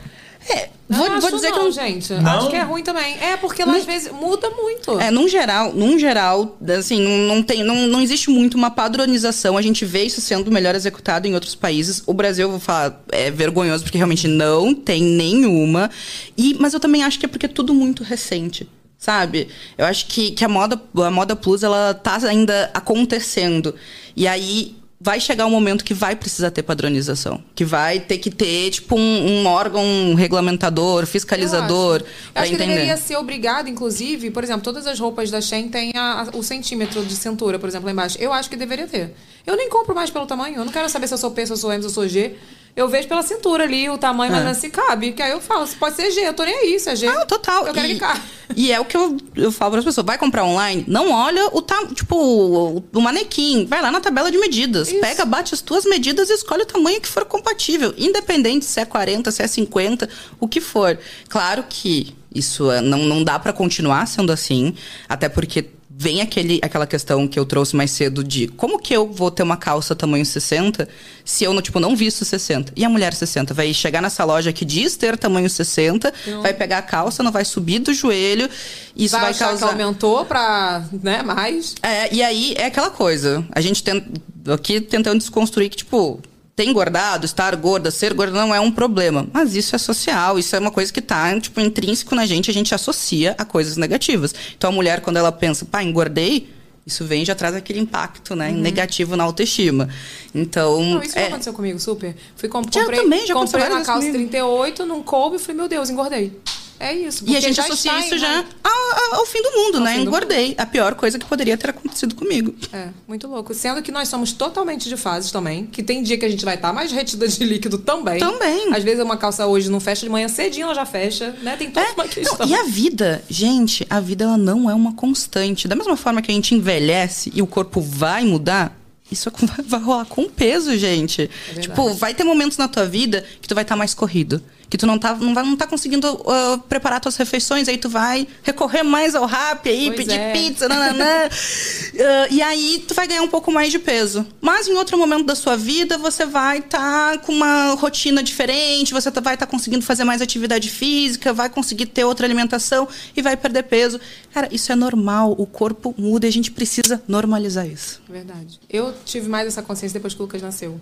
É, Não vou, acho vou dizer não, que eu gente. Não? Acho que é ruim também. É, porque lá às vezes muda muito. É, num geral, num geral, assim, não, não tem, não, não existe muito uma padronização. A gente vê isso sendo melhor executado em outros países. O Brasil, eu vou falar, é vergonhoso porque realmente não tem nenhuma. E, mas eu também acho que é porque é tudo muito recente. Sabe? Eu acho que, que a moda a moda plus ela tá ainda acontecendo. E aí vai chegar um momento que vai precisar ter padronização, que vai ter que ter tipo um, um órgão regulamentador, fiscalizador Eu para acho que deveria ser obrigado, inclusive, por exemplo, todas as roupas da Shein têm a- a- o centímetro de cintura, por exemplo, lá embaixo. Eu acho que deveria ter. Eu nem compro mais pelo tamanho. Eu não quero saber se eu sou P, se eu sou M, se eu sou G. Eu vejo pela cintura ali o tamanho, É. mas assim cabe. Que aí eu falo, pode ser G, eu tô nem aí, se é G. Ah, total. Eu quero e, que cabe. e é o que eu, eu falo para as pessoas. Vai comprar online, não olha o tam, tipo o, o manequim. Vai lá na tabela de medidas. Isso. Pega, bate as tuas medidas e escolhe o tamanho que for compatível. Independente se é 40, se é 50, o que for. Claro que isso é- não, não dá para continuar sendo assim. Até porque vem aquele, aquela questão que eu trouxe mais cedo de como que eu vou ter uma calça tamanho 60 se eu não, tipo, não visto 60? E a mulher 60 vai chegar nessa loja que diz ter tamanho 60, vai pegar a calça, não vai subir do joelho, isso vai vai, causar aumentou pra, né, mais. é, e aí é aquela coisa. A gente tem, aqui tentando desconstruir que, tipo, ter engordado, estar gorda, ser gorda não é um problema. Mas isso é social, isso é uma coisa que tá, tipo, intrínseco na gente, a gente associa a coisas negativas. Então a mulher, quando ela pensa, pá, engordei, isso vem e já traz aquele impacto, né, negativo na autoestima. Então. Uhum. Não, isso já é, aconteceu comigo, super. Fui comp Já comprei, também, já comprei uma calça vezes comigo. 38, não coube e falei, meu Deus, engordei. É isso. E a gente associa está em- isso já ao, ao fim do mundo, Ao né? Engordei. A pior coisa que poderia ter acontecido comigo. É, muito louco. Sendo que nós somos totalmente de fases também. Que tem dia que a gente vai estar mais retida de líquido também. Também. Às vezes uma calça hoje não fecha de manhã cedinho, ela já fecha, né? Tem toda uma questão. Não, e a vida, gente, a vida ela não é uma constante. Da mesma forma que a gente envelhece e o corpo vai mudar, isso vai, [LAUGHS] vai rolar com peso, gente. tipo, vai ter momentos na tua vida que tu vai estar mais corrido. Que tu não tá, não vai, não tá conseguindo ah, preparar tuas refeições, aí tu vai recorrer mais ao rap aí, Pois pedir é. pizza, nananã. [LAUGHS] Ah, e aí tu vai ganhar um pouco mais de peso. Mas em outro momento da sua vida, você vai estar com uma rotina diferente, você tá- vai estar conseguindo fazer mais atividade física, vai conseguir ter outra alimentação e vai perder peso. Cara, isso é normal, o corpo muda e a gente precisa normalizar isso. Verdade. Eu tive mais essa consciência depois que o Lucas nasceu.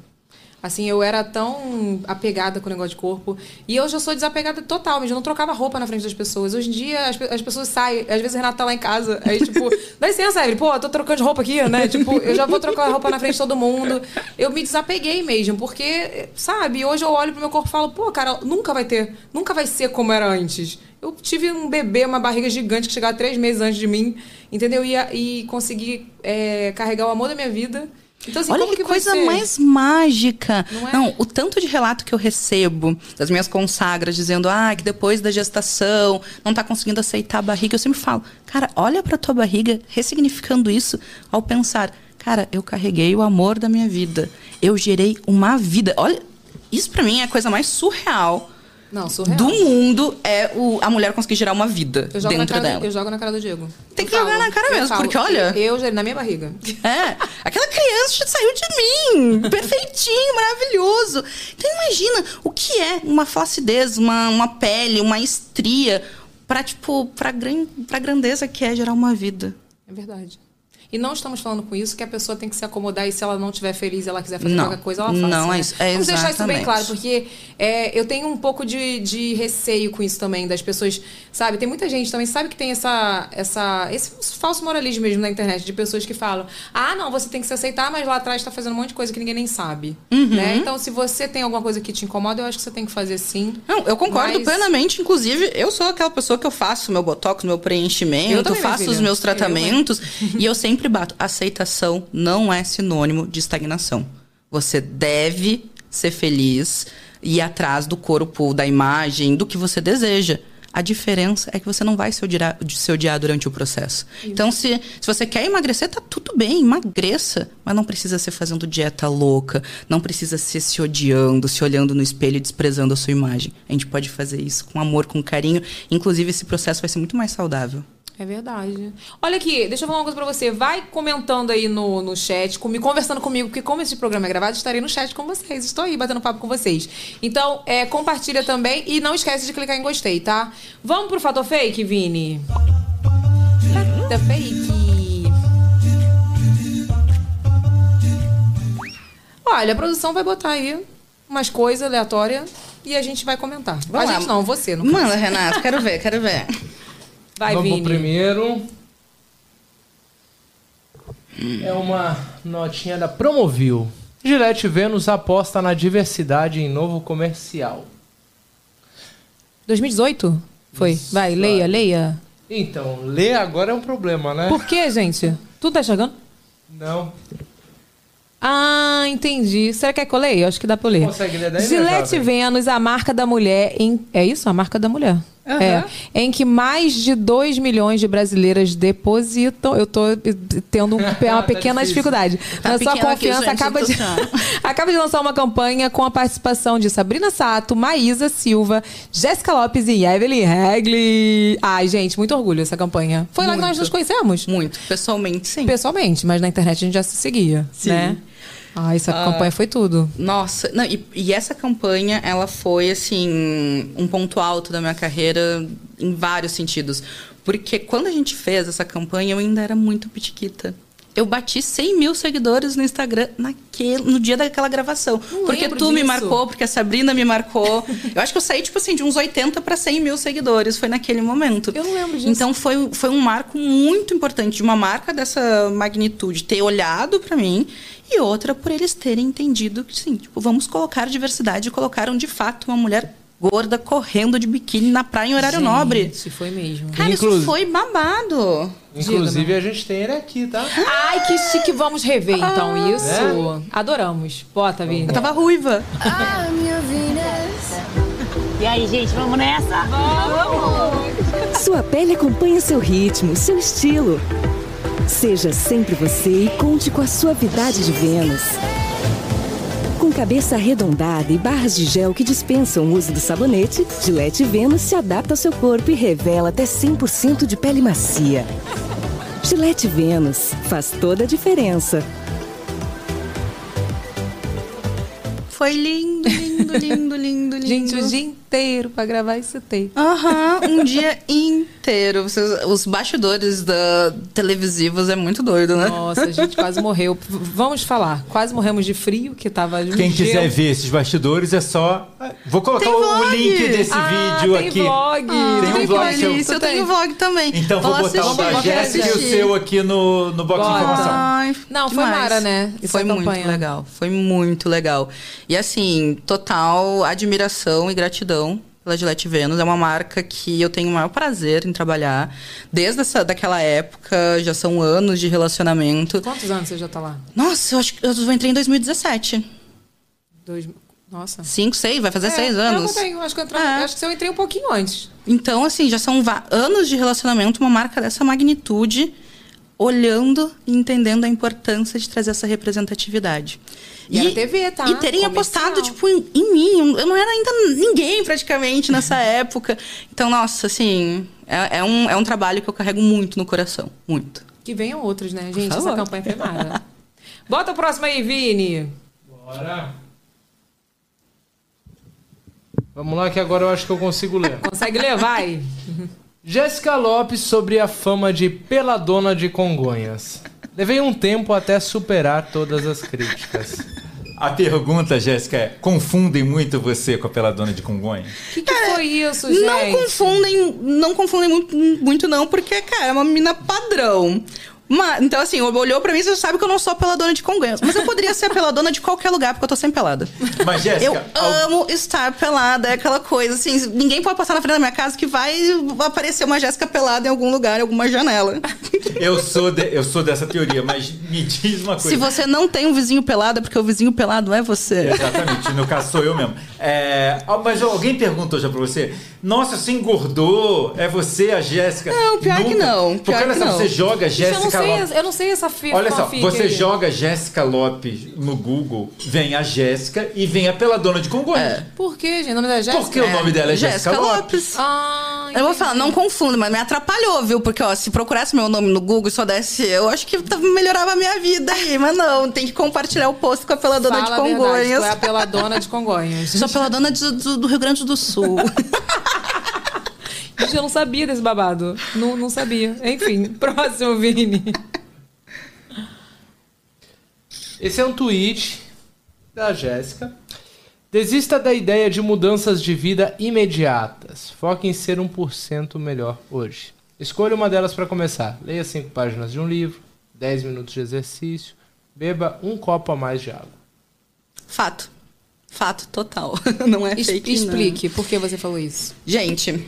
Assim, eu era tão apegada com o negócio de corpo. E eu já sou desapegada total, mas eu não trocava roupa na frente das pessoas. Hoje em dia, as, as pessoas saem. Às vezes o Renato tá lá em casa. [LAUGHS] Aí, tipo, dá licença, Evelyn. Pô, eu tô trocando de roupa aqui, né? [LAUGHS] Tipo, eu já vou trocar a roupa na frente de todo mundo. Eu me desapeguei mesmo, porque, sabe, hoje eu olho pro meu corpo e falo, pô, cara, nunca vai ter, nunca vai ser como era antes. Eu tive um bebê, uma barriga gigante que chegava três meses antes de mim, entendeu? E, e consegui é, carregar o amor da minha vida. Então, assim, Olha que, vai coisa mais mágica. Não é? o tanto de relato que eu recebo das minhas consagras dizendo, ah, que depois da gestação não tá conseguindo aceitar a barriga. Eu sempre falo, cara, olha pra tua barriga, ressignificando isso ao pensar, cara, eu carreguei o amor da minha vida. Eu gerei uma vida. Olha, isso pra mim é a coisa mais surreal. Não, surreal. Do mundo é o, a mulher conseguir gerar uma vida dentro cara, dela. eu jogo na cara do Diego. Tem Eu que jogar falo, na cara mesmo, falo, porque olha- Eu, eu na minha barriga. É, aquela criança saiu de mim, [LAUGHS] perfeitinho, maravilhoso. Então imagina o que é uma flacidez, uma, uma pele, uma estria pra, tipo, pra, gran, pra grandeza que é gerar uma vida. É verdade. E não estamos falando com isso que a pessoa tem que se acomodar e se ela não estiver feliz e ela quiser fazer Não. qualquer coisa, ela faça. Não, é né? isso- é Vamos deixar isso bem exatamente. claro, porque é, eu tenho um pouco de, de receio com isso também, das pessoas, sabe? Tem muita gente também, sabe que tem essa, essa, esse falso moralismo mesmo na internet, de pessoas que falam, ah, não, você tem que se aceitar, mas lá atrás tá fazendo um monte de coisa que ninguém nem sabe. Uhum. Né? Então, se você tem alguma coisa que te incomoda, eu acho que você tem que fazer sim. Não, eu concordo Mas- plenamente. Inclusive, eu sou aquela pessoa que eu faço meu botox, meu Eu preenchimento, também, minha faço os meus Eu, tratamentos. [LAUGHS] e eu sempre bato. Aceitação não é sinônimo de estagnação. Você deve ser feliz e ir atrás do corpo, da imagem, do que você deseja. A diferença é que você não vai se odiar, se odiar durante o processo. Então, se, se você quer emagrecer, tá tudo bem, emagreça. Mas não precisa ser fazendo dieta louca, não precisa ser se odiando, se olhando no espelho e desprezando a sua imagem. A gente pode fazer isso com amor, com carinho. Inclusive, esse processo vai ser muito mais saudável. É verdade. Olha aqui, deixa eu falar uma coisa pra você. Vai comentando aí no, no chat, comigo, conversando comigo, porque como esse programa é gravado, estarei no chat com vocês. Estou aí batendo papo com vocês. Então, é, compartilha também e não esquece de clicar em gostei, tá? Vamos pro Fator Fake, Vini? Fator Fake. Olha, a produção vai botar aí umas coisas aleatórias e a gente vai comentar. Vamos a lá. gente não, você. No. Manda, Renato, quero ver, quero ver. [LAUGHS] Vai, Vamos Vini. primeiro. É uma notinha da Promovil. Gillette Vênus aposta na diversidade em novo comercial. 2018? Foi. Vai, leia, leia. Então, ler agora é um problema, né? Por que, gente? Tu tá chegando? Não. Ah, entendi. Será que é que eu leio? Acho que dá pra eu ler. Consegue ler daí, né, Gillette jovem? Vênus, a marca da mulher em... É isso? A marca da mulher. Aham. É. Em que mais de 2 milhões de brasileiras depositam. Eu tô tendo um- [LAUGHS] uma Tá pequena difícil. dificuldade. Tá Na sua aqui, confiança, gente, acaba, de, [LAUGHS] acaba de lançar uma campanha com a participação de Sabrina Sato, Maísa Silva, Jéssica Lopes e Evelyn Regli. Ai, gente, muito orgulho essa campanha. Foi lá que nós Muito. nos conhecemos? Muito. Pessoalmente, sim. Pessoalmente, mas na internet a gente já se seguia, Sim. né? Ah, essa campanha foi tudo. Nossa, não, e, e essa campanha, ela foi, assim, um ponto alto da minha carreira em vários sentidos. Porque quando a gente fez essa campanha, eu ainda era muito pitiquita. Eu bati 100 mil seguidores no Instagram naquele, no dia daquela gravação. Não porque tu me disso. marcou, porque a Sabrina me marcou. eu acho que eu saí, tipo assim, de uns 80 para 100 mil seguidores. Foi naquele momento. Eu não lembro disso. Então foi, foi um marco muito importante de uma marca dessa magnitude ter olhado para mim e outra por eles terem entendido que sim, tipo, vamos colocar diversidade e colocaram de fato uma mulher gorda correndo de biquíni na praia em horário nobre. Isso foi mesmo. Cara, Inclusive- isso foi babado. Inclusive, a gente tem ele aqui, tá? Ai, que chique. Vamos rever, então, isso. Né? Adoramos. Bota, Vini. Eu tava ruiva. E aí, gente, vamos nessa? Sua pele acompanha seu ritmo, seu estilo. Seja sempre você e conte com a suavidade de Vênus. Com cabeça arredondada e barras de gel que dispensam o uso do sabonete, Gillette Vênus se adapta ao seu corpo e revela até 100% de pele macia. Gillette Vênus faz toda a diferença. Foi lindo, lindo, lindo, lindo, lindo. Gente, o dia inteiro pra gravar esse take. Aham, um dia inteiro. Vocês- os bastidores da televisivos é muito doido, né? Nossa, a gente quase morreu. Vamos falar. Quase morremos de frio, que tava um Quem gelo. quiser ver esses bastidores é só. Vou colocar Tem o, o vlog. link desse Ah, vídeo tem aqui. vlog. Tem um vlog seu. eu tem? tenho vlog também. Então vou botar o assistir, da vou Jéssica e o seu aqui no, no box de Bota. informação. Ai, Não, foi demais. Mara, né? Foi muito legal. Foi muito legal. E assim, total admiração e gratidão pela Gillette Venus. É uma marca que eu tenho o maior prazer em trabalhar. Desde essa, daquela época, já são anos de relacionamento. Quantos anos você já tá lá? Nossa, eu acho que eu entrei em 2017. Dois... Nossa. Cinco, seis, vai fazer É, seis Eu, anos. tenho, acho, que eu entrei, É. acho que eu entrei um pouquinho antes. Então, assim, já são anos de relacionamento, uma marca dessa magnitude, olhando e entendendo a importância de trazer essa representatividade. E era TV, tá? E terem Comercial. apostado, tipo, em, em mim. Eu não era ainda ninguém, praticamente, nessa [LAUGHS] época. Então, nossa, assim, é, é um, é um trabalho que eu carrego muito no coração. Muito. Que venham outros, né, gente? Essa campanha foi mara. [LAUGHS] Bota o próximo aí, Vini. Bora. Vamos lá que agora eu acho que eu consigo ler. Consegue ler? Vai. [LAUGHS] Jéssica Lopes sobre a fama de peladona de Congonhas. Levei um tempo até superar todas as críticas. A pergunta, Jéssica, é: confundem muito você com a peladona de Congonha? O que, que foi isso, gente? Não confundem, não confundem muito, muito não, porque, cara, é uma menina padrão. Mas, então, assim, olhou pra mim e você sabe que eu não sou a peladona de Congonhas. Mas eu poderia ser a peladona de qualquer lugar, porque eu tô sempre pelada. Mas, Eu Jéssica, al- amo estar pelada, é aquela coisa assim, ninguém pode passar na frente da minha casa que vai aparecer uma Jéssica pelada em algum lugar, em alguma janela. eu sou, de- eu sou dessa teoria, mas me diz uma coisa. Se você não tem um vizinho pelado, é porque o vizinho pelado é você. Exatamente, no caso sou eu mesmo. É, ah, mas alguém perguntou já pra você: Nossa, você engordou? É você, a Jéssica? Não, pior que não, Porque pior olha que só, você joga Gente, eu Jéssica sei, Lopes. eu não sei essa fi Olha só, você aí. joga Jéssica Lopes no Google, vem a Jéssica e vem a peladona de Congonhas. Por quê, gente? O nome da Jéssica? Porque o nome dela é Jéssica Lopes. Ah, Eu vou falar, não confundo, mas me atrapalhou, viu? Porque, ó, se procurasse meu nome no Google e só desse, eu acho que tá- melhorava a minha vida aí. Mas não, tem que compartilhar o post com a peladona Fala de a verdade, Congonhas. tu é a peladona de Congonhas. Sou peladona de- do, do Rio Grande do Sul. [LAUGHS] Gente, eu não sabia desse babado. Não, não sabia. Enfim, [LAUGHS] próximo, Vini. Esse é um tweet da Jéssica. Desista da ideia de mudanças de vida imediatas. Foque em ser 1% melhor hoje. Escolha uma delas para começar. Leia cinco páginas de um livro, 10 minutos de exercício, beba um copo a mais de água. Fato. Fato total. [LAUGHS] Não é Es- fake, não. Explique por que você falou isso. Gente,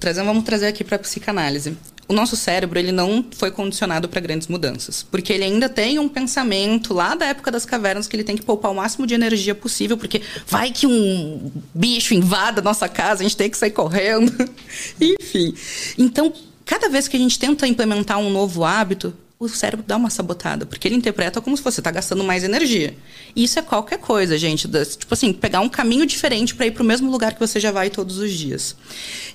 trazendo, vamos trazer aqui para psicanálise. O nosso cérebro ele não foi condicionado para grandes mudanças, porque ele ainda tem um pensamento lá da época das cavernas que ele tem que poupar o máximo de energia possível, porque vai que um bicho invada a nossa casa, a gente tem que sair correndo. [LAUGHS] Enfim. Então, cada vez que a gente tenta implementar um novo hábito, o cérebro dá uma sabotada, porque ele interpreta como se você está gastando mais energia. E isso é qualquer coisa, gente. das- Tipo assim, pegar um caminho diferente para ir para o mesmo lugar que você já vai todos os dias.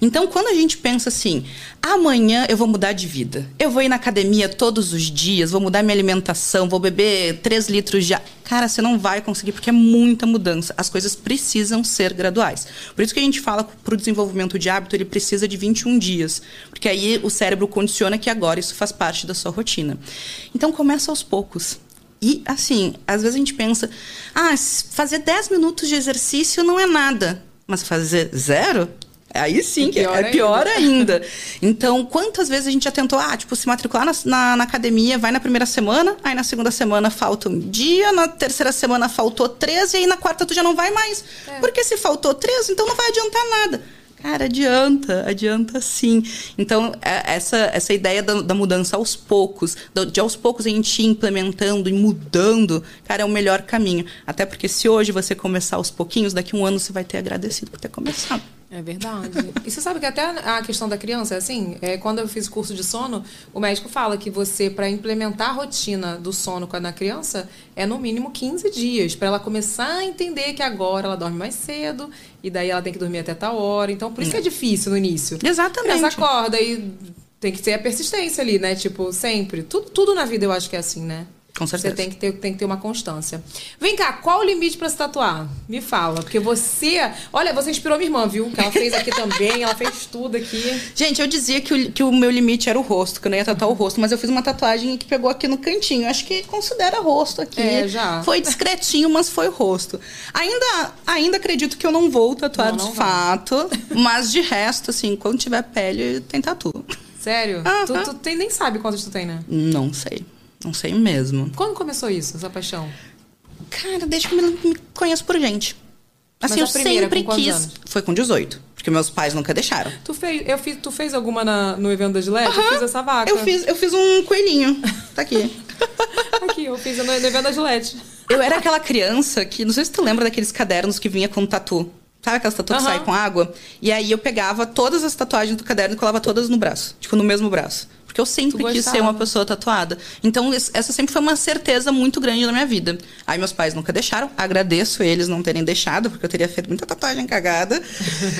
Então, quando a gente pensa assim, amanhã eu vou mudar de vida, eu vou ir na academia todos os dias, vou mudar minha alimentação, vou beber 3 litros de. Cara, você não vai conseguir porque é muita mudança. As coisas precisam ser graduais. Por isso que a gente fala para o desenvolvimento de hábito, ele precisa de 21 dias. Porque aí o cérebro condiciona que agora isso faz parte da sua rotina. Então começa aos poucos. E assim, às vezes a gente pensa, ah, fazer 10 minutos de exercício não é nada. Mas fazer zero? Aí sim, É que pior é pior ainda. Então, quantas vezes a gente já tentou, ah, tipo, se matricular na, na, na academia, vai na primeira semana, aí na segunda semana falta um dia, na terceira semana faltou três, e aí na quarta tu já não vai mais. Porque se faltou três, então não vai adiantar nada. Cara, adianta, adianta sim. Então, é- essa, essa ideia da, da mudança aos poucos, de aos poucos a gente ir implementando e mudando, cara, é o melhor caminho. Até porque se hoje você começar aos pouquinhos, daqui a um ano você vai ter agradecido por ter começado. É verdade. E você sabe que até a questão da criança é assim? É, quando eu fiz curso de sono, o médico fala que você, para implementar a rotina do sono com a- na criança, é no mínimo 15 dias, para ela começar a entender que agora ela dorme mais cedo, e daí ela tem que dormir até tal hora. Então, por isso que é difícil no início. Exatamente. Ela acorda e tem que ter a persistência ali, né? Tipo, sempre. Tudo, tudo na vida eu acho que é assim, né? Com certeza. Você tem que, ter, tem que ter uma constância. Vem cá, qual o limite pra se tatuar? Me fala. Porque você. Olha, você inspirou minha irmã, viu? Que ela fez aqui também, ela fez tudo aqui. Gente, eu dizia que o, que o meu limite era o rosto, que eu não ia tatuar o rosto, mas eu fiz uma tatuagem que pegou aqui no cantinho. Acho que considera rosto aqui. É, já. Foi discretinho, mas foi o rosto. Ainda, ainda acredito que eu não vou tatuar Não, não de fato, mas de resto, assim, quando tiver pele, tem tatu. Sério? Aham. Tu, tu tem, nem sabe quantos tu tem, né? Não sei. Não sei mesmo. Quando começou isso, essa paixão? Cara, desde que eu me, conheço por gente. Assim, eu primeira, sempre quis. anos? Foi com 18. Porque meus pais nunca deixaram. Tu fez, eu fiz, tu fez alguma na- no evento da Gillette? Eu Aham. fiz essa vaca. Eu fiz, eu fiz um coelhinho. Tá aqui. [LAUGHS] Aqui, eu fiz no, no evento da Gillette. Eu era aquela criança que, não sei se tu lembra daqueles cadernos que vinha com tatu. Sabe aquelas tatu que Aham. saem com água? E aí eu pegava todas as tatuagens do caderno e colava todas no braço. Tipo, no mesmo braço. Porque eu sempre quis ser uma pessoa tatuada. Então, es- essa sempre foi uma certeza muito grande na minha vida. Aí meus pais nunca deixaram. Agradeço eles não terem deixado, porque eu teria feito muita tatuagem cagada. [LAUGHS]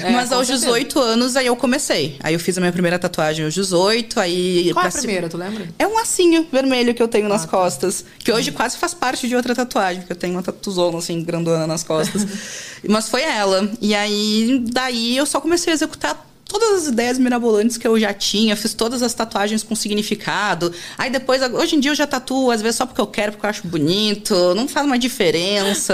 É, Mas aos certeza. 18 anos, aí eu comecei. Aí eu fiz a minha primeira tatuagem aos 18, aí... Qual é a primeira, tu lembra? é um lacinho vermelho que eu tenho Ah, nas tá. costas. Que hoje quase faz parte de outra tatuagem, porque eu tenho uma tatuzona, assim, grandona nas costas. [LAUGHS] Mas foi ela. E aí, daí eu só comecei a executar todas as ideias mirabolantes que eu já tinha. Fiz todas as tatuagens com significado. Aí depois, hoje em dia eu já tatuo, às vezes só porque eu quero, porque eu acho bonito. Não faz uma diferença.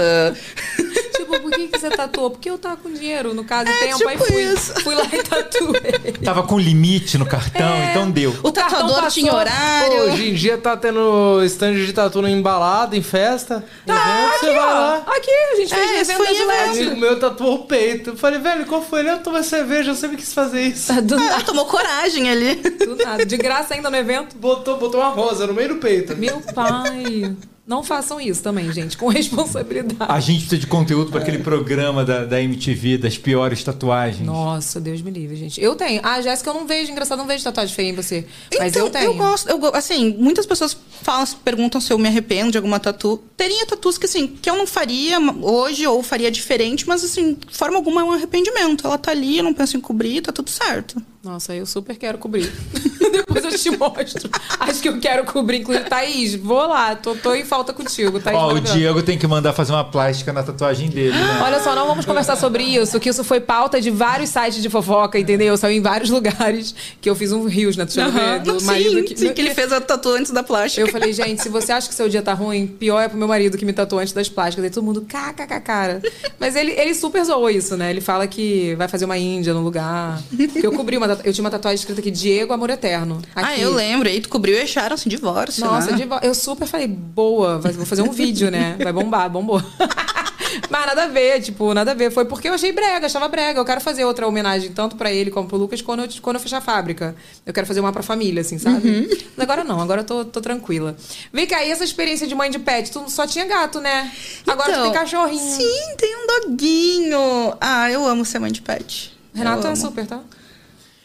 [LAUGHS] Tipo, por que, que você tatuou? Porque eu tava com dinheiro, no caso, É, aí tipo fui, isso. fui lá e tatuei. [LAUGHS] Tava com limite no cartão, É. então deu. O cartão tatuador tinha horário. Hoje em dia tá tendo stand de tatu em balada, em festa. evento, você vai lá. Aqui, a gente fez É, no esse evento Um amigo meu tatuou o peito. Eu falei, velho, qual foi? Ele, eu tomei cerveja, eu sempre quis fazer isso. [LAUGHS] Do Ah, nada, tomou coragem ali. do nada. De graça ainda no evento. Botou, botou uma rosa no meio do peito. Meu pai. Não façam isso também, gente, com [LAUGHS] responsabilidade. A gente precisa de conteúdo para aquele programa da, da MTV, das piores tatuagens. Nossa, Deus me livre, gente. Eu tenho. Ah, Jéssica, eu não vejo, engraçado, eu não vejo tatuagem feia em você. Mas então, eu tenho. gosto, eu assim, muitas pessoas falam, perguntam se eu me arrependo de alguma tatu. Teria tatus que, assim, que eu não faria hoje ou faria diferente, mas, assim, de forma alguma é um arrependimento. Ela tá ali, eu não penso em cobrir, tá tudo certo. Nossa, eu super quero cobrir. [LAUGHS] Depois eu te mostro. Acho que eu quero cobrir. Inclusive, Thaís, vou lá. Tô, tô em falta contigo. Thaís Ó, o. Diego tem que mandar fazer uma plástica na tatuagem dele, né? Olha só, não vamos conversar sobre isso, que isso foi pauta de vários sites de fofoca, entendeu? Saiu em vários lugares que eu fiz um rios, né? Tu chama Aham. do sim, marido que, sim, que ele fez a tatu antes da plástica. Eu falei, gente, se você acha que seu dia tá ruim, pior é pro meu marido que me tatuou antes das plásticas. Aí todo mundo, kkk, cara. Mas ele, ele super zoou isso, né? Ele fala que vai fazer uma índia no lugar. Porque eu cobri uma Eu tinha uma tatuagem escrita aqui, Diego Amor Eterno. Ah, Aqui. eu lembro. Aí tu cobriu e acharam, assim, divórcio, Nossa, né? vo- eu super falei, boa, vou fazer um vídeo, né? Vai bombar, bombou. [LAUGHS] Mas nada a ver, tipo, nada a ver. Foi porque eu achei brega, achava brega. Eu quero fazer outra homenagem, tanto pra ele como pro Lucas, quando eu, quando eu fechar a fábrica. Eu quero fazer uma pra família, assim, sabe? Uhum. Mas agora não, agora eu tô, tô tranquila. Vem cá, e essa experiência de mãe de pet? Tu só tinha gato, né? Agora tu Então, tem cachorrinho. Sim, tem um doguinho. Ah, eu amo ser mãe de pet. Renato é super, tá?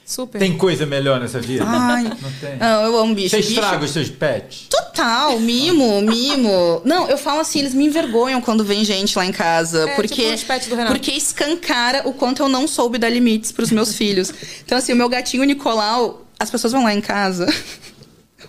Super. Tem coisa melhor nessa vida? Ai. Não tem. Não, eu amo bicho. Você Bicho- estraga os seus pets? Total, mimo, mimo. Não, eu falo assim, eles me envergonham quando vem gente lá em casa. É, porque, tipo os pets do Renato. porque escancara o quanto eu não soube dar limites pros meus filhos. Então, assim, o meu gatinho Nicolau, as pessoas vão lá em casa.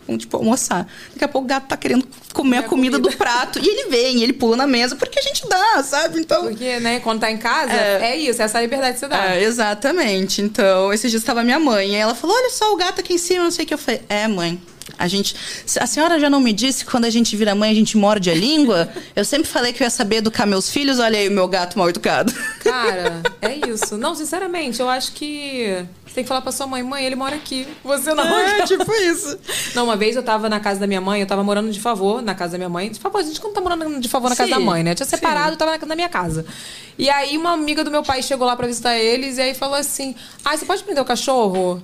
Vão, tipo, almoçar. Daqui a pouco o gato tá querendo comer a comida, do prato. E ele vem, ele pula na mesa, porque a gente dá, sabe? Então. Porque, né, quando tá em casa, é, isso, essa liberdade que você dá. É, exatamente. Então, esses dias estava minha mãe. E ela falou: Olha só o gato aqui em cima, não sei o que. Eu falei: É, mãe. A gente. A senhora já não me disse que quando a gente vira mãe, a gente morde a língua? Eu sempre falei que eu ia saber educar meus filhos. Olha aí o meu gato mal educado. Cara, é isso. Não, sinceramente, eu acho que você tem que falar pra sua mãe, mãe, ele mora aqui. Você não. É, tipo isso. Não, uma vez eu tava na casa da minha mãe, eu tava morando de favor na casa da minha mãe. De favor, a gente quando tá morando de favor na casa Sim, da mãe, né? Eu tinha sim. separado, tava na, na minha casa. E aí uma amiga do meu pai chegou lá pra visitar eles e aí falou assim: Ah, você pode prender o cachorro?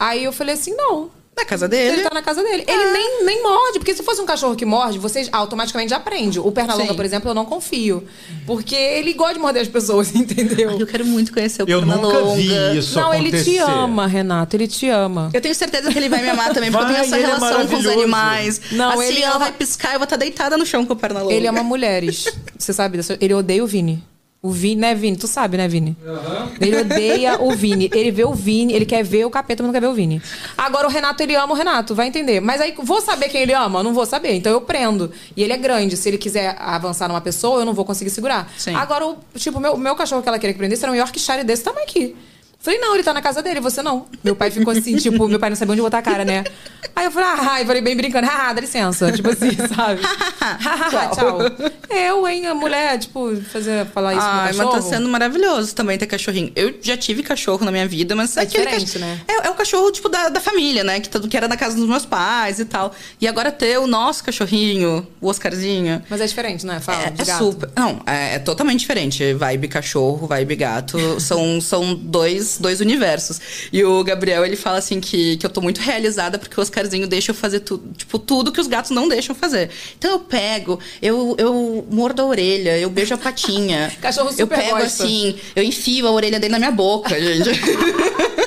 Aí eu falei assim, não. Na casa dele. Ele tá na casa dele. Ele nem, nem morde, porque se fosse um cachorro que morde, vocês automaticamente já aprende. O Pernalonga, Sim. por exemplo, eu não confio. Porque ele gosta de morder as pessoas, [LAUGHS] entendeu? Eu quero muito conhecer o Eu nunca Pernalonga. vi isso não, ele te acontecer. ama, Renato, ele te ama. Eu tenho certeza que ele vai me amar também, porque eu Vai, tenho essa é relação com os animais. Não, assim, ele ela ama- vai piscar e eu vou estar deitada no chão com o Pernalonga. Ele ama mulheres. Você sabe? Ele odeia o Vini. O Vini, né, Vini? Tu sabe, né, Vini? Ele odeia o Vini. Ele vê o Vini, ele quer ver o capeta, mas não quer ver o Vini. Agora o Renato, ele ama o Renato, vai entender. Mas aí, vou saber quem ele ama? Não vou saber. Então eu prendo. E ele é grande. Se ele quiser avançar numa pessoa, eu não vou conseguir segurar. Sim. Agora, o, tipo, o meu, meu cachorro que ela queria que prendesse era um Yorkshire desse tamanho aqui. Falei, não, ele tá na casa dele, você não. Meu pai ficou assim, [LAUGHS] tipo, meu pai não sabia onde botar a cara, né? Aí eu falei, ah, eu falei bem brincando, ah, dá licença. Tipo assim, [LAUGHS] sabe? tchau. Eu, hein, a mulher, tipo, fazer, falar isso Ai, pro mas cachorro. tá sendo maravilhoso também ter cachorrinho. Eu já tive cachorro na minha vida, mas É aquele diferente, né? É, é o cachorro, tipo, da, da família, né? Que, que era na casa dos meus pais e tal. E agora ter o nosso cachorrinho, o Oscarzinho. Mas é diferente, não é? Fala, É, de é super. Não, é, é totalmente diferente. Vibe cachorro, vibe gato. [LAUGHS] são, são dois, dois universos. E o Gabriel, ele fala assim que, que eu tô muito realizada porque o Oscarzinho deixa eu fazer tudo. Tipo, tudo que os gatos não deixam fazer. Então eu pego, eu, eu mordo a orelha, eu beijo a patinha. [LAUGHS] Cachorro Eu super pego gosta. assim, eu enfio a orelha dele na minha boca, gente. [LAUGHS]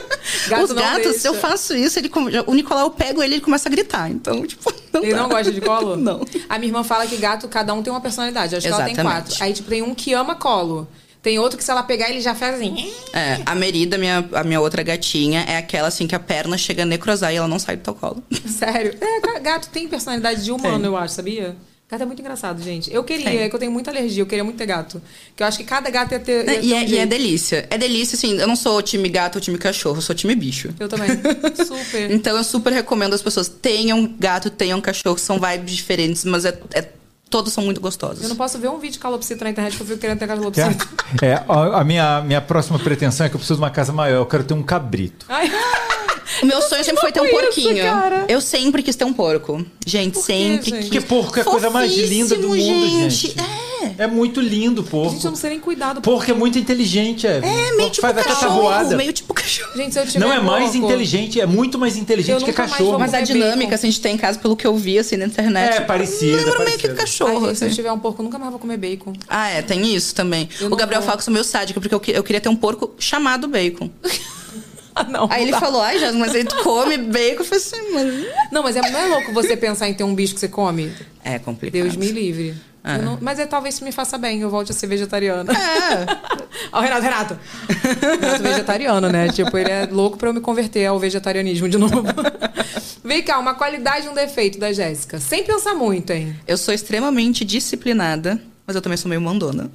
Gato os gatos, deixa. se eu faço isso, ele, o Nicolau eu pego ele e ele começa a gritar. Então, tipo, não Ele dá. não gosta de colo? [LAUGHS] Não. A minha irmã fala que gato, cada um tem uma personalidade. Acho que ela tem Exatamente. quatro. Aí, tipo, tem um que ama colo. Tem outro que se ela pegar, ele já faz assim. É, a Merida, minha, a minha outra gatinha, é aquela assim que a perna chega a necrosar e ela não sai do teu colo. [LAUGHS] Sério. É, [LAUGHS] ga- gato tem personalidade de humano, Tem. eu acho, sabia? Gato é muito engraçado, gente. Eu queria, é que eu tenho muita alergia, eu queria muito ter gato. Que eu acho que cada gato ia ter. ia ter E um é, e é delícia. É delícia, assim, eu não sou time gato ou time cachorro, eu sou time bicho. Eu também. [LAUGHS] Super. Então eu super recomendo as pessoas tenham gato, tenham cachorro, são vibes diferentes, mas é, é- todos são muito gostosos. Eu não posso ver um vídeo de calopsita na internet que eu fico querendo ter É, calopsita. é, a a minha, minha próxima pretensão é que eu preciso de uma casa maior. Eu quero ter um cabrito. Ai, O meu sonho sempre foi ter um [LAUGHS] porquinho. cara? Eu sempre quis ter um porco. Gente, quê, sempre gente? quis. Porque porco é a coisa mais linda do mundo, gente. É. É muito lindo, porco. gente, eu não sei nem cuidar do Porco é muito inteligente, é. É meio tipo faz até cachorro, tabuada. meio tipo cachorro. Gente, se eu tiver Não é mais porco- inteligente, é muito mais Eu inteligente que nunca mais cachorro. Mas a dinâmica bacon. assim, a gente tem em casa, pelo que eu vi assim na internet. É, parecida, Lembra meio parecida. que cachorro. Ai, gente, se eu assim. tiver um porco, eu nunca mais vou comer bacon. Ah, é, tem isso também. Eu O Gabriel vou. fala que eu sou meio sádico, porque eu, que- eu queria ter um porco chamado bacon. [LAUGHS] [LAUGHS] Ah, não. Aí não ele dá. falou, ai, Jasmine, mas aí tu come bacon. Eu falei assim, mas... Não, mas é, não é louco você pensar em ter um bicho que você come? É complicado. Deus me livre. É. Não- mas é talvez isso me faça bem, eu volte a ser vegetariana. É. [LAUGHS] Ó, o Renato, Renato. Renato vegetariano, né? Tipo, ele é louco pra eu me converter ao vegetarianismo de novo. [LAUGHS] Vem cá, uma qualidade e um defeito da Jéssica. Sem pensar muito, hein? Eu sou extremamente disciplinada, mas eu também sou meio mandona.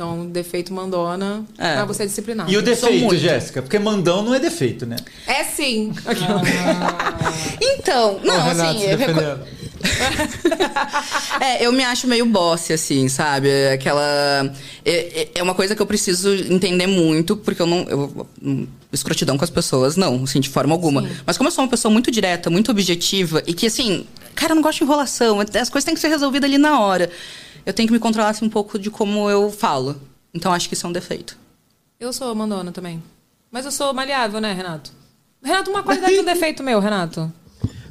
Então, defeito mandona, É. mas você é disciplinado. E o defeito. Jéssica? Porque mandão não é defeito, né? É sim. [LAUGHS] Então, não, Ó, Renato, assim. [LAUGHS] É, eu me acho meio boss, assim, sabe? Aquela. É, é- é uma coisa que eu preciso entender muito, porque eu não. Eu, hum, escrotidão com as pessoas, não, assim, de forma alguma. Mas como eu sou uma pessoa muito direta, muito objetiva, e que, assim, cara, eu não gosto de enrolação, as coisas têm que ser resolvidas ali na hora. Eu tenho que me controlar assim, um pouco de como eu falo. Então acho que isso é um defeito. Eu sou mandona também. Mas eu sou maleável, né, Renato? Renato, uma qualidade e um defeito meu, Renato.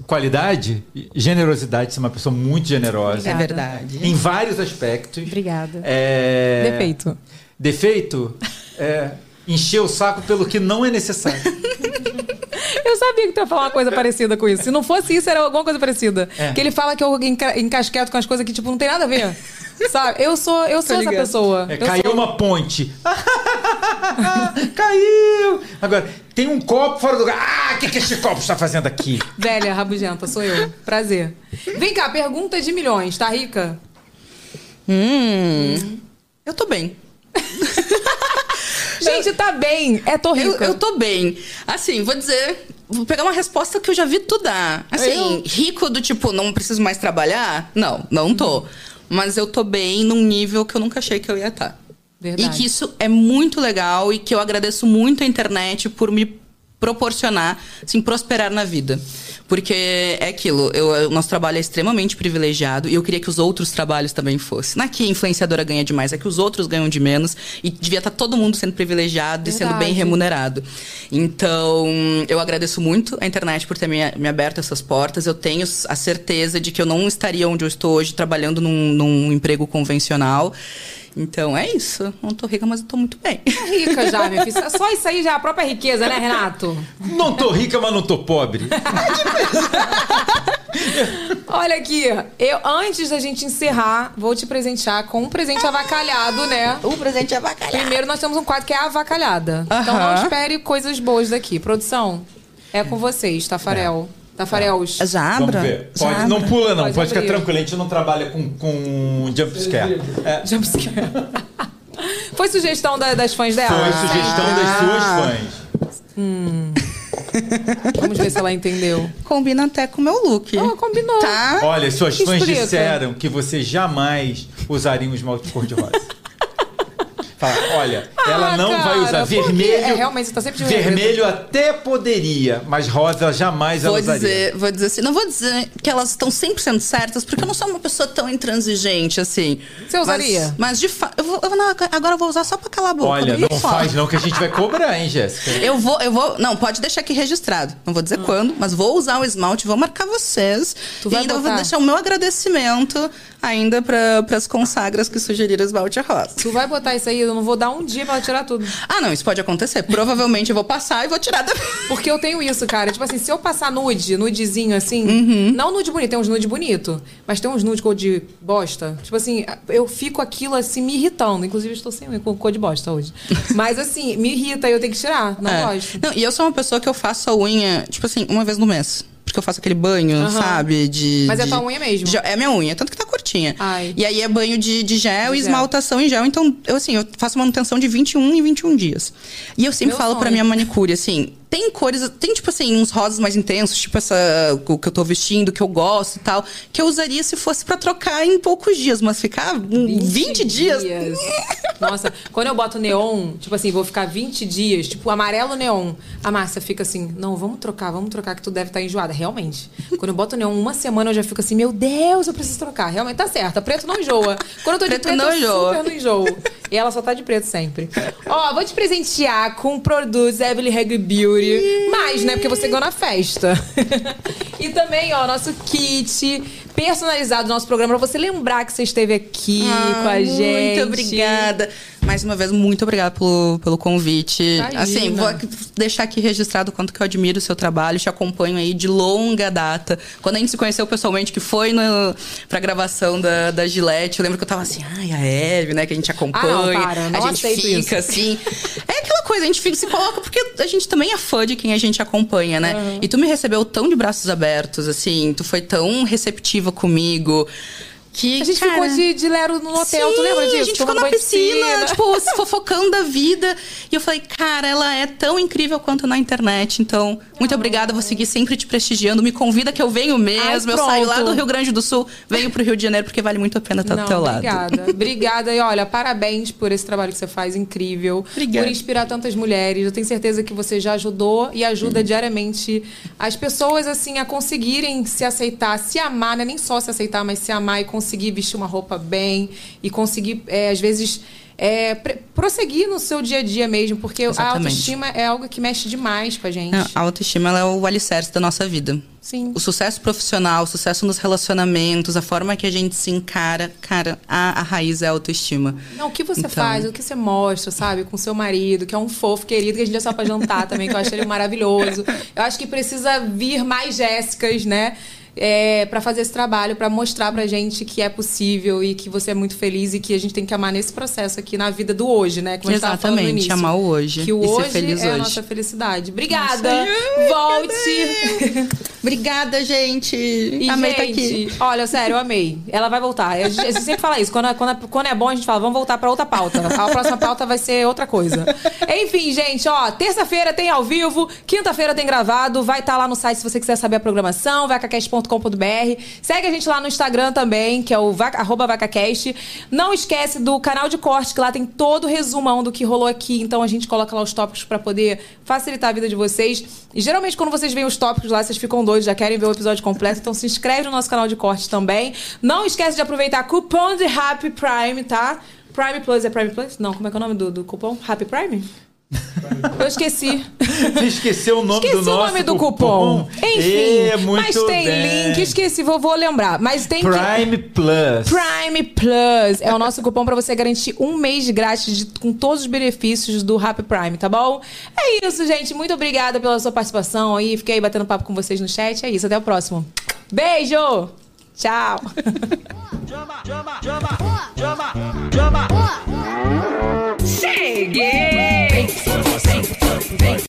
Qualidade, generosidade, ser uma pessoa muito generosa. É verdade. Em vários aspectos. Obrigada. É... Defeito. Defeito? É encher o saco pelo que não é necessário. [LAUGHS] Eu sabia que tu ia falar uma coisa parecida com isso. Se não fosse isso, era alguma coisa parecida. É. Que ele fala que eu enca encasqueto com as coisas que, tipo, não tem nada a ver. Sabe? Eu sou, eu sou essa ligado. pessoa. É, Eu caiu sou. uma ponte. [LAUGHS] caiu! Agora, tem um copo fora do lugar. Ah, o que, que esse copo está fazendo aqui? Velha, rabugenta, sou eu. Prazer. Vem cá, pergunta de milhões, tá rica? Hum. Eu tô bem. [LAUGHS] Gente, tá bem. É, tô Eu, rica. eu tô bem. Assim, vou dizer. Vou pegar uma resposta que eu já vi tu dar. Assim, Eu? rico do tipo, não preciso mais trabalhar? Não, não tô. Mas eu tô bem num nível que eu nunca achei que eu ia estar. Verdade. E que isso é muito legal e que eu agradeço muito a internet por me proporcionar, assim, prosperar na vida. Porque é aquilo, eu, o nosso trabalho é extremamente privilegiado e eu queria que os outros trabalhos também fossem. Não é que a influenciadora ganha demais, é que os outros ganham de menos e devia estar todo mundo sendo privilegiado e sendo bem Verdade. remunerado. Então, eu agradeço muito a internet por ter me, me aberto essas portas. Eu tenho a certeza de que eu não estaria onde eu estou hoje trabalhando num, num emprego convencional. Então é isso. Não tô rica, mas eu tô muito bem. Tá rica já, minha filha. Só isso aí já é a própria riqueza, né, Renato? Não tô rica, mas não tô pobre. Olha aqui, eu antes da gente encerrar, vou te presentear com um presente avacalhado, né? O presente avacalhado. Primeiro nós temos um quadro que é avacalhada. Então não espere coisas boas daqui. Produção, é com vocês, Tafarel. Tafarels. Já Vamos ver. Já Pode, não pula, não. Pode Pode, ficar tranquilo. A gente não trabalha com, com jumpscare. É, Jumpscare. [LAUGHS] Foi sugestão da- das fãs dela? foi sugestão das suas fãs. Hum. Vamos ver se ela entendeu. Combina até com o meu look. Oh, combinou. Tá? Olha, suas fãs Explica. disseram que você jamais usaria um esmalte cor-de-rosa. Fala, olha, ela Ah, não vai cara, usar por quê? vermelho. É, realmente, você tá sempre de Vermelho até poderia, mas rosa jamais ela Vou usaria. dizer, vou dizer assim, não vou dizer que elas estão 100% certas, porque eu não sou uma pessoa tão intransigente assim. Você usaria? Mas, mas de fato, vou, não, agora eu vou usar só pra calar a boca. Olha, não faz não que a gente vai cobrar, hein, Jéssica? Eu vou, eu vou. Não, pode deixar aqui registrado. Não vou dizer quando, mas vou usar o esmalte, vou marcar vocês. Tu e vai ainda vou botar? deixar o meu agradecimento ainda para as consagras que sugeriram esmalte rosa. Tu vai botar isso aí, eu não vou dar um dia pra ela tirar tudo. Ah, não, isso pode acontecer. Provavelmente eu vou passar e vou tirar da. Porque eu tenho isso, cara. Tipo assim, se eu passar nude, nudezinho assim, Uhum. não nude bonito, tem uns nude bonito, mas tem uns nude cor de bosta. Tipo assim, eu fico aquilo assim me irritando. Inclusive, eu estou sem cor de bosta hoje. [LAUGHS] Mas assim, me irrita e eu tenho que tirar. Não É. gosto. Não, e eu sou uma pessoa que eu faço a unha, tipo assim, uma vez no mês. Porque eu faço aquele banho, Aham. sabe? De, Mas é de- tua unha mesmo? de- é minha unha, tanto que tá curtinha. Ai. E aí é banho de, de gel e esmaltação em gel. Então, eu assim, eu faço manutenção de 21 em 21 dias. E eu sempre Meu falo pra sonho. minha manicure, assim, tem cores, tem tipo assim, uns rosas mais intensos, tipo essa o que eu tô vestindo, que eu gosto e tal, que eu usaria se fosse pra trocar em poucos dias, mas ficar hum, 20, dias. [LAUGHS] Nossa, quando eu boto neon, tipo assim, vou ficar 20 dias, tipo amarelo neon. A Márcia fica assim, não, vamos trocar, vamos trocar que tu deve estar enjoada. Realmente. Quando eu boto neon uma semana, eu já fico assim, meu Deus, eu preciso trocar. Realmente tá certo, preto não enjoa. Quando eu tô de Preto preto, não enjoa. super não enjoo. E ela só tá de preto sempre. Ó, vou te presentear com produtos Evelyn Hag Beauty. Mais, né? Porque você ganhou na festa. [LAUGHS] e também, ó, nosso kit personalizado do nosso programa pra você lembrar que você esteve aqui Ah, com a gente. Muito obrigada. Mais uma vez, muito obrigada pelo, pelo convite. Imagina. Assim, vou aqui- deixar aqui registrado o quanto que eu admiro o seu trabalho, te acompanho aí de longa data. Quando a gente se conheceu pessoalmente, que foi no, pra gravação da, da Gillette, eu lembro que eu tava assim, ai, a Eve, né, que a gente acompanha. Ah, não, para, não a gente fica isso. assim. É aquela coisa, a gente fica, se coloca, porque a gente também é fã de quem a gente acompanha, né? Uhum. E tu me recebeu tão de braços abertos, assim, tu foi tão receptiva comigo. Que, A gente cara, ficou de, de lero no hotel, tu Sim, lembra disso? A gente ficou na de piscina, tipo, [LAUGHS] se fofocando da vida. E eu falei, cara, ela é tão incrível quanto na internet. Então, muito obrigada. Vou seguir sempre te prestigiando. Me convida que eu venho mesmo. eu pronto. saio lá do Rio Grande do Sul, venho pro Rio de Janeiro, porque vale muito a pena estar Não, do teu lado. obrigada. [LAUGHS] Obrigada. E olha, parabéns por esse trabalho que você faz, incrível. Obrigada. Por inspirar tantas mulheres. Eu tenho certeza que você já ajudou e ajuda diariamente as pessoas, assim, a conseguirem se aceitar, se amar, né? Nem só se aceitar, mas se amar e conseguir vestir uma roupa bem e conseguir, é, às vezes. é, prosseguir no seu dia a dia mesmo, porque a Exatamente. autoestima é algo que mexe demais com a gente. Não, a autoestima é o alicerce da nossa vida. Sim. O sucesso profissional, o sucesso nos relacionamentos, a forma que a gente se encara, cara, a, a raiz é a autoestima. Não, o que você Então- faz, o que você mostra, sabe, com seu marido, que é um fofo querido, que a gente já saiu pra jantar também, que eu acho ele maravilhoso. Eu acho que precisa vir mais Jéssicas, né? É, para fazer esse trabalho, pra mostrar pra gente que é possível e que você é muito feliz e que a gente tem que amar nesse processo aqui na vida do hoje, né? Como a Exatamente, início. amar o hoje Que o hoje é a hoje. nossa felicidade. Obrigada. Nossa, Volte. [LAUGHS] Obrigada, gente. E, Amei gente, estar aqui. olha, sério, eu amei. Ela vai voltar. A gente, a sempre fala isso. Quando, é- quando, quando é bom, a gente fala, vamos voltar pra outra pauta. A próxima pauta vai ser outra coisa. Enfim, gente, ó, terça-feira tem ao vivo, quinta-feira tem gravado. Vai estar lá no site se você quiser saber a programação, vacacast.com.br. Segue a gente lá no Instagram também, que é o vaca, vacacast. Não esquece do canal de corte, que lá tem todo o resumão do que rolou aqui. Então a gente coloca lá os tópicos pra poder facilitar a vida de vocês. E geralmente quando vocês veem os tópicos lá, vocês ficam doidos, já querem ver o episódio completo. Então se inscreve no nosso canal de corte também. Não esquece de aproveitar cupom de Happy Prime, tá? Prime Plus é Prime Plus? Não, como é que é o nome do, do cupom? Happy Prime? Eu esqueci. Você esqueceu o nome Esqueci do o nosso nome do cupom. Enfim, É, muito mas tem bem. link, esqueci, vou, vou lembrar. Mas tem que- Prime Plus. Prime Plus é o nosso cupom pra você garantir um mês grátis de- com todos os benefícios do Happy Prime, tá bom? É isso, gente. Muito obrigada pela sua participação aí. Fiquei batendo papo com vocês no chat. É isso. Até o próximo. Beijo! Tchau. Cheguei! Vem, vem, vem.